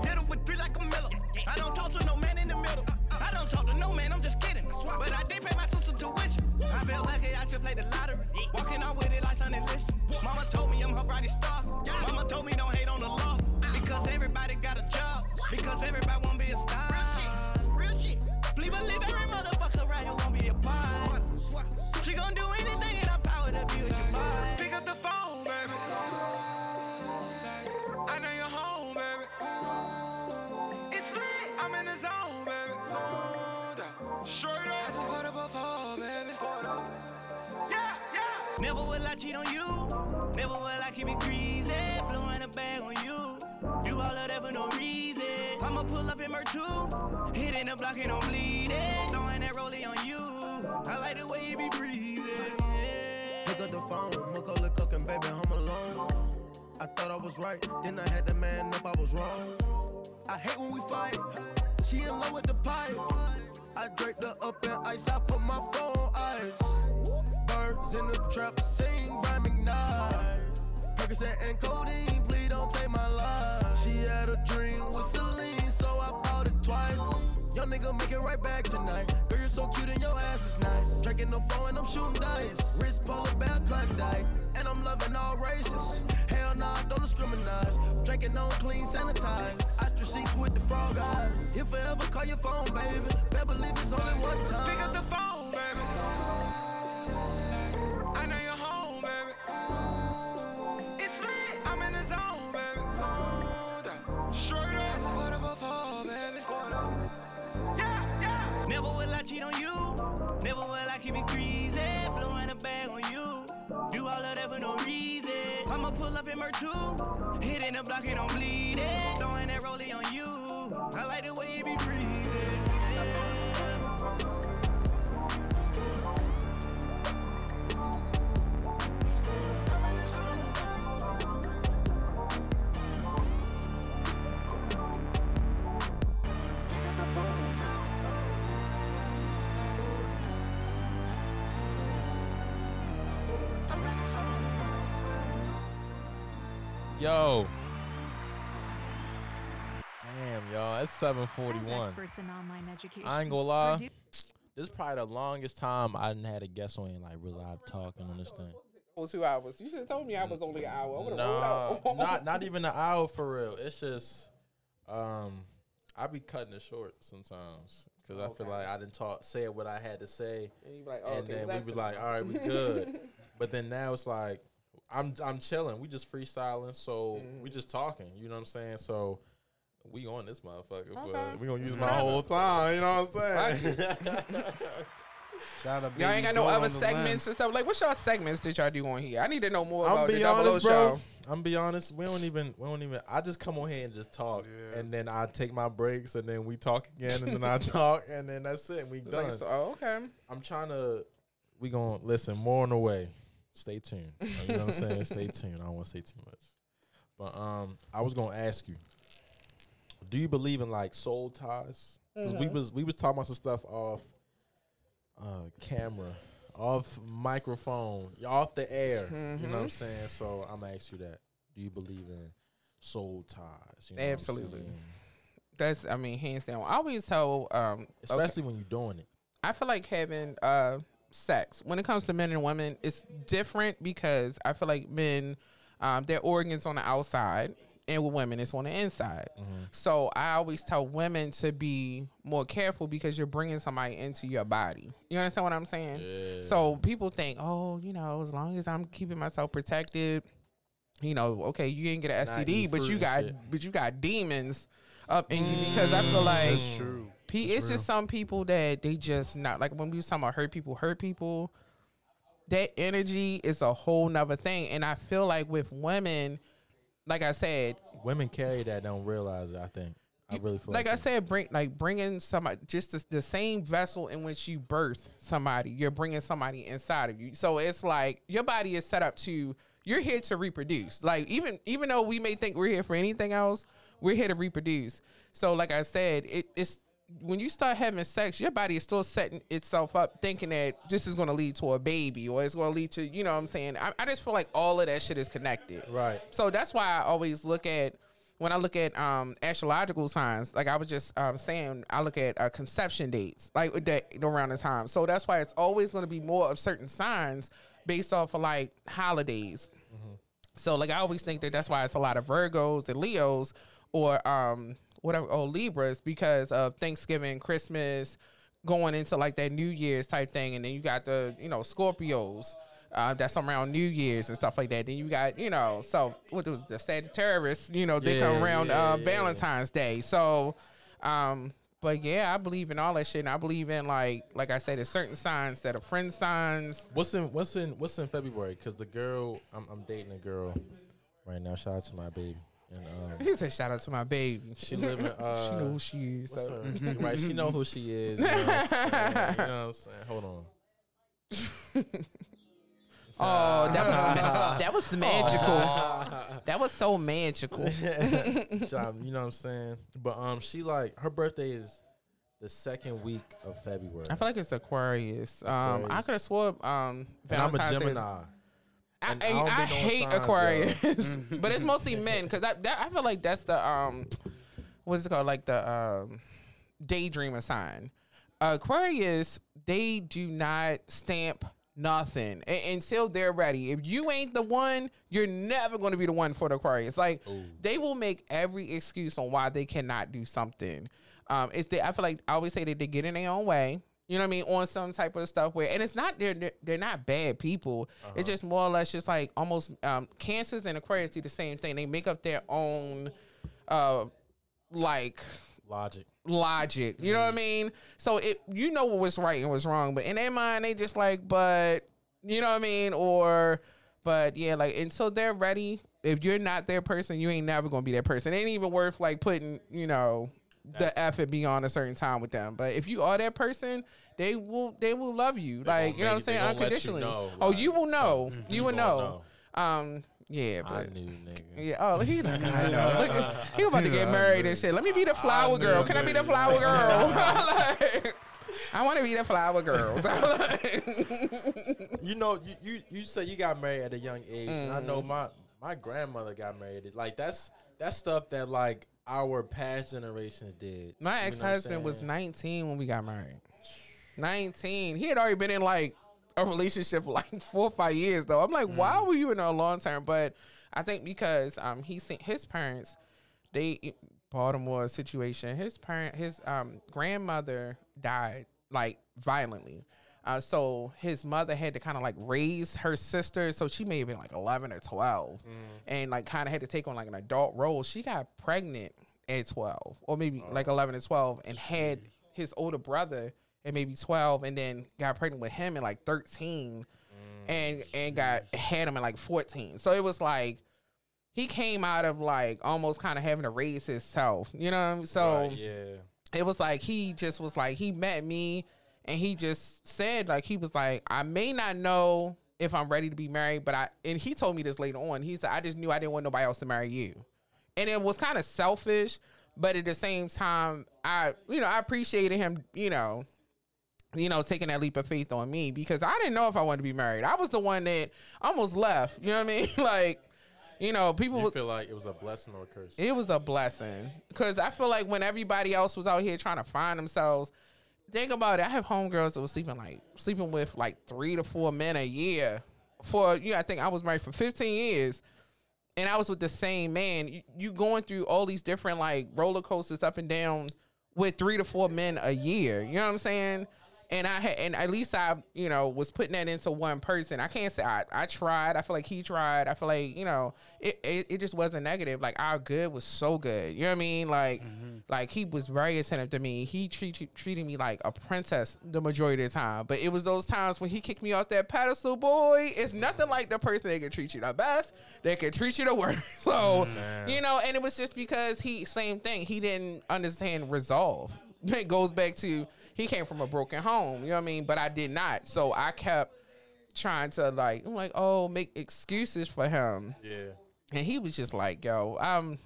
Hit him with three like a miller. I don't talk to no man in the middle. I don't talk to no man, I'm just kidding. But I did pay my sister tuition. I feel lucky I should play the lottery. Walking out with it like Sunday list. Mama told me I'm her brightest star. Mama told me don't hate on the law. Because everybody got a job. Because everybody wanna be a star. Real shit. Real shit. Please believe every Never will I cheat on you. Never will I keep it greasy. Blowing a bag on you. Do all of that for no reason. I'ma pull up in Mer 2. Hitting the block and I'm bleeding. Throwing that rolling on you. I like the way you be freezing. Pick up the phone, it cooking, baby, home alone. I thought I was right. Then I had to man up, I was wrong. I hate when we fight. She in love with the pipe. I draped her up in ice, I put my phone on ice. Birds in the trap, sing by McKnight. Percocet and codeine, please don't take my life. She had a dream with Celine, so I bought it twice. Young nigga make it right back tonight. Girl, you're so cute and your ass is nice. Drinking the phone and I'm shooting dice. Wrist polar bear Klondike, and I'm loving all races. Hell nah, don't discriminate. Drinking on clean, sanitized. Ostrich sheets with the frog eyes. If I ever call your phone, baby, better believe it's only one time. Pick up the phone, cheat on you. Never will I keep it greasy. Blowing a bag on you. Do all of that for no reason. I'ma pull up in Mer 2. Hitting the block, it don't bleed it. Throwing that rollie on you. I like the way you be free. Yo. Damn, y'all. It's 741. experts in online education. I ain't gonna lie. Purdue- This is probably the longest time I done had a guest on and like real live talking on this thing. Oh, two hours. You should have told me I was only an hour. I would've No, rolled out. not not even an hour for real. It's just um I be cutting it short sometimes because I feel like I didn't talk say what I had to say, And you be like, oh, and okay, then we that's be like, all right, we good. but then now it's like I'm I'm chilling. We just freestyling, so Mm-hmm. we just talking. You know what I'm saying? So. We on this motherfucker, Okay. but we gonna use my whole time. You know what I'm saying? Shout out Y'all ain't got no other segments lens. and stuff. Like, what's y'all segments that y'all do on here? I need to know more I'm about the be Double honest, bro. show. I'm be honest. We don't even. We don't even. I just come on here and just talk, and then I take my breaks, and then we talk again, and then I talk, and then that's it. And we Like, done. so- oh, okay. I'm trying to. We gonna listen more on the way. Stay tuned. You know what I'm saying? Stay tuned. I don't want to say too much, but um, I was gonna ask you. Do you believe in like soul ties? Because we Mhm. was we was talking about some stuff off uh, camera, off microphone, off the air. You know what I'm Mhm. saying? So I'm gonna ask you that. Do you believe in soul ties? You know Absolutely. That's, I mean, hands down. I always tell, um, okay, Especially when you're doing it. I feel like having uh sex when it comes to men and women it's different because I feel like men um their organs on the outside and with women it's on the inside. So I always tell women to be more careful because you're bringing somebody into your body. You understand what I'm saying? So people think, "Oh, you know, as long as I'm keeping myself protected, you know, okay, you didn't get an STD, but you got shit. but you got demons up in you because I feel like That's true. P, it's just some people that they just not like when we was talking about hurt people, hurt people. That energy is a whole nother thing, and I feel like with women, like I said, Women carry that, don't realize it. I think. I really feel like like, I said, bring like bringing somebody just the, the same vessel in which you birth somebody. You're bringing somebody inside of you, so it's like your body is set up to. You're here to reproduce. Like even even though we may think we're here for anything else, we're here to reproduce. So like I said, it, it's when you start having sex, your body is still setting itself up, thinking that this is going to lead to a baby or it's going to lead to, you know what I'm saying? I, I just feel like all of that shit is connected. Right. So that's why I always look at, when I look at um, astrological signs, like I was just um, saying, I look at uh, conception dates, like that around the time. So that's why it's always going to be more of certain signs based off of like holidays. So like I always think that that's why it's a lot of Virgos and Leos or um whatever or Libras because of Thanksgiving, Christmas, going into like that New Year's type thing, and then you got the you know Scorpios. Uh, that's around New Year's and stuff like that. Then you got, you know, so what was the Sagittarius, you know, they come around yeah, uh, yeah. Valentine's Day. So, um, but yeah, I believe in all that shit. And I believe in like, like I said, there's certain signs that are friend signs. What's in what's in what's in February? Because the girl I'm, I'm dating a girl right now. Shout out to my baby. And um, He said, "Shout out to my baby." she live in. Uh, she know who she is. so- right, she know who she is. You know what I'm saying? You know what I'm saying? Hold on. Oh, that was that was magical. that was so magical. You know what I'm saying? But um, she like her birthday is the second week of February. I feel like it's Aquarius. Um, I could have swore um, and I'm a Valentine's Day is- Gemini. I, I, I hate signs. Aquarius, but it's mostly men because that, that I feel like that's the um, what's it called? Like the um, daydreamer sign. Aquarius, they do not stamp nothing A- until they're ready. If you ain't the one, you're never going to be the one for the Aquarius. Like they will make every excuse on why they cannot do something. Um, it's the, I feel like I always say that they get in their own way. You know what I mean? On some type of stuff where, and it's not they're they're- not bad people. It's just more or less just like almost um, cancers and Aquarius do the same thing. They make up their own, uh, like Logic. logic. You know what I mean? So it you know what was right and what's wrong, but in their mind they just like, but you know what I mean? Or but yeah, like until they're ready, if you're not their person, you ain't never gonna be that person. It ain't even worth like putting, you know, the effort beyond a certain time with them. But if you are that person, they will they will love you. like, you know what I'm saying? gonna you Unconditionally. know, oh, you will know. something. You You will gonna know. Um yeah, I but knew, nigga. yeah. Oh, he like, I know. Look, at- he about to get married and shit. Let me be the flower girl. Can I be the flower girl? Like, I want to be the flower girl. You know, you, you you say you got married at a young age, and I Mm-hmm. know my my grandmother got married. Like that's that's stuff that like our past generations did. My ex husband was 19 when we got married. 19. He had already been in like a relationship for like four or five years though. I'm like, Mm. why were you in a long term? But I think because um he sent his parents, they Baltimore situation. His parent, his um grandmother died like violently. Uh, so his mother had to kind of like raise her sister. So she may have been like 11 or 12 Mm. and like kind of had to take on like an adult role. She got pregnant at 12 or maybe Oh. like 11 or 12 and had his older brother at maybe 12 and then got pregnant with him at like 13 Mm. and and got had him at like 14. So it was like he came out of like almost kind of having to raise himself, you know. What I mean? So Right, yeah. it was like he just was like he met me and he just said like he was like I may not know if I'm ready to be married, but I and he told me this later on. He said I just knew I didn't want nobody else to marry you, and it was kind of selfish, but at the same time I you know I appreciated him you know you know, taking that leap of faith on me because I didn't know if I wanted to be married. I was the one that almost left. You know what I mean? like, you know, people You feel like it was a blessing or a curse? it was a blessing because I feel like when everybody else was out here trying to find themselves, think about it. I have homegirls that was sleeping like sleeping with like three to four men a year. For you, know, I think I was married for 15 years, and I was with the same man. You, you going through all these different like roller coasters up and down with three to four men a year. You know what I'm saying? And I had, and at least I, you know, was putting that into one person. I can't say I, I tried. I feel like he tried. I feel like, you know, it, it, it just wasn't negative. Like our good was so good. You know what I mean? Like, mm-hmm. like he was very attentive to me. He treat, treated me like a princess the majority of the time. But it was those times when he kicked me off that pedestal, boy. It's nothing mm-hmm. like the person that can treat you the best. That can treat you the worst. So, mm-hmm. you know, and it was just because he, same thing. He didn't understand resolve. It goes back to he came from a broken home. You know what I mean? But I did not. So I kept trying to like, I'm like, oh, make excuses for him. Yeah. And he was just like, yo, I'm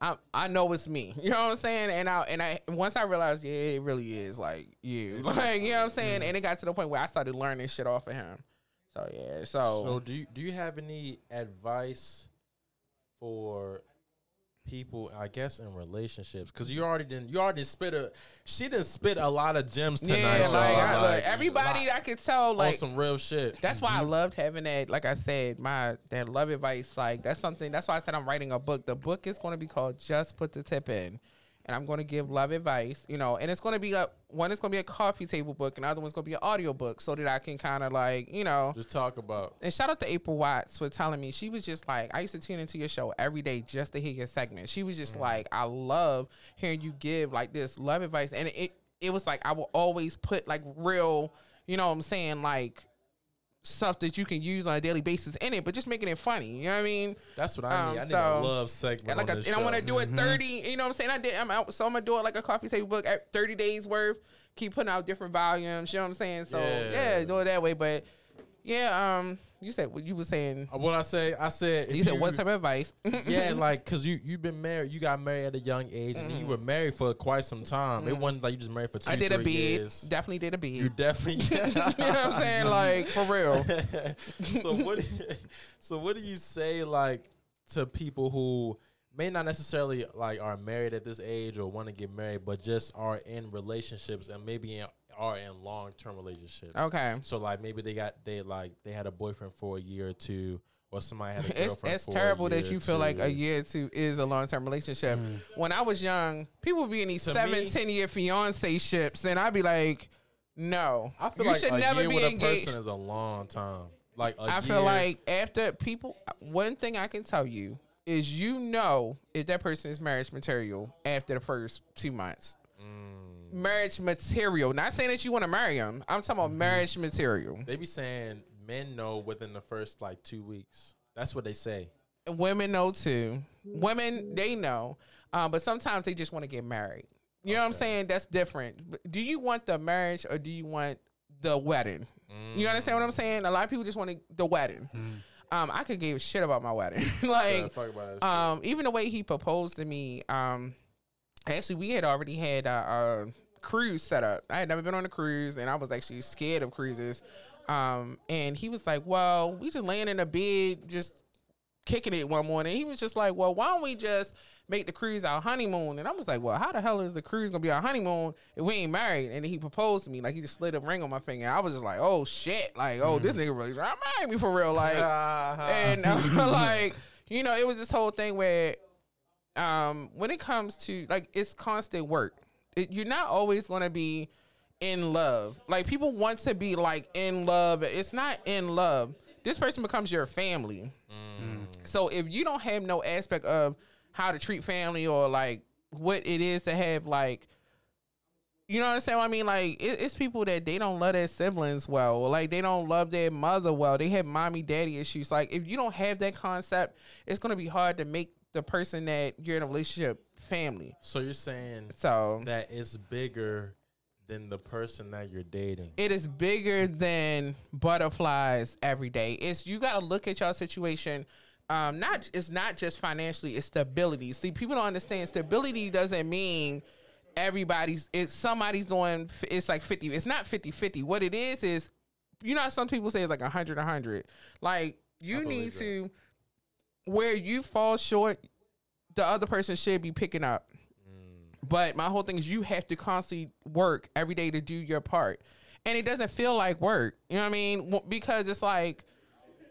I I know it's me. You know what I'm saying? And I and I once I realized, yeah, it really is like you. Like, you know what I'm saying? And it got to the point where I started learning shit off of him. So yeah. So, So do you, do you have any advice for people? I guess in relationships because you already didn't. You already spit a. She didn't spit a lot of gems tonight. yeah, like, I, Like, everybody I could tell like some real shit. That's why I loved having that. Like I said, my that love advice. Like that's something. That's why I said I'm writing a book. The book is going to be called "Just Put the Tip In," and I'm going to give love advice. You know, and it's going to be a one. is going to be a coffee table book, and the other one's going to be an audio book, so that I can kind of like you know. Just talk about. And shout out to April Watts for telling me she was just like I used to tune into your show every day just to hear your segment. She was just mm-hmm. like I love hearing you give like this love advice, and it it was like I will always put like real, you know what I'm saying like stuff that you can use on a daily basis in it, but just making it funny. You know what I mean? That's what I Um, need. I need so- a love segment And like, a, and I want to do it 30. You know what I'm saying? I did. I'm out, so I'm gonna do it like a coffee table book at 30 days worth. Keep putting out different volumes. You know what I'm saying? So Yeah. yeah, do it that way. But Yeah. Um. You said what you were saying. Uh, What I say, I said. if You said what type of advice? yeah, like because you you've been married, you got married at a young age, and you were married for quite some time. It wasn't like you just married for two. I did a three bid. Years. Definitely did a bid. You definitely. you know what I'm saying? Like for real. so what? so what do you say like to people who may not necessarily like are married at this age or want to get married, but just are in relationships and maybe in, are in long term relationships? Okay. So like maybe they got they like they had a boyfriend for a year or two, or somebody had a It's girlfriend. it's for a terrible that you or feel like a year or two is a long term relationship. Mm. When I was young, people would be in these To seven, me- ten year fiance ships, and I'd be like, no, I feel you like should a never year be with a person is a long time. Like I I feel like after people, one thing I can tell you is you know if that person is marriage material after the first two months. Mm. Marriage material. Not saying that you want to marry him. I'm talking about Mm-hmm. marriage material. they be saying men know within the first like two weeks. That's what they say. Women know too. Women they know, um, but sometimes they just want to get married. You know what I'm saying? That's different. Do you want the marriage or do you want the wedding? You understand what I'm saying? A lot of people just want the wedding. Um, I could give a shit about my wedding. like, Sure, fuck about that um, even the way he proposed to me. Um, actually, we had already had a, cruise set up. I had never been on a cruise, and I was actually scared of cruises. Um, and he was like, "Well, we just laying in a bed, just kicking it one morning." He was just like, "Well, why don't we just make the cruise our honeymoon?" And I was like, "Well, how the hell is the cruise gonna be our honeymoon if we ain't married?" And then he proposed to me, like he just slid a ring on my finger. I was just like, "Oh shit!" Like, "Oh, this nigga really trying to marry me for real?" Like, and uh, like you know, it was this whole thing where um when it comes to like it's constant work. It, you're not always going to be in love. Like people want to be like in love. It's not in love. This person becomes your family. So if you don't have no aspect of how to treat family or like what it is to have like you know what I'm saying? I mean, like it, it's people that they don't love their siblings well, like they don't love their mother well. They have mommy daddy issues. Like if you don't have that concept, it's gonna be hard to make the person that you're in a relationship family. So you're saying So that it's bigger than the person that you're dating. it is bigger than butterflies every day. It's you got to look at your situation. Um, not it's not just financially, it's stability. See, people don't understand stability doesn't mean everybody's. It's somebody's doing. It's like fifty. It's not 50-50. What it is is, you know, how some people say it's like 100 100 Like you need to, where you fall short, the other person should be picking up. But my whole thing is you have to constantly work every day to do your part. And it doesn't feel like work. You know what I mean? Because it's like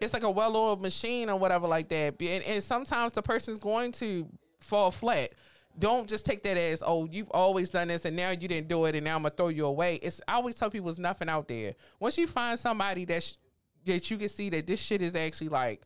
it's like a well-oiled machine or whatever like that. And, and sometimes the person's going to fall flat. Don't just take that as, oh, you've always done this and now you didn't do it and now I'm gonna throw you away. It's I always tell people there's nothing out there. Once you find somebody that sh- that you can see that this shit is actually like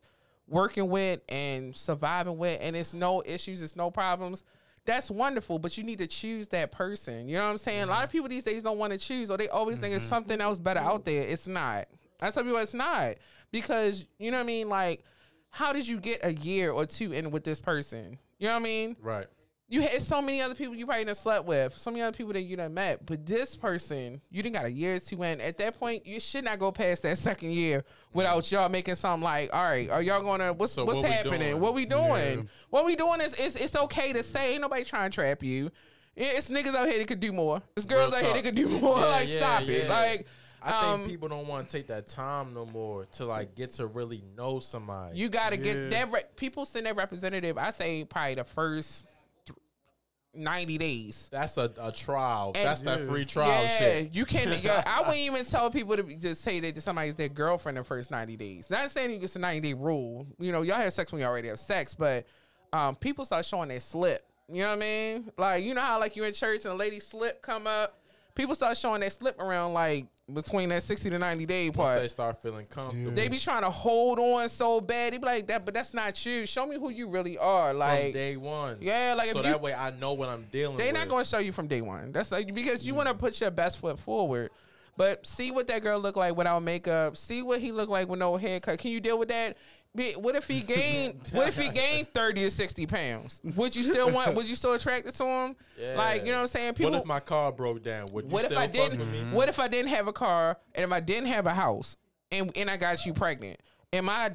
working with and surviving with and it's no issues, it's no problems. That's wonderful, but you need to choose that person. You know what I'm saying? A lot of mm-hmm. people these days don't want to choose, or they always think it's mm-hmm. something else better out there. It's not. I tell people it's not because you know what I mean. Like, how did you get a year or two in with this person? You know what I mean? Right. You had so many other people you probably done slept with, so many other people that you done met, but this person you didn't got a year or two in. At that point, you should not go past that second year without y'all making something like, all right, are y'all gonna what's So what's what happening? What we doing? What we doing is it's it's okay to say. Ain't nobody trying to trap you. It's niggas out here that could do more. It's girls Real out here that could do more. Yeah, like yeah, stop it. Like I um, think people don't want to take that time no more to like get to really know somebody. You got to get that. Re- people send their representative. I say probably the first 90 days. That's a, a trial. And That's yeah. that free trial yeah, shit. You can't. Yeah, I wouldn't even tell people to be, just say that somebody's their girlfriend the first 90 days. Not saying it's a 90 day rule. You know, y'all have sex when you already have sex, but um, people start showing their slip. You know what I mean? Like, you know how like you in church and a lady slip come up? People start showing their slip around like between that sixty to ninety day Once part. they start feeling comfortable. They be trying to hold on so bad. They be like that, but that's not you. Show me who you really are. Like from day one. Yeah, like, so if that you- way I know what I'm dealing They're with. not going to show you from day one. That's like because you mm. want to put your best foot forward. But see what that girl look like without makeup. See what he look like with no haircut. Can you deal with that? Be- What if he gained? what if he gained thirty or sixty pounds? Would you still want? Would you still attracted to him? Like you know what I'm saying? People. what if my car broke down? Would you what if I didn't? me? What if I didn't have a car and if I didn't have a house? and and I got you pregnant. Am I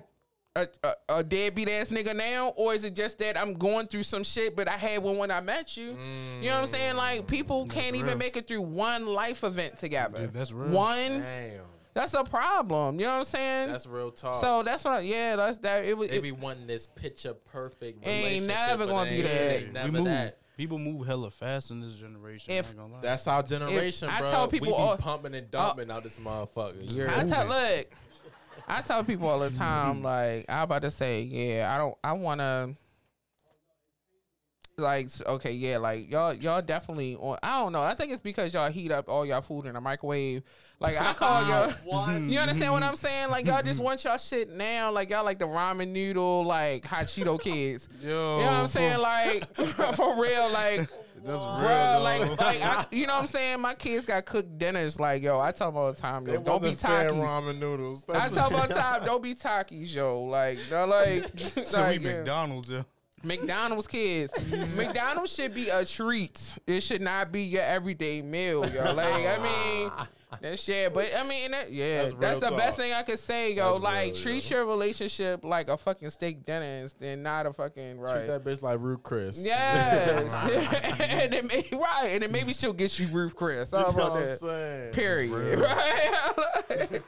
a, a, a deadbeat ass nigga now, or is it just that I'm going through some shit, but I had one when I met you? You know what I'm saying? Like people mm. can't even make it through one life event together. Dude, that's real. One. Damn, That's a problem. You know what I'm saying? that's real talk. so that's what. I, yeah, that's that. It was. they be wanting this picture perfect. Ain't never gonna it be that. ain't we never move. that. People move hella fast in this generation. If- I ain't gonna lie. That's our generation, I bro. tell people we be all- pumping and uh, dumping out this motherfucker. You're I tell look, I tell people all the time, like I'm about to say, yeah, I don't, I want to, like, okay, yeah, like y'all, y'all definitely on. I don't know. I think it's because y'all heat up all y'all food in the microwave. Like I call y'all. You understand what I'm saying? Like y'all just want y'all shit now. Like y'all like the ramen noodle, like hot Cheeto kids. Yo, You know what I'm saying? Like for real, like. That's real. Bruh, like, like I, you know what I'm saying? My kids got cooked dinners. Like, yo, I tell them all the time, yo, don't be Takis. ramen noodles. I tell them all the time, don't be Takis, yo. Like, they're like, so like, we yeah. McDonald's, yo. McDonald's kids. McDonald's should be a treat. It should not be your everyday meal, yo. Like, I mean, that shit. But I mean, that, yeah, That's that's, the best thing I could say, yo. That's like, real, treat yo. your relationship like a fucking steak dinner and not a fucking right. Treat that bitch like Ruth Chris. Yes, and it may, right, and then maybe she'll get you Ruth Chris. How You know about what I'm that? Period. Right?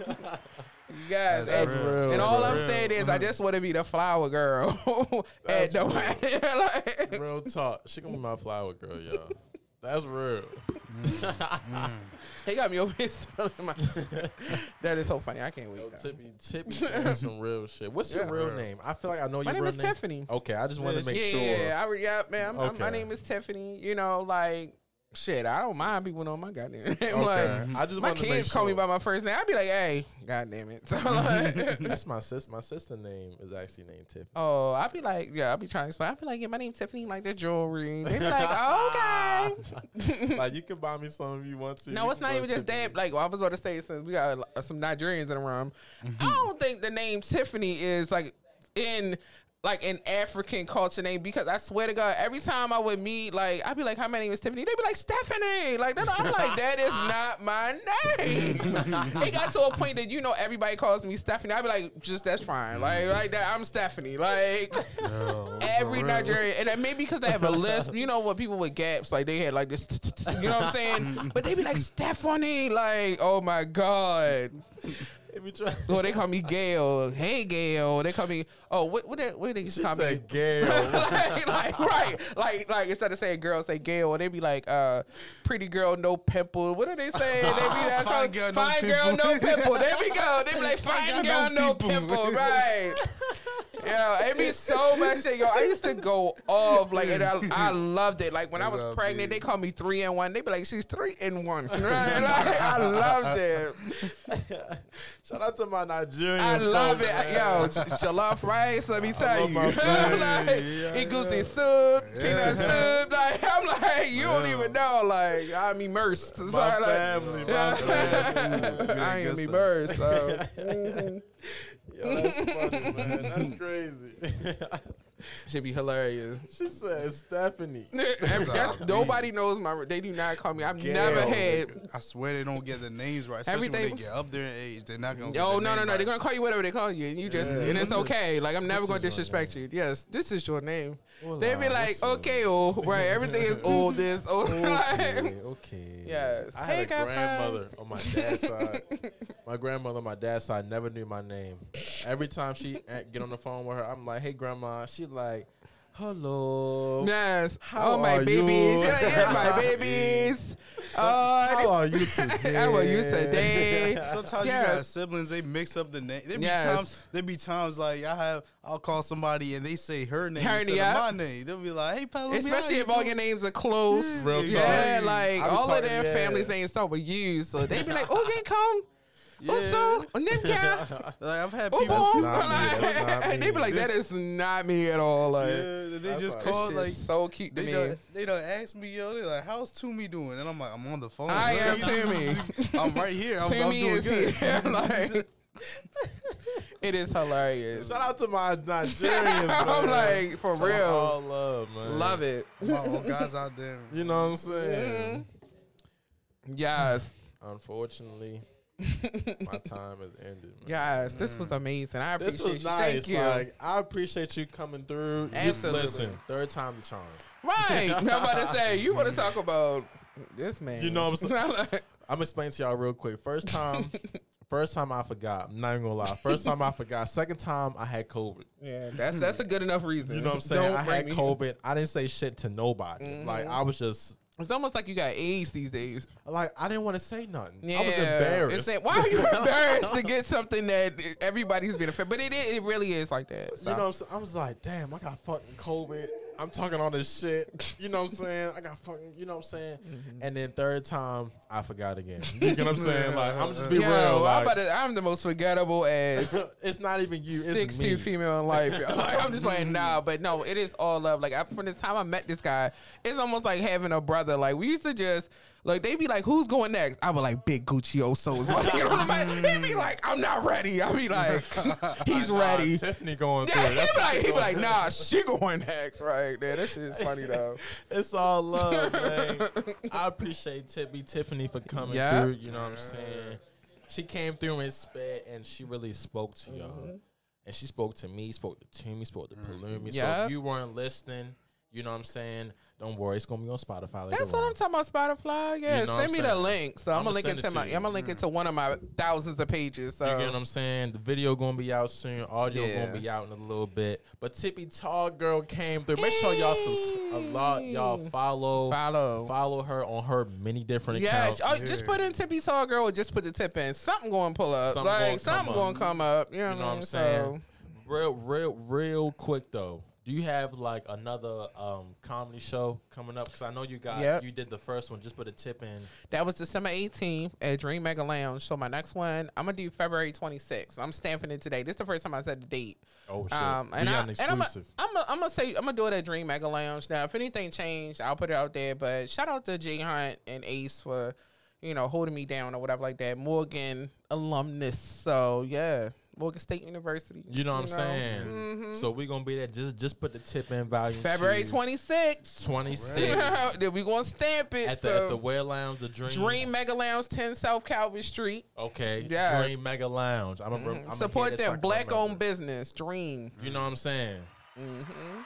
Yes. That's and, real. and all That's I'm real. saying is, I just want to be the flower girl at That's the real. like, Real talk. She gonna be my flower girl, y'all. That's real. Mm. he got me over here spilling my. that is so funny. I can't wait. Yo, though. Tippy, Tippy some real shit. What's your Yeah. real name? I feel like I know My your name real is name. Tiffany. Okay, I just wanted to make yeah, sure. yeah, I, re- yeah, man. I'm, I'm- my name is Tiffany. You know, like shit. I don't mind people know my goddamn. name. Okay, like, I just my kids call me by my first name. I'd be like, hey, god damn it. So, like, That's my sis. My sister name is actually named Tiffany. Oh, I'd be like, yeah, I'd be trying to explain. I'd be like, yeah, my name's Tiffany, like the jewelry. They'd be like, okay. like you can buy me some if you want to. no, You it's not even just Tiffany. that. Like, I was about to say, since we got uh, some Nigerians in the room, I don't think the name Tiffany is like in like an African culture name because I swear to God, every time I would meet, like, I'd be like, hi, my name is Tiffany. They'd be like, Stephanie. Like, no, no, I'm like, that is not my name. it got to a point that, you know, everybody calls me Stephanie. I'd be like, just, that's fine. Like, like that, I'm Stephanie. Like, every Nigerian, and then maybe because they have a lisp, you know what people with gaps, like they had like this, you know what I'm saying? But they'd be like Stephanie, like, oh my god. If you try, Well, they call me Gail. Hey, Gail. They call me. Oh, what? What? They, what they used she call me? Gail. like, like, right, like, like instead of saying girl, say Gail. They be like, uh, pretty girl, no pimple. What do they say? They be like, Fine girl, no girl, pimple. no pimple. There we go. They be like, fine girl, no pimple. Right. Yo, it be so much shit. Yo, I used to go off like, and I, I loved it. Like when I was Love pregnant, it. they called me three in one. They be like, she's three in one. Right? Like, I loved it. Shout out to my Nigerian. I love it. man. Yo, jollof rice, let me tell you. my like, family. Egusi soup, peanut soup. Like, I'm like, you don't even know. Like, I'm immersed. So, My like, family, my yeah. family. I am immersed. So. mhm. Yo, that's funny, man. That's crazy. Should be hilarious. she said Stephanie. Every- that's- nobody knows my. They do not call me. I've Gail, never had. I swear they don't get the names right. Especially Everything- when they get up there in age, they're not gonna. Oh the no no no! right. They're gonna call you whatever they call you, and you just Yeah. and it's okay. this- Like I'm never gonna disrespect you. Yes, this is your name. Hola, They be like, okay, oh, right? Everything is old this, old Okay, okay. Yes. I Hey, had a grandmother on my dad's side. My grandmother on my dad's side never knew my name. Every time she eh, get on the phone with her, I'm like, "Hey, grandma." She like, "Hello." Yes. How oh my are babies. you? Yeah, yeah, my babies. So, Uh, how are you today? How are you today? Sometimes Yeah. you got siblings, they mix up the name. There be Yes. times, there be times like I have, I'll call somebody and they say her name Her instead yeah. of my name. They'll be like, "Hey, Palo, Especially if all your names are close. Real yeah, talk. like I be all of talking- their yeah. families' names start with you, so they be like, "Okay, come." Yeah. Also, Nimka. Like I've had Oh, people, boy. not me, that's not And they be me. like, "That is not me at all." Like, yeah, they just like- this call like so cute to they me. don't, they don't ask me, yo. They like, how's Toomey doing? And I'm like, I'm on the phone. I am bro. Toomey. I'm right here. I'm, I'm Toomey doing is good. here. like, it is hilarious. Shout out to my Nigerians. I'm man. like, for Just real. all love, man. Love it. My all guys out there. You know what I'm saying? Mm-hmm. Yes. Unfortunately, My time has ended. Man. Yes, this was mm. amazing. I appreciate This was you. nice. Thank you. Like I appreciate you coming through. You- Absolutely. listen, third time the charm. right. I'm about to say you want to talk about this man. You know what I'm saying? I'm explaining to y'all real quick. First time, first time I forgot. I'm not even gonna lie. First time I forgot. Second time I had COVID. yeah, that's that's a good enough reason. You know what I'm saying? Don't I had me- COVID. I didn't say shit to nobody. Like mm-hmm. I was just It's almost like you got AIDS these days. like I didn't want to say nothing. Yeah, I was embarrassed. Why are you embarrassed to get something that everybody's been affected? But it is, it really is like that. So. You know what I'm saying? I was like, damn, I got fucking COVID. I'm talking all this shit. You know what I'm saying? I got fucking, you know what I'm saying? Mm-hmm. And then third time, I forgot again. You know what I'm saying? Like, I'm just be Yo, real. I'm, about to, I'm the most forgettable as it's not even you. It's 16 me. female in life. Like, I'm just like, nah, but no, it is all love. Like, I, from the time I met this guy, it's almost like having a brother. Like, we used to just, like, they be like, who's going next? I would like, Big Gucci Oso's like, you know what I mean? He'd be like, I'm not ready. I'd be like, he's Nah, ready. Tiffany going through Yeah, he'd That's be like, he'd be like, nah, she going next, right? there. that shit is funny though. It's all love, man. I appreciate Tippy Tiffany for coming Yeah. through. You know what I'm saying? She came through and spit, and she really spoke to y'all. Mm-hmm. And she spoke to me, spoke to Timmy, spoke to Palumi. So Yep. if you weren't listening, you know what I'm saying? Don't worry, it's gonna be on Spotify. That's what on. I'm talking about. Spotify, yeah. You know send I'm me the link. So I'm I'ma link send it it to my. to. I'm gonna link it to one of my thousands of pages. So You get what I'm saying? The video gonna be out soon. Audio Yeah. gonna be out in a little bit. But Tippy Tall Girl came through. Make sure y'all subscribe. A lot y'all follow Follow. follow her on her many different Yeah, accounts. oh, just put in Tippy Tall Girl or just put the tip in. Something going to pull up. Something gonna like, something come going up. to come up. You know, You know what I'm saying? mean? Real, real, real quick though. Do you have like another um, comedy show coming up? Because I know you got Yep. you did the first one. Just put a tip in. That was December 18th at Dream Mega Lounge. So my next one, I'm gonna do February 26th. I'm stamping it today. This is the first time I said the date. Oh shit! Um, and, I, an and I'm exclusive. gonna I'm gonna say I'm gonna do it at Dream Mega Lounge. Now, if anything changed, I'll put it out there. But shout out to Jay Hunt and Ace for you know holding me down or whatever like that. Morgan alumnus. So yeah, Morgan State University. you know what I'm know? saying? Mhm. So we gonna be there. Just just put the tip in volume. February two, 26th. 26. then we gonna stamp it at the so- at the Wear Lounge, the Dream. Dream Mega Lounge, 10 South Calvert Street. Okay. Yes. Dream Mega Lounge. I'm gonna Mhm. Support that black owned business. Dream. You know what I'm saying? Mm-hmm.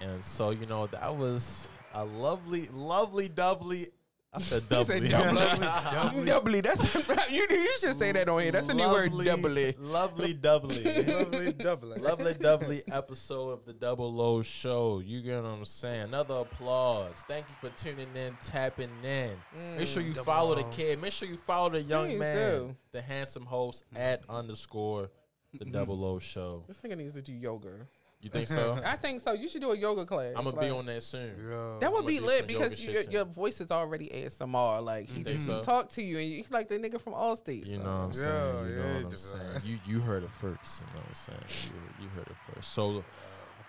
And so you know that was a lovely, lovely, doubly. I said He doubly. said doubly. doubly. That's you. You should say that on here. That's the new word. Lovely, Doubly. Lovely doubly. Lovely doubly. Lovely doubly episode of the Double Low Show. You get what I'm saying? Another applause. Thank you for tuning in, tapping in. Make sure you Double follow the kid. Make sure you follow the young Please man, do. the handsome host at underscore the Double O Show. This nigga needs to do yoga. You think so? I think so. You should do a yoga class. I'm gonna be on that soon. Yeah. That would I'ma be lit because shit your, your voice is already ASMR. Like he You just so? talk to you and you like the nigga from Allstate. You so. know what I'm saying? Yeah, you know yeah, what I'm saying? uh, You you heard it first. You know what I'm saying? You, you heard it first. So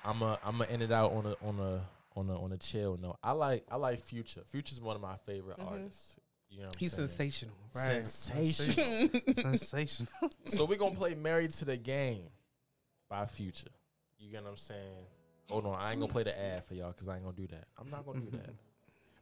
I'm a I'm gonna end it out on a on a on a on a chill note. I like I like Future. Future's one of my favorite artists. You know what I'm He's saying? sensational. Right. Sensational. Sensational. so we're gonna play Married to the Game by Future. You get what I'm saying? Hold on, I ain't gonna play the ad for y'all because I ain't gonna do that. I'm not gonna do that.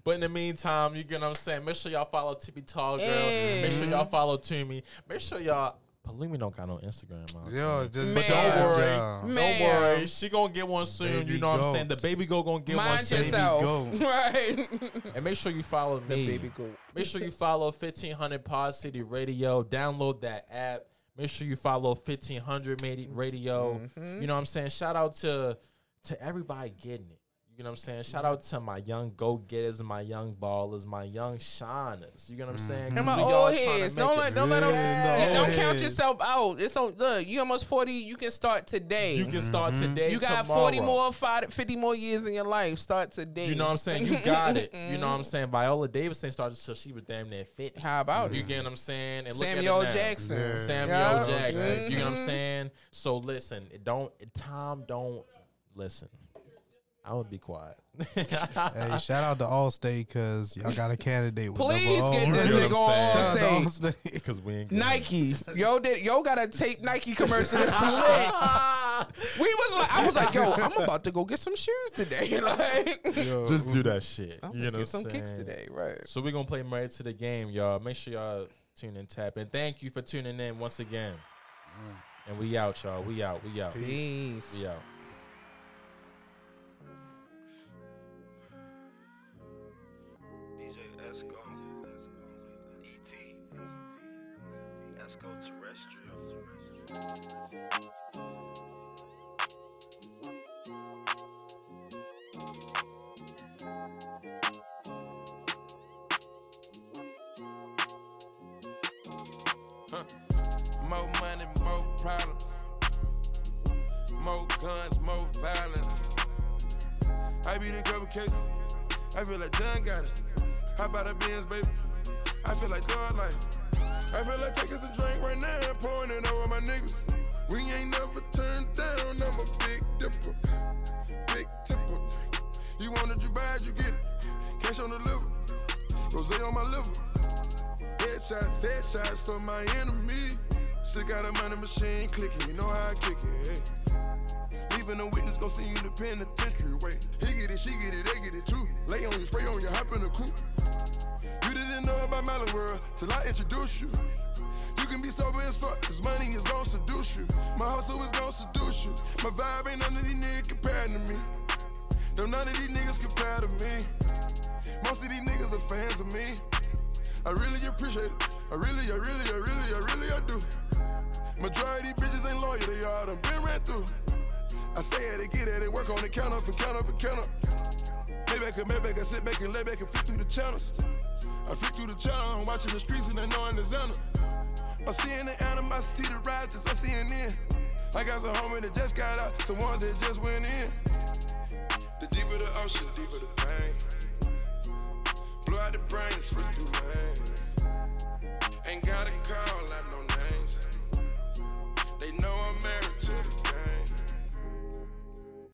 But in the meantime, you get what I'm saying? Make sure y'all follow Tippy Tall Girl. Make sure y'all follow Toomey. Make sure y'all Palumi don't got no Instagram. man. Yo, just But don't worry. Yeah. Don't worry. She gonna get one soon. Baby you know what I'm saying? The baby go gonna get one Mind soon. yourself. goat. right. And make sure you follow the me. baby goat. Make sure you follow 1500 Pod City Radio. Download that app. Make sure you follow 1500 Madi- Radio. Mm-hmm. You know what I'm saying? Shout out to to everybody getting it. You know what I'm saying? Shout out to my young go getters, my young ballers, my young shiners. You know what I'm mm-hmm. saying? 'Cause And my we all old heads. Don't let don't let them. Yeah, yeah, don't count yourself out. It's on. Look, you almost forty. You can start today. You can start mm-hmm. today. You got tomorrow. 40 more, five, 50 more years in your life. Start today. You know what I'm saying? You got it. You know what I'm mm-hmm. saying? Viola Davidson started so she was damn near fit. How about You it? get what I'm saying? And look Samuel it. Jackson. Yeah. Samuel Yeah. Jackson. You know what I'm Mhm. saying? So listen, it don't Tom don't listen. I'm gonna be quiet. Hey, shout out to Allstate because y'all got a candidate. With Please double O. get You this know nigga on saying? Shout out to stage. Allstate. Because we ain't Nike. Yo did yo got a tape Nike commercial that's lit. We was like I was like, yo, I'm about to go get some shoes today. like Yo, Just do that shit. I'm you gonna know get some what I'm kicks today, right? So we're gonna play Married to the Game, y'all. Make sure y'all Tune in, tap in. Thank you for tuning in once again. Mm. And we out, y'all. We out. We out. Peace. We out. Huh. More money, more problems. More guns, more violence. I beat a couple cases. I feel like John Gotti. How about a Benz, baby? I feel like dog life. I feel like taking some drink right now and pouring it over my niggas. We ain't never turned down. I'm a big dipper, big tipper. You want it, you it, you get it. Cash on the liver, rose on my liver. Headshots, headshots for my enemy. Still got a money machine clicking, you know how I kick it. Hey. Leaving a witness, gon' see you in the penitentiary. Wait, he get it, she get it, they get it too. Lay on you, spray on you, hop in the coupe. You didn't know about Melon World till I introduced you. You can be sober as fuck, cause money is gon' seduce you. My hustle is gon' seduce you. My vibe ain't none of these niggas compared to me. No, none of these niggas compare to me. Most of these niggas are fans of me. I really appreciate it. I really, I really, I really, I really, I do. Majority bitches ain't loyal, they all done been ran through. I stay at it, get at it, work on it, count up and count up and count up. Maybe I could, maybe I sit back and lay back and flick through the channels. I flick through the channel, I'm watching the streets and they know Atlanta. I'm seeing the see the righteous, I see seeing. I got some homie that just got out, some ones that just went in. The deeper the ocean, the deeper the pain. Blow out the brain, split through veins. Ain't got a call, like no names. They know I'm married to the game.